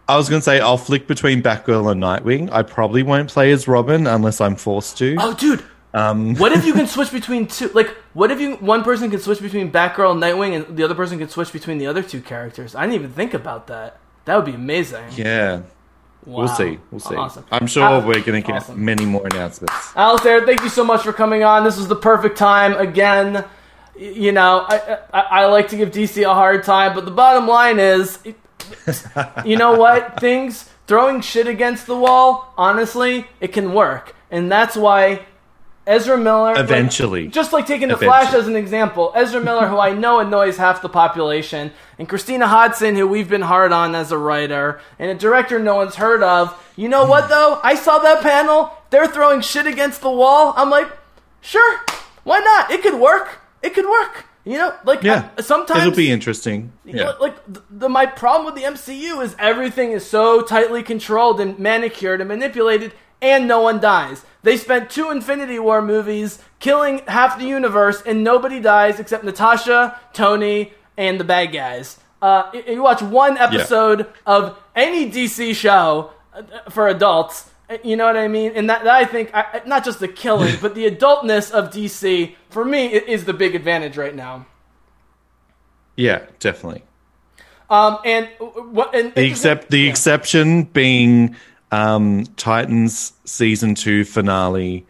I was going to say I'll flick between Batgirl and Nightwing. I probably won't play as Robin unless I'm forced to. oh, dude. Um, What if you can switch between two? Like, what if you one person can switch between Batgirl and Nightwing, and the other person can switch between the other two characters? I didn't even think about that. That would be amazing. Yeah. We'll see. We'll see. Awesome. I'm sure Uh, we're going to get awesome. many more announcements. Alistair, thank you so much for coming on. This was the perfect time again. You know, I, I, I like to give DC a hard time, but the bottom line is, you know what? Things throwing shit against the wall. Honestly, it can work, and that's why Ezra Miller like, Eventually. just like taking the Eventually. Flash as an example, Ezra Miller, who I know annoys half the population, and Christina Hodson, who we've been hard on as a writer, and a director no one's heard of. You know what though? I saw that panel. They're throwing shit against the wall. I'm like, sure, why not? It could work. It could work. You know, like Yeah. I- sometimes It'll be interesting. Yeah. like the my problem with the MCU is everything is so tightly controlled and manicured and manipulated, and no one dies. They spent two Infinity War movies killing half the universe, and nobody dies except Natasha, Tony, and the bad guys. Uh, you watch one episode of any DC show uh, for adults. uh, You know what I mean? And that, that I think, I, not just the killing, but the adultness of DC, for me, is the big advantage right now. Yeah, definitely. Um, and uh, what? And, The except the exception being um, Titans season two finale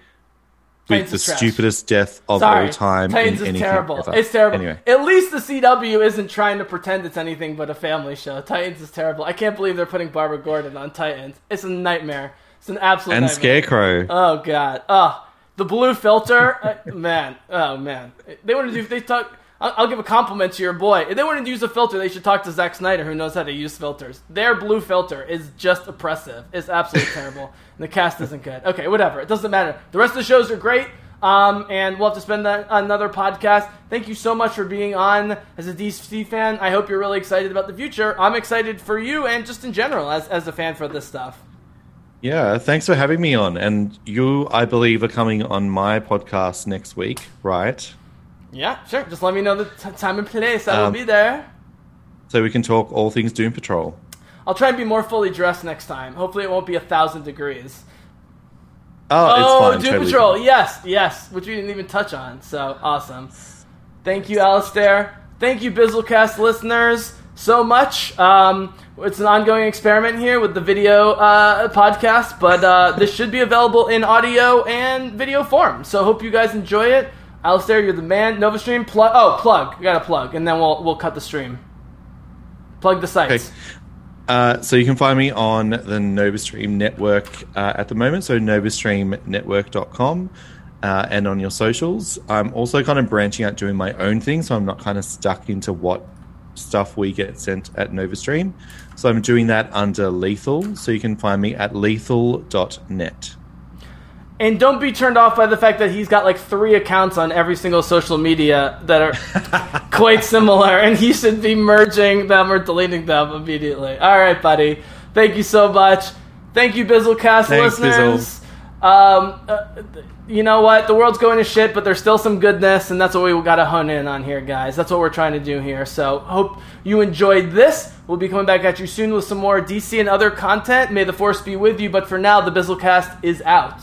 with the trash. stupidest death of Sorry, all time Titans in is terrible. ever. It's terrible. Anyway, At least the CW isn't trying to pretend it's anything but a family show. Titans is terrible. I can't believe they're putting Barbara Gordon on Titans. It's a nightmare. It's an absolute and nightmare. Scarecrow. Oh god. Oh, the blue filter. uh, man. Oh man. They want to do. They talk. I'll, I'll give a compliment to your boy. If they want to use a filter, they should talk to Zack Snyder, who knows how to use filters. Their blue filter is just oppressive. It's absolutely terrible. And the cast isn't good. Okay, whatever. It doesn't matter. The rest of the shows are great. Um, and we'll have to spend that, another podcast. Thank you so much for being on as a DC fan. I hope you're really excited about the future. I'm excited for you and just in general as, as a fan for this stuff. Yeah, thanks for having me on. And you, I believe, are coming on my podcast next week, right? Yeah, sure. Just let me know the t- time and place. I will Um, be there. So we can talk all things Doom Patrol. I'll try and be more fully dressed next time. Hopefully, it won't be a thousand degrees. Oh, it's oh, fine. Doom totally Patrol. fine. Yes, yes, which we didn't even touch on. So awesome. Thank you, Alistair. Thank you, Bizzlecast listeners, so much. Um, it's an ongoing experiment here with the video uh, podcast, but uh, this should be available in audio and video form. So hope you guys enjoy it. Alistair, you're the man. Nova Stream, plug. Oh, plug. We got to plug, and then we'll we'll cut the stream. Plug the sites. Uh, so you can find me on the NovaStream network uh, at the moment, so novastreamnetwork.com, uh, and on your socials. I'm also kind of branching out doing my own thing, so I'm not kind of stuck into what stuff we get sent at NovaStream. So I'm doing that under Lethal, so you can find me at lethal.net. And don't be turned off by the fact that he's got like three accounts on every single social media that are quite similar, and he should be merging them or deleting them immediately. All right, buddy. Thank you so much. Thank you, Bizzlecast Thanks, listeners. Um, uh, you know what? The world's going to shit, but there's still some goodness, and that's what we got to hone in on here, guys. That's what we're trying to do here. So, hope you enjoyed this. We'll be coming back at you soon with some more DC and other content. May the force be with you, but for now, the Bizzlecast is out.